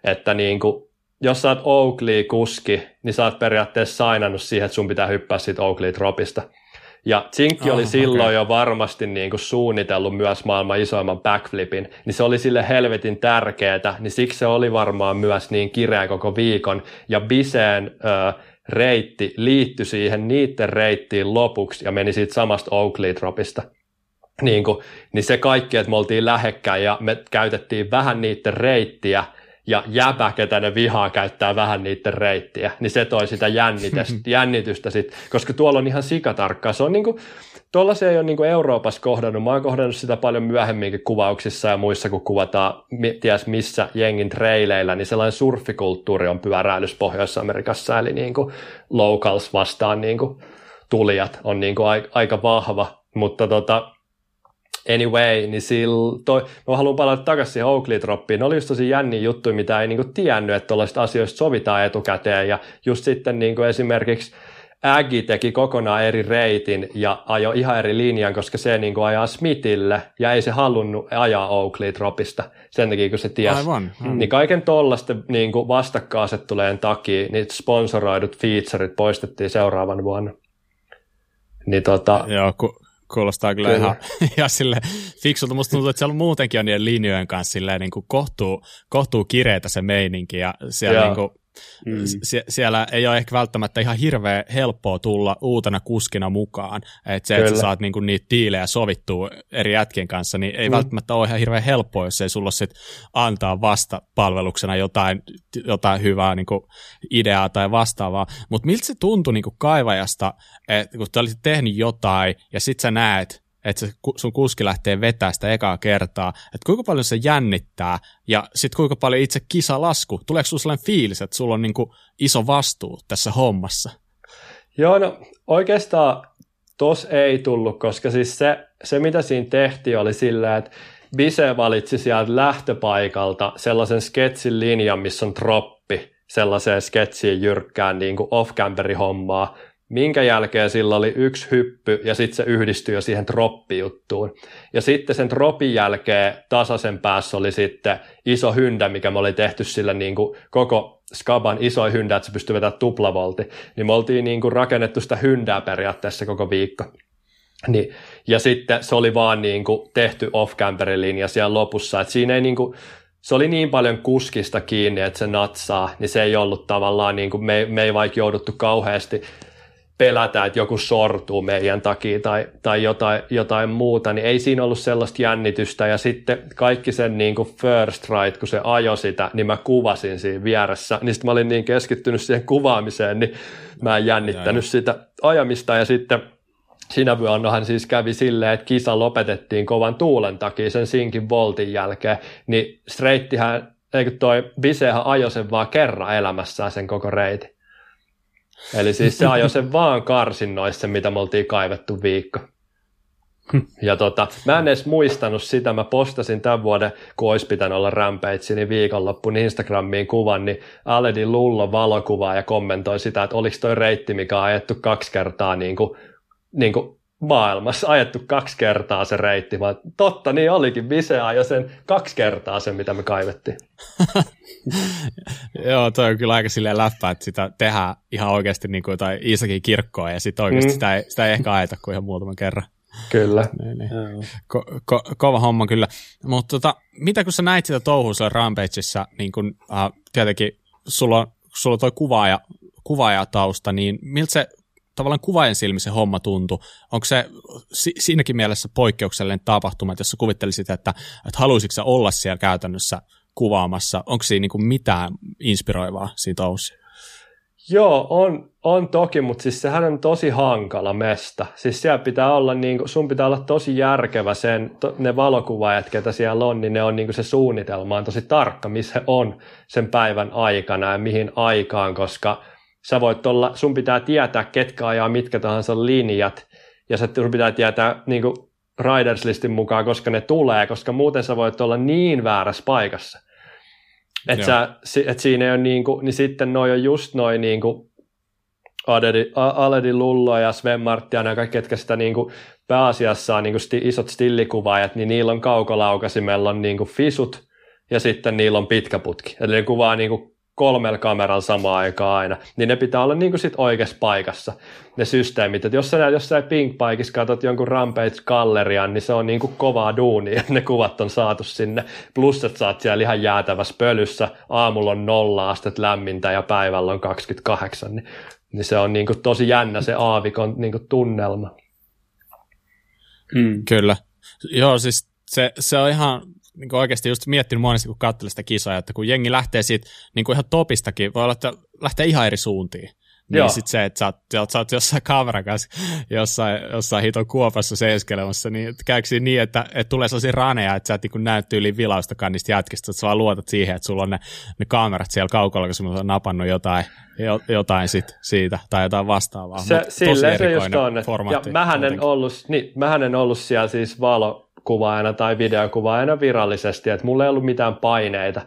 että niin kuin, jos sä oot Oakley-kuski, niin sä oot periaatteessa sainannut siihen, että sun pitää hyppää siitä Oakley-tropista. Ja Zinkki oh, oli silloin okay. jo varmasti niin kuin suunnitellut myös maailman isoimman backflipin, niin se oli sille helvetin tärkeää, niin siksi se oli varmaan myös niin kireä koko viikon. Ja Biseen ö, reitti liittyi siihen niiden reittiin lopuksi ja meni siitä samasta Oakley-tropista. Niin, kuin, niin se kaikki, että me oltiin lähekkäin ja me käytettiin vähän niiden reittiä, ja jäbä, ketä ne vihaa, käyttää vähän niiden reittiä, niin se toi sitä jännitystä, jännitystä sit, koska tuolla on ihan sikatarkkaa. Se on niinku, tuolla se ei ole niinku Euroopassa kohdannut, mä oon kohdannut sitä paljon myöhemminkin kuvauksissa ja muissa, kun kuvataan ties missä jengin treileillä, niin sellainen surfikulttuuri on pyöräilys Pohjois-Amerikassa, eli niinku locals vastaan niinku tulijat on niinku aika vahva, mutta tota, Anyway, niin sillä toi, mä haluan palata takaisin siihen Oakley-troppiin. Ne oli just tosi jänni juttu, mitä ei niinku tiennyt, että tuollaisista asioista sovitaan etukäteen. Ja just sitten niinku esimerkiksi Aggi teki kokonaan eri reitin ja ajoi ihan eri linjan, koska se niin kuin ajaa Smithille ja ei se halunnut ajaa Oakley-tropista sen takia, kun se tiesi. Aivan. Mm. Niin kaiken tollasten niin kuin vastakkainasettuleen takia niin sponsoroidut featureit poistettiin seuraavan vuonna. Niin tota, Joo, ku, Kuulostaa kyllä, kyllä. ihan, ihan sille fiksulta. Musta tuntuu, että siellä muutenkin on niiden linjojen kanssa silleen, niin kuin kohtuu, kohtuu kireitä se meininki ja siellä niin kuin, Mm. Sie- siellä ei ole ehkä välttämättä ihan hirveän helppoa tulla uutena kuskina mukaan. Että se, Kyllä. että sä saat niinku niitä diilejä sovittua eri jätkien kanssa, niin ei mm. välttämättä ole ihan hirveän helppoa, jos ei sulla sit antaa vasta palveluksena jotain, jotain hyvää niinku ideaa tai vastaavaa. Mutta miltä se tuntui niinku kaivajasta, että kun te olisit tehnyt jotain ja sit sä näet, että se, sun kuski lähtee vetää sitä ekaa kertaa, että kuinka paljon se jännittää ja sitten kuinka paljon itse kisalasku, tuleeko sulla sellainen fiilis, että sulla on niin kuin iso vastuu tässä hommassa? Joo, no oikeastaan tos ei tullut, koska siis se, se mitä siinä tehtiin oli sillä, että Bise valitsi sieltä lähtöpaikalta sellaisen sketsin linjan, missä on troppi, sellaiseen sketsiin jyrkkään niin kuin off-camperi hommaa, minkä jälkeen sillä oli yksi hyppy ja sitten se yhdistyi jo siihen troppijuttuun. Ja sitten sen tropin jälkeen tasaisen päässä oli sitten iso hyndä, mikä me oli tehty sillä niin kuin koko Skaban iso hyndä, että se pystyi vetämään tuplavolti. Niin me oltiin niin kuin rakennettu sitä hyndää periaatteessa koko viikko. Niin, ja sitten se oli vaan niin kuin tehty off-camperin linja siellä lopussa, että siinä ei niin kuin, se oli niin paljon kuskista kiinni, että se natsaa, niin se ei ollut tavallaan, niin kuin, me, me ei vaikka jouduttu kauheasti pelätä, että joku sortuu meidän takia tai, tai jotain, jotain muuta, niin ei siinä ollut sellaista jännitystä. Ja sitten kaikki sen niin kuin first ride, kun se ajoi sitä, niin mä kuvasin siinä vieressä. Niin sitten mä olin niin keskittynyt siihen kuvaamiseen, niin mä en jännittänyt sitä ajamista. Ja sitten sinä vuonnahan siis kävi silleen, että kisa lopetettiin kovan tuulen takia sen sinkin voltin jälkeen, niin Streittihän, eikö toi Bisehän ajoi sen vaan kerran elämässään sen koko reitin. Eli siis se ajoi sen vaan karsinnoissa, mitä me oltiin kaivettu viikko. Ja tota, mä en edes muistanut sitä, mä postasin tämän vuoden, kun olisi pitänyt olla Rampage, niin viikonloppuun Instagramiin kuvan, niin Aledi Lullo valokuvaa ja kommentoi sitä, että oliko toi reitti, mikä on ajettu kaksi kertaa niin kuin, niin kuin maailmassa, ajettu kaksi kertaa se reitti, vaan totta niin olikin, Vise ajoi sen kaksi kertaa sen, mitä me kaivettiin. Joo, toi on kyllä aika silleen läppä, että sitä tehdään ihan oikeasti niin kuin jotain Iisakin kirkkoa ja sitten oikeasti mm. sitä, ei, sitä ei ehkä ajeta kuin ihan muutaman kerran. Kyllä. niin, niin. Ko- ko- kova homma kyllä. Mutta tota, mitä kun sä näit sitä touhua siellä Rampageissa, niin kun, äh, tietenkin sulla on, sulla on toi kuvaaja, kuvaajatausta, niin miltä se tavallaan kuvaajan silmi se homma tuntui? Onko se si- siinäkin mielessä poikkeuksellinen tapahtuma, että jos sä kuvittelisit, että, että haluaisitko olla siellä käytännössä kuvaamassa, onko siinä niin mitään inspiroivaa siinä touhussa? Joo, on, on toki, mutta siis sehän on tosi hankala mesta. Siis siellä pitää olla, niin kuin, sun pitää olla tosi järkevä sen, to, ne valokuvaajat, ketä siellä on, niin ne on niin kuin se suunnitelma on tosi tarkka, missä on sen päivän aikana ja mihin aikaan, koska sä voit olla, sun pitää tietää, ketkä ajaa mitkä tahansa linjat, ja sun pitää tietää niin kuin Riders Listin mukaan, koska ne tulee, koska muuten sä voit olla niin väärässä paikassa. Että sä, et siinä ei ole niin kuin, niin sitten noi on just noin niin kuin Aledi, Aledi Lullo ja Sven Marttian ja kaikki, ketkä sitä niin kuin pääasiassa on niin kuin sti, isot stillikuvaajat, niin niillä on kaukolaukasimella on niin kuin fisut ja sitten niillä on pitkä putki. Eli ne kuvaa niin kuin kolmella kameralla samaan aikaan aina, niin ne pitää olla niin kuin sit oikeassa paikassa, ne systeemit. Et jos sä jos sä Pink Paikissa katsot jonkun Rampage-gallerian, niin se on niin kuin kovaa duunia, ne kuvat on saatu sinne. Plus, että sä oot siellä ihan jäätävässä pölyssä, aamulla on nolla astetta lämmintä ja päivällä on 28, niin, niin se on niin kuin tosi jännä se aavikon niin kuin tunnelma. Mm. Kyllä. Joo, siis se, se on ihan niin oikeasti just miettinyt monesti, kun katselin sitä kisaa, että kun jengi lähtee siitä niin kuin ihan topistakin, voi olla, että lähtee ihan eri suuntiin. Niin sitten se, että sä oot, sä, oot, sä oot jossain kameran kanssa jossain, jossain hiton kuopassa seiskelemassa, niin käykö niin, että, että tulee sellaisia raneja, että sä et niin näy tyyliin vilaustakaan niistä jätkistä, että sä vaan luotat siihen, että sulla on ne, ne kamerat siellä kaukalla, kun sulla on napannut jotain, jotain sit siitä tai jotain vastaavaa. Se, silleen se just on. Ja mähän en, ollut, niin, mähän en ollut siellä siis valo, kuvaajana tai videokuvaajana virallisesti, että mulla ei ollut mitään paineita.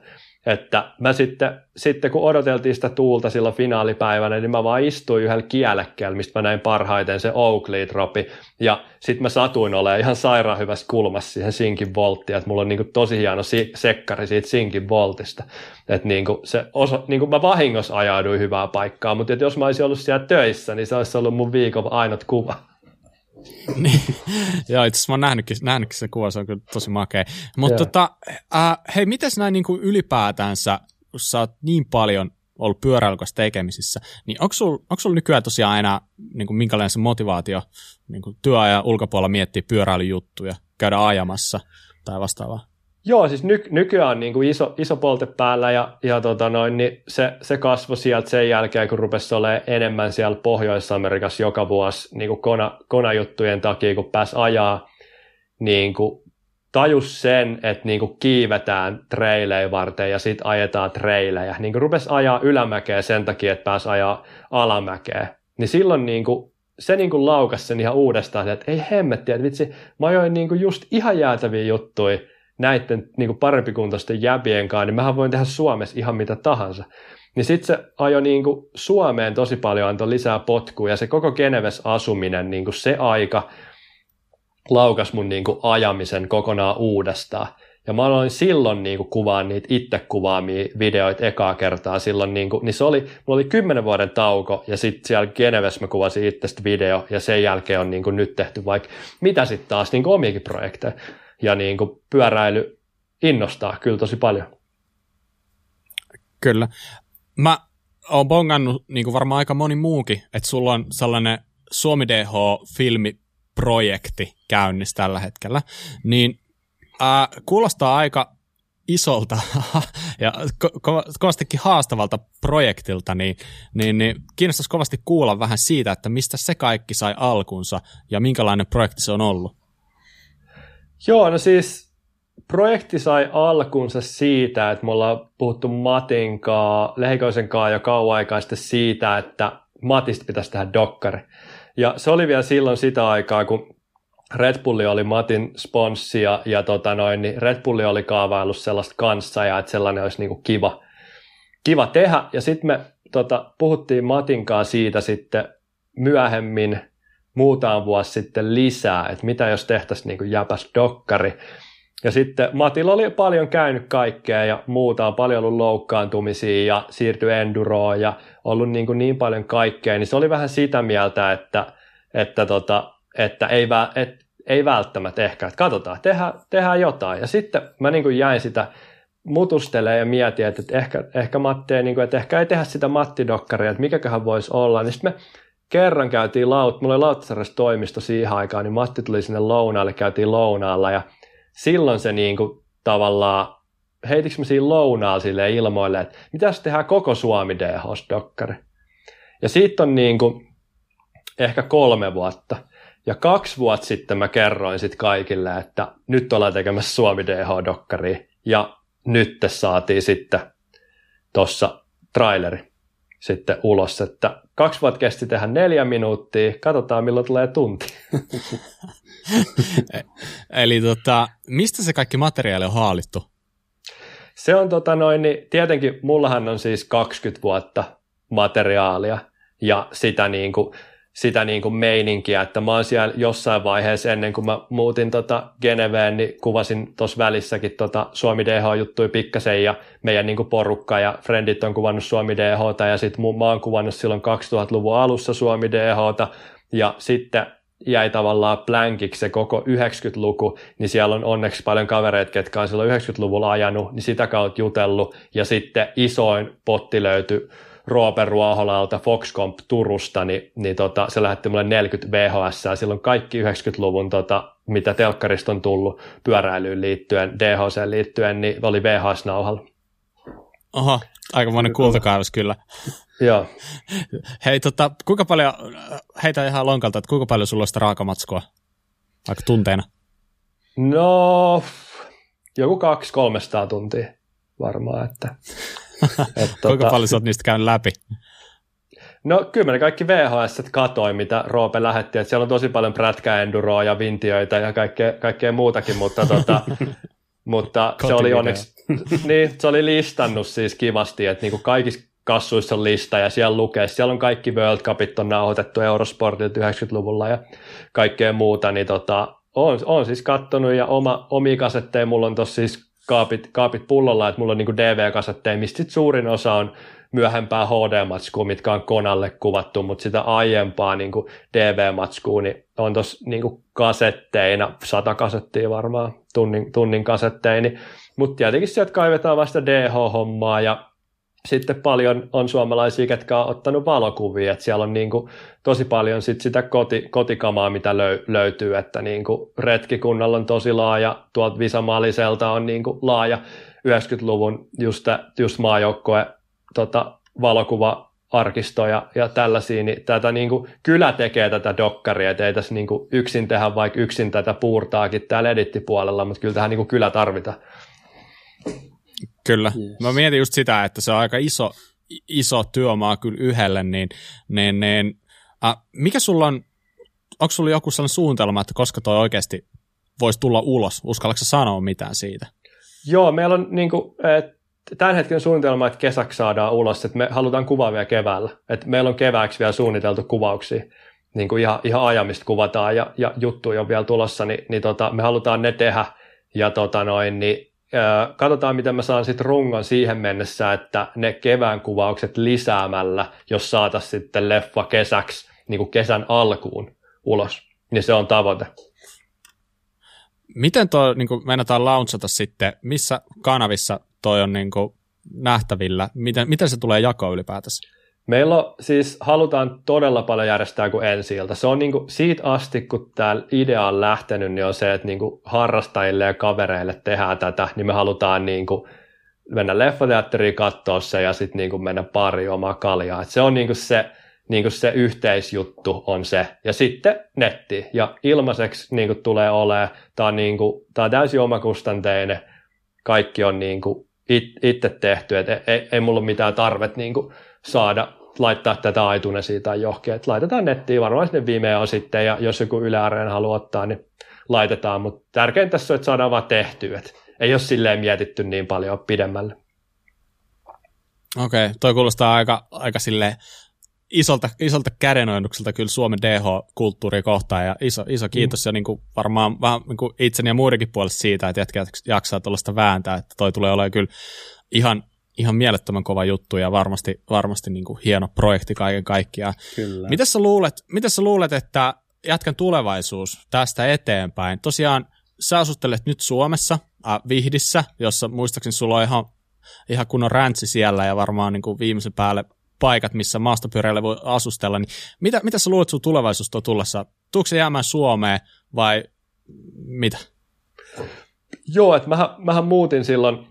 Että mä sitten, sitten kun odoteltiin sitä tuulta silloin finaalipäivänä, niin mä vaan istuin yhdellä kielekkeellä, mistä mä näin parhaiten se Oakley dropi. Ja sitten mä satuin olemaan ihan sairaan hyvässä kulmassa siihen sinkin volttiin, että mulla on niinku tosi hieno si- sekkari siitä sinkin voltista. Että niinku se osa, niinku mä vahingossa ajauduin hyvää paikkaa, mutta jos mä olisin ollut siellä töissä, niin se olisi ollut mun viikon ainut kuva. niin, joo, itse asiassa mä oon nähnytkin, nähnytkin se kuva, se on kyllä tosi makea. Mutta tota, äh, hei, mitäs näin niin kuin ylipäätänsä, kun sä oot niin paljon ollut pyöräilykäs tekemisissä, niin onko sulla sul nykyään tosiaan enää niin kuin minkälainen se motivaatio niin kuin työajan ulkopuolella miettiä pyöräilyjuttuja, käydä ajamassa tai vastaavaa? Joo, siis ny, nykyään on niin kuin iso, iso polte päällä ja, ja tota noin, niin se, se kasvoi sieltä sen jälkeen, kun rupesi olemaan enemmän siellä Pohjois-Amerikassa joka vuosi niin kuin kona, konajuttujen takia, kun pääsi ajaa, niin kuin tajus sen, että niin kuin kiivetään treilejä varten ja sitten ajetaan treilejä. Niin kuin rupesi ajaa ylämäkeä sen takia, että pääsi ajaa alamäkeä. Niin silloin niin kuin se niin kuin laukasi sen ihan uudestaan, että ei hemmetti, että vitsi, mä ajoin niin kuin just ihan jäätäviä juttuja, näiden niin kuin parempikuntoisten jäbien kanssa, niin mähän voin tehdä Suomessa ihan mitä tahansa. Niin sitten se ajoi niin kuin Suomeen tosi paljon, antoi lisää potkua, ja se koko Geneves asuminen, niin kuin se aika laukas mun niin kuin ajamisen kokonaan uudestaan. Ja mä aloin silloin niin kuin kuvaa niitä itse kuvaamia videoita ekaa kertaa silloin, niin, kuin, niin se oli, mulla oli kymmenen vuoden tauko ja sitten siellä Geneves mä kuvasin itsestä video ja sen jälkeen on niin kuin nyt tehty vaikka mitä sitten taas niin kuin omiakin projekteja ja niin kuin pyöräily innostaa kyllä tosi paljon. Kyllä. Mä oon bongannut, niin kuin varmaan aika moni muukin, että sulla on sellainen Suomi DH-filmiprojekti käynnissä tällä hetkellä, niin äh, kuulostaa aika isolta ja ko- ko- kovastikin haastavalta projektilta, niin, niin, niin kiinnostaisi kovasti kuulla vähän siitä, että mistä se kaikki sai alkunsa ja minkälainen projekti se on ollut. Joo, no siis projekti sai alkunsa siitä, että me ollaan puhuttu Matin kanssa, Lehikoisen kanssa jo kauan aikaa sitten siitä, että Matista pitäisi tehdä dokkari. Ja se oli vielä silloin sitä aikaa, kun Red Bulli oli Matin sponssi ja, ja tota noin, niin Red Bulli oli kaavaillut sellaista kanssa ja että sellainen olisi niinku kiva, kiva tehdä. Ja sitten me tota, puhuttiin Matin kanssa siitä sitten myöhemmin muutama vuosi sitten lisää, että mitä jos tehtäisiin niin kuin jäpäs dokkari. Ja sitten Matilla oli paljon käynyt kaikkea ja muuta, on paljon ollut loukkaantumisia ja siirtyi enduroon ja ollut niin, kuin niin paljon kaikkea, niin se oli vähän sitä mieltä, että, että, tota, että ei, et, ei välttämättä ehkä, että katsotaan, tehdään, tehdään jotain. Ja sitten mä niin kuin jäin sitä mutustelee ja mietin, että ehkä, ehkä Matti ei, niin kuin, että ehkä ei tehdä sitä Matti-dokkaria, että mikäköhän voisi olla. Niin sitten me kerran käytiin, laut, mulla oli Lauttasaaressa toimisto siihen aikaan, niin Matti tuli sinne lounaalle, käytiin lounaalla ja silloin se niin kuin, tavallaan, heitikö me siinä lounaalla sille ilmoille, että mitä se tehdään koko Suomi DHS-dokkari. Ja siitä on niin kuin, ehkä kolme vuotta. Ja kaksi vuotta sitten mä kerroin sitten kaikille, että nyt ollaan tekemässä Suomi DH-dokkari. Ja nyt saatiin sitten tuossa traileri sitten ulos, että kaksi vuotta kesti tehdä neljä minuuttia, katsotaan milloin tulee tunti. Eli tota, mistä se kaikki materiaali on haalittu? Se on tota noin, niin tietenkin mullahan on siis 20 vuotta materiaalia ja sitä niin kuin, sitä niin kuin meininkiä, että mä oon siellä jossain vaiheessa ennen kuin mä muutin tota Geneveen, niin kuvasin tuossa välissäkin tota Suomi DH-juttuja pikkasen ja meidän niin kuin porukka ja friendit on kuvannut Suomi DH ja sitten mä oon kuvannut silloin 2000-luvun alussa Suomi DH ja sitten jäi tavallaan blankiksi se koko 90-luku, niin siellä on onneksi paljon kavereita, ketkä on silloin 90-luvulla ajanut, niin sitä kautta jutellut, ja sitten isoin potti löytyi Roope Ruoholalta Foxcomp Turusta, niin, niin tota, se lähetti mulle 40 VHS, ja silloin kaikki 90-luvun, tota, mitä telkkarista on tullut pyöräilyyn liittyen, DHC liittyen, niin oli VHS-nauhalla. Oho, aika monen kultakaivos kyllä. Joo. Hei, tota, kuinka paljon, heitä ihan lonkalta, että kuinka paljon sulla on sitä raakamatskua, vaikka tunteena? No, joku 200-300 tuntia varmaan, että et, Kuinka tota, paljon sä oot niistä käynyt läpi? No kyllä ne kaikki VHS katoi, mitä Roope lähetti, että siellä on tosi paljon prätkäenduroa ja vintiöitä ja kaikkea, kaikkea muutakin, mutta, tota, mutta se oli onneksi, niin, se oli listannut siis kivasti, että niin kuin kaikissa kassuissa on lista ja siellä lukee, siellä on kaikki World Cupit on nauhoitettu Eurosportilta 90-luvulla ja kaikkea muuta, niin tota, on, on siis kattonut ja oma, omi kasetteja mulla on tossa siis kaapit, kaapit pullolla, että mulla on niin DV-kasetteja, mistä sit suurin osa on myöhempää HD-matskua, mitkä on konalle kuvattu, mutta sitä aiempaa niin DV-matskua niin on tuossa niin kasetteina, sata kasettia varmaan, tunnin, tunnin kasetteini, mutta tietenkin sieltä kaivetaan vasta DH-hommaa ja sitten paljon on suomalaisia, jotka on ottanut valokuvia, että siellä on niin kuin tosi paljon sit sitä koti, kotikamaa, mitä löy, löytyy, että niin kuin retkikunnalla on tosi laaja, tuolta Visamaliselta on niin kuin laaja 90-luvun just, just maajoukkoe tota, valokuva arkistoja ja tällaisia, niin tätä niin kuin, kylä tekee tätä dokkaria, että ei tässä niin kuin, yksin tehdä vaikka yksin tätä puurtaakin täällä edittipuolella, mutta kyllä tähän niin kuin, kyllä tarvitaan. Kyllä. Yes. Mä mietin just sitä, että se on aika iso, iso työmaa kyllä yhdelle, niin, niin, niin äh, mikä sulla on, onko sulla joku sellainen suunnitelma, että koska toi oikeasti voisi tulla ulos? Uskallatko sanoa mitään siitä? Joo, meillä on niin kuin, tämän hetken suunnitelma, että kesäksi saadaan ulos, että me halutaan kuvaa vielä keväällä. Että meillä on kevääksi vielä suunniteltu kuvauksia, niin kuin ihan, ihan ajamista kuvataan ja, ja juttuja on vielä tulossa, niin, niin tota, me halutaan ne tehdä. Ja tota noin, niin katsotaan, miten mä saan sitten rungon siihen mennessä, että ne kevään kuvaukset lisäämällä, jos saataisiin sitten leffa kesäksi, niin kuin kesän alkuun ulos, niin se on tavoite. Miten tuo niin meinataan launchata sitten, missä kanavissa toi on niin kuin nähtävillä, miten, miten se tulee jakoon ylipäätänsä? Meillä on, siis halutaan todella paljon järjestää kuin ensi ilta. Se on niin kuin, siitä asti, kun tämä idea on lähtenyt, niin on se, että niin kuin harrastajille ja kavereille tehdään tätä, niin me halutaan niin kuin mennä leffateatteriin katsoa se ja sitten niin kuin mennä pari omaa kaljaa. Et se on niin kuin se, niin kuin se yhteisjuttu on se. Ja sitten netti. Ja ilmaiseksi niin kuin tulee olemaan, tämä on, niin kuin, tämä on täysin omakustanteinen, kaikki on niin kuin itse tehty, että ei, ei mulla ole mitään tarvet niin kuin saada laittaa tätä iTunesiin tai johonkin, että laitetaan nettiin, varmaan sinne Vimeo sitten, ja jos joku Yle Areena haluaa ottaa, niin laitetaan, mutta tärkeintä tässä on, että saadaan vaan tehtyä, että ei ole silleen mietitty niin paljon pidemmälle. Okei, okay, toi kuulostaa aika, aika sille isolta, isolta kädenojennukselta kyllä Suomen DH-kulttuuri kohtaan, ja iso, iso kiitos, mm. ja niin kuin varmaan vähän niin kuin itseni ja muidenkin puolesta siitä, että jätkät jaksaa tuollaista vääntää, että toi tulee olemaan kyllä ihan ihan mielettömän kova juttu ja varmasti, varmasti niin kuin hieno projekti kaiken kaikkiaan. Kyllä. Sä luulet, miten sä luulet että jätkän tulevaisuus tästä eteenpäin? Tosiaan sä asustelet nyt Suomessa, äh, Vihdissä, jossa muistaakseni sulla on ihan, ihan kunnon räntsi siellä ja varmaan niin kuin viimeisen päälle paikat, missä maastopyöräillä voi asustella, niin mitä, mitä sä luulet sun tulevaisuus tuo tullessa? Tuutko se jäämään Suomeen vai mitä? Joo, että mähän, mähän muutin silloin,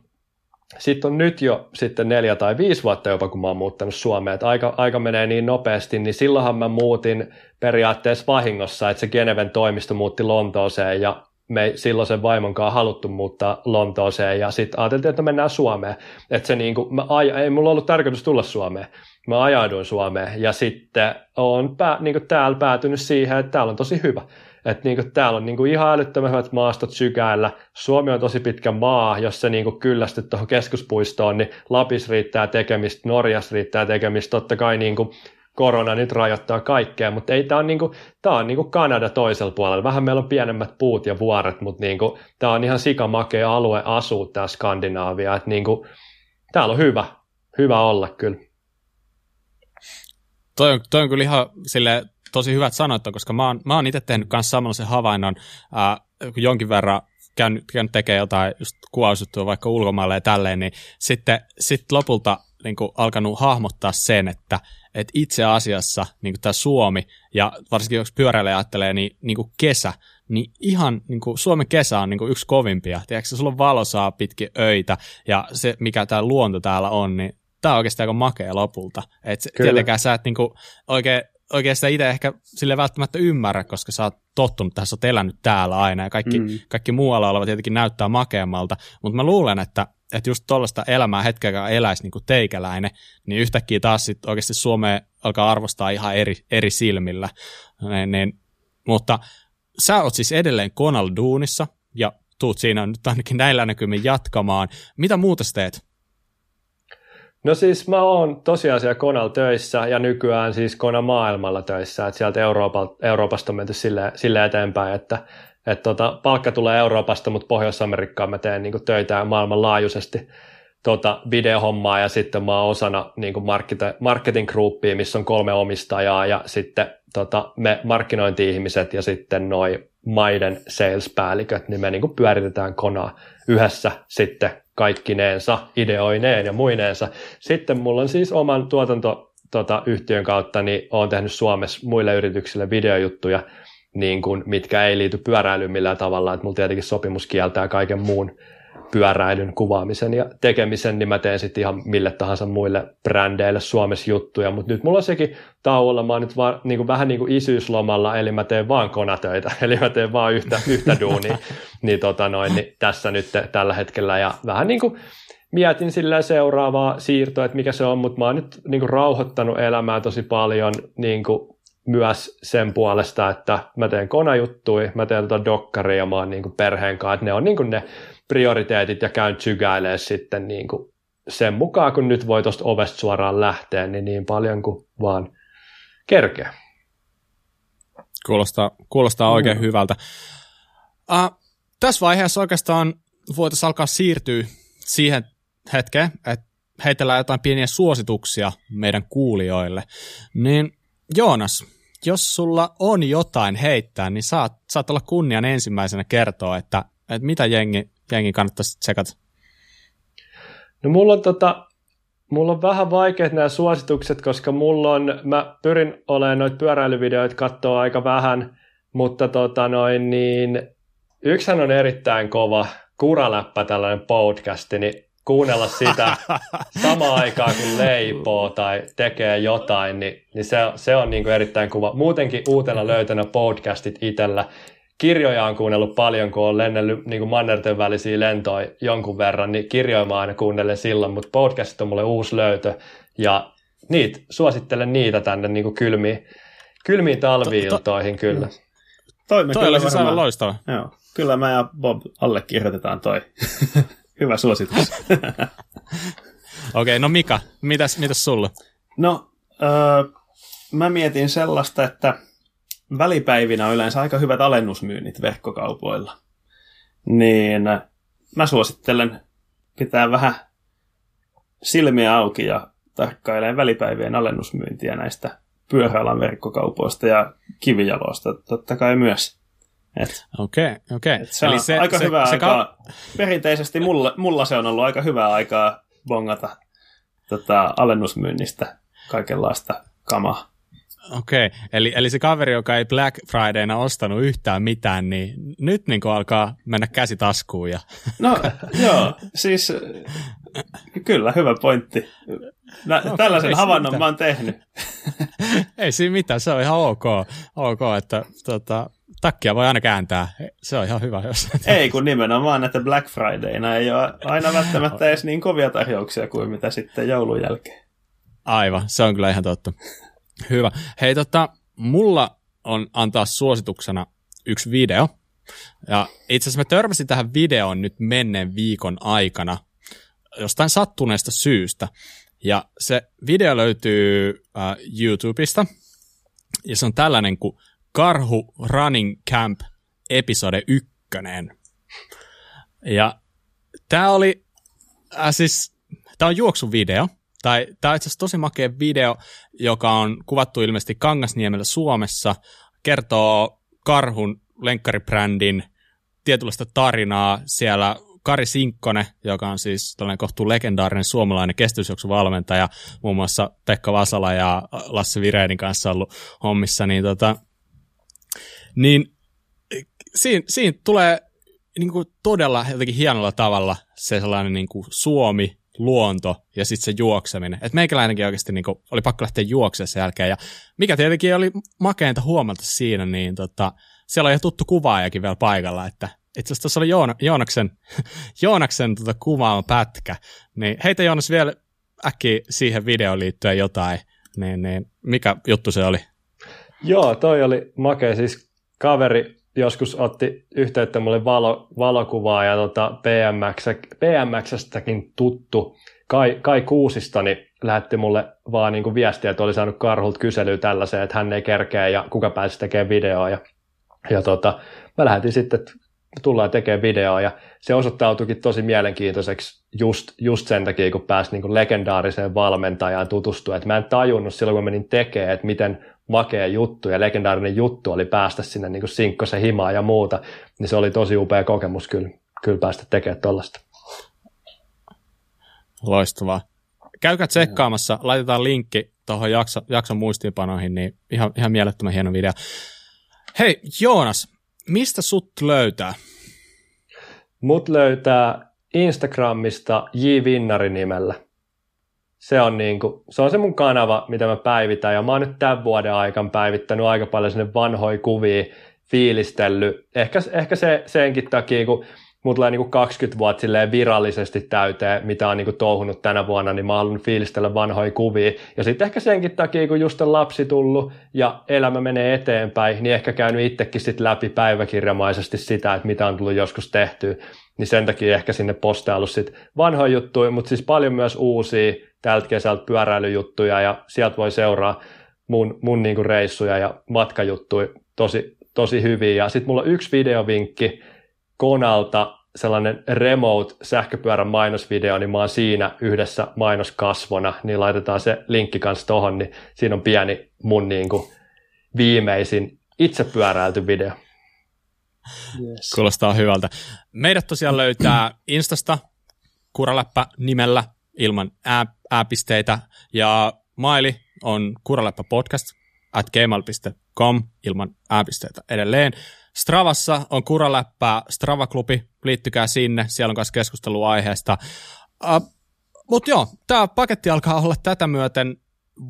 sitten on nyt jo sitten neljä tai viisi vuotta jopa, kun mä oon muuttanut Suomeen, että aika, aika menee niin nopeasti, niin silloinhan mä muutin periaatteessa vahingossa, että se Geneven toimisto muutti Lontooseen ja me ei silloin sen vaimon kanssa haluttu muuttaa Lontooseen ja sitten ajateltiin, että mennään Suomeen. Että se niinku, mä aj- ei mulla ollut tarkoitus tulla Suomeen. Mä ajauduin Suomeen ja sitten on pää, niinku täällä päätynyt siihen, että täällä on tosi hyvä. Että niinku, täällä on niinku ihan älyttömän hyvät maastot sykäillä. Suomi on tosi pitkä maa, jos se niinku kyllästyt tuohon keskuspuistoon, niin Lapis riittää tekemistä, Norjas riittää tekemistä. Totta kai niinku, korona nyt rajoittaa kaikkea, mutta ei tämä on, niinku, tää on niinku Kanada toisella puolella. Vähän meillä on pienemmät puut ja vuoret, mutta niinku, tämä on ihan sikamakea alue asua tämä Skandinaavia. Et niinku, täällä on hyvä, hyvä olla kyllä. Toi on, toi on kyllä ihan sille tosi hyvät sanoit, koska mä oon, mä oon itse tehnyt myös samanlaisen havainnon, kun jonkin verran käynyt, käynyt tekemään jotain just kuvausuttua vaikka ulkomaille ja tälleen, niin sitten sit lopulta niin kuin, alkanut hahmottaa sen, että et itse asiassa niin tämä Suomi, ja varsinkin jos pyöräilijä ajattelee, niin, niin kuin kesä, niin ihan niin kuin Suomen kesä on niin kuin yksi kovimpia. Tiedätkö, sulla on valosaa pitkin öitä, ja se, mikä tämä luonto täällä on, niin tämä on oikeasti aika makea lopulta. Et tietenkään sä et niin kuin, oikein oikein sitä itse ehkä sille välttämättä ymmärrä, koska sä oot tottunut tähän, sä oot elänyt täällä aina ja kaikki, mm. kaikki muualla olevat tietenkin näyttää makeammalta, mutta mä luulen, että, että just tuollaista elämää hetkeä eläisi niin kuin teikäläinen, niin yhtäkkiä taas sit oikeasti Suomea alkaa arvostaa ihan eri, eri silmillä. Niin, niin, mutta sä oot siis edelleen Konal Duunissa ja tuut siinä nyt ainakin näillä näkymin jatkamaan. Mitä muuta sä teet? No siis mä oon tosiasia Konal töissä ja nykyään siis Kona maailmalla töissä, että sieltä Euroopasta, Euroopasta on menty sille, sille eteenpäin, että että tota, palkka tulee Euroopasta, mutta Pohjois-Amerikkaan mä teen niin töitä maailmanlaajuisesti tota, videohommaa ja sitten mä oon osana niin marketing groupia, missä on kolme omistajaa ja sitten tota, me markkinointi-ihmiset ja sitten noin maiden sales-päälliköt, niin me niin pyöritetään konaa yhdessä sitten kaikkineensa, ideoineen ja muineensa. Sitten mulla on siis oman tuotanto tota, yhtiön kautta, niin olen tehnyt Suomessa muille yrityksille videojuttuja, niin kuin, mitkä ei liity pyöräilyyn millään tavalla, että mulla tietenkin sopimus kieltää kaiken muun pyöräilyn kuvaamisen ja tekemisen, niin mä teen sitten ihan mille tahansa muille brändeille Suomessa juttuja, mutta nyt mulla on sekin tauolla, mä oon nyt vaan, niin kuin, vähän niin kuin isyyslomalla, eli mä teen vaan konatöitä, eli mä teen vaan yhtä, yhtä duunia, niin, tota noin, niin tässä nyt tällä hetkellä, ja vähän niin kuin mietin sillä seuraavaa siirtoa, että mikä se on, mutta mä oon nyt niin kuin rauhoittanut elämää tosi paljon niin kuin myös sen puolesta, että mä teen konajuttuja, mä teen tota dokkaria, mä oon niin kuin perheen kanssa, että ne on niin kuin ne prioriteetit ja käyn tsykäilee sitten niin kuin sen mukaan, kun nyt voi tuosta ovesta suoraan lähteä, niin niin paljon kuin vaan kerkeä. Kuulostaa, kuulostaa oikein mm. hyvältä. Uh, tässä vaiheessa oikeastaan voitaisiin alkaa siirtyä siihen hetkeen, että heitellään jotain pieniä suosituksia meidän kuulijoille. Niin Joonas, jos sulla on jotain heittää, niin saat, saat olla kunnian ensimmäisenä kertoa, että, että mitä jengi jengi kannattaisi tsekata? No mulla on, tota, mulla on vähän vaikeat nämä suositukset, koska mulla on, mä pyrin olemaan noita pyöräilyvideoita katsoa aika vähän, mutta tota noin, niin yksihän on erittäin kova kuraläppä tällainen podcasti, niin kuunnella sitä samaan aikaan kun leipoo tai tekee jotain, niin, niin se, se on niin kuin erittäin kuva. Muutenkin uutena löytänä podcastit itsellä, kirjoja on kuunnellut paljon, kun on lennellyt niin kuin mannerten välisiä lentoja jonkun verran, niin kirjoja mä aina kuunnellen silloin, mutta podcastit on mulle uusi löytö, ja niitä, suosittelen niitä tänne niin kuin kylmiin, kylmiin talviiltoihin kyllä. Toi, me toi kyllä siis aivan loistava. Joo. Kyllä mä ja Bob allekirjoitetaan toi. Hyvä suositus. Okei, okay, no Mika, mitäs, mitäs sulla? No, öö, mä mietin sellaista, että välipäivinä on yleensä aika hyvät alennusmyynnit verkkokaupoilla. Niin mä suosittelen pitää vähän silmiä auki ja tarkkailee välipäivien alennusmyyntiä näistä pyöräalan verkkokaupoista ja kivijaloista totta kai myös. Okei, okay, okei. Okay. Se on se, aika se, hyvää se, aikaa. Ka- Perinteisesti mulla, mulla se on ollut aika hyvää aikaa bongata tota, alennusmyynnistä kaikenlaista kamaa. Okei, okay. eli, eli se kaveri, joka ei Black Fridayna ostanut yhtään mitään, niin nyt niin alkaa mennä käsi taskuun. Ja... No joo, siis kyllä, hyvä pointti. Nä, okay, tällaisen havainnon mitään. mä oon tehnyt. ei siinä mitään, se on ihan ok, ok että tota, takkia voi aina kääntää. Se on ihan hyvä. Jos... Ei, kun nimenomaan, että Black Fridayna ei ole aina välttämättä edes niin kovia tarjouksia kuin mitä sitten joulun jälkeen. Aivan, se on kyllä ihan totta. Hyvä. Hei, tota, mulla on antaa suosituksena yksi video. Ja itse asiassa mä törmäsin tähän videoon nyt menneen viikon aikana jostain sattuneesta syystä. Ja se video löytyy äh, YouTubesta. Ja se on tällainen kuin Karhu Running Camp episode ykkönen. Ja tämä oli, äh, siis, tämä on juoksuvideo, tai tämä on itse asiassa tosi makea video, joka on kuvattu ilmeisesti Kangasniemellä Suomessa, kertoo Karhun lenkkaribrändin tietynlaista tarinaa. Siellä Kari Sinkkonen, joka on siis tällainen kohtuu legendaarinen suomalainen kestysjuoksuvalmentaja, muun muassa Pekka Vasala ja Lasse Vireinin kanssa ollut hommissa, niin, tota, niin siinä, siinä tulee niin kuin todella jotenkin hienolla tavalla se sellainen niin kuin Suomi luonto ja sitten se juokseminen. Et meikäläinenkin oikeasti niin kuin, oli pakko lähteä juoksemaan sen jälkeen. Ja mikä tietenkin oli makeinta huomata siinä, niin tota, siellä on ihan tuttu kuvaajakin vielä paikalla, että itse asiassa tuossa oli Joona, Joonaksen, Joonaksen tota kuvaama pätkä. Niin heitä Joonas vielä äkki siihen videoon liittyen jotain, niin, niin mikä juttu se oli? Joo, toi oli makea. Siis kaveri joskus otti yhteyttä mulle valo, valokuvaa ja tota BMX, BMXstäkin tuttu Kai, Kai Kuusista niin lähetti mulle vaan niin viestiä, että oli saanut karhulta kyselyä tällaiseen, että hän ei kerkeä ja kuka pääsi tekemään videoa. Ja, ja tota, mä lähetin sitten, että tullaan tekemään videoa ja se osoittautuikin tosi mielenkiintoiseksi just, just sen takia, kun pääsi niin legendaariseen valmentajaan tutustua. Että mä en tajunnut silloin, kun menin tekemään, että miten makea juttu ja legendaarinen juttu oli päästä sinne niin sinkkosen himaan ja muuta, niin se oli tosi upea kokemus kyllä, kyllä päästä tekemään tuollaista. Loistavaa. Käykää tsekkaamassa, laitetaan linkki tuohon jakso, jakson muistiinpanoihin, niin ihan, ihan mielettömän hieno video. Hei Joonas, mistä sut löytää? Mut löytää Instagramista J. Vinnari nimellä se on, niin kuin, se on se mun kanava, mitä mä päivitän. Ja mä oon nyt tämän vuoden aikana päivittänyt aika paljon sinne vanhoja kuvia, fiilistellyt. Ehkä, ehkä se, senkin takia, kun mulla tulee niin kuin 20 vuotta virallisesti täyteen, mitä on niin kuin touhunut tänä vuonna, niin mä oon fiilistellä vanhoja kuvia. Ja sitten ehkä senkin takia, kun just on lapsi tullut ja elämä menee eteenpäin, niin ehkä käynyt itsekin sit läpi päiväkirjamaisesti sitä, että mitä on tullut joskus tehtyä. Niin sen takia ehkä sinne postaillut sit vanhoja juttuja, mutta siis paljon myös uusia tältä kesältä pyöräilyjuttuja ja sieltä voi seuraa mun, mun niinku reissuja ja matkajuttuja tosi, tosi hyvin. Ja sitten mulla on yksi videovinkki Konalta, sellainen remote sähköpyörän mainosvideo, niin mä oon siinä yhdessä mainoskasvona, niin laitetaan se linkki kanssa tohon, niin siinä on pieni mun niinku viimeisin itse pyöräilty video. Yes. Kuulostaa hyvältä. Meidät tosiaan löytää Instasta Kuraläppä nimellä ilman ääpisteitä ja maili on kuraläppä podcast at gmail.com ilman ääpisteitä edelleen. Stravassa on Kuraläppä Strava-klubi, liittykää sinne, siellä on myös keskustelua aiheesta. Uh, Mutta joo, tämä paketti alkaa olla tätä myöten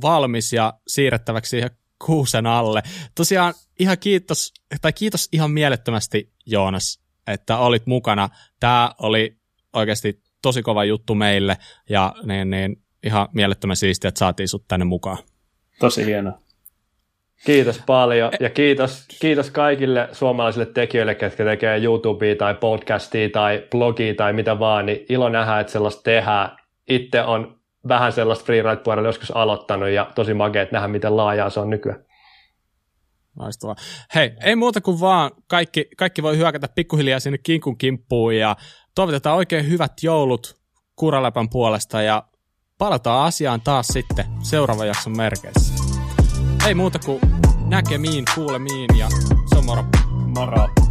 valmis ja siirrettäväksi siihen kuusen alle. Tosiaan ihan kiitos, tai kiitos ihan mielettömästi Joonas, että olit mukana. Tämä oli oikeasti tosi kova juttu meille ja niin, niin, ihan mielettömän siistiä, että saatiin sut tänne mukaan. Tosi hienoa. Kiitos paljon ja kiitos, kiitos kaikille suomalaisille tekijöille, ketkä tekee YouTubea tai podcastia tai blogia tai mitä vaan, niin ilo nähdä, että sellaista tehdään. Itse on vähän sellaista freeride-puolella joskus aloittanut ja tosi makea, nähdä, miten laajaa se on nykyään. Loistavaa. Hei, ei muuta kuin vaan kaikki, kaikki voi hyökätä pikkuhiljaa sinne kinkun kimppuun ja toivotetaan oikein hyvät joulut Kuraläpän puolesta ja palataan asiaan taas sitten seuraavan jakson merkeissä. ei muuta kuin näkemiin, kuulemiin ja se on moro. Moro.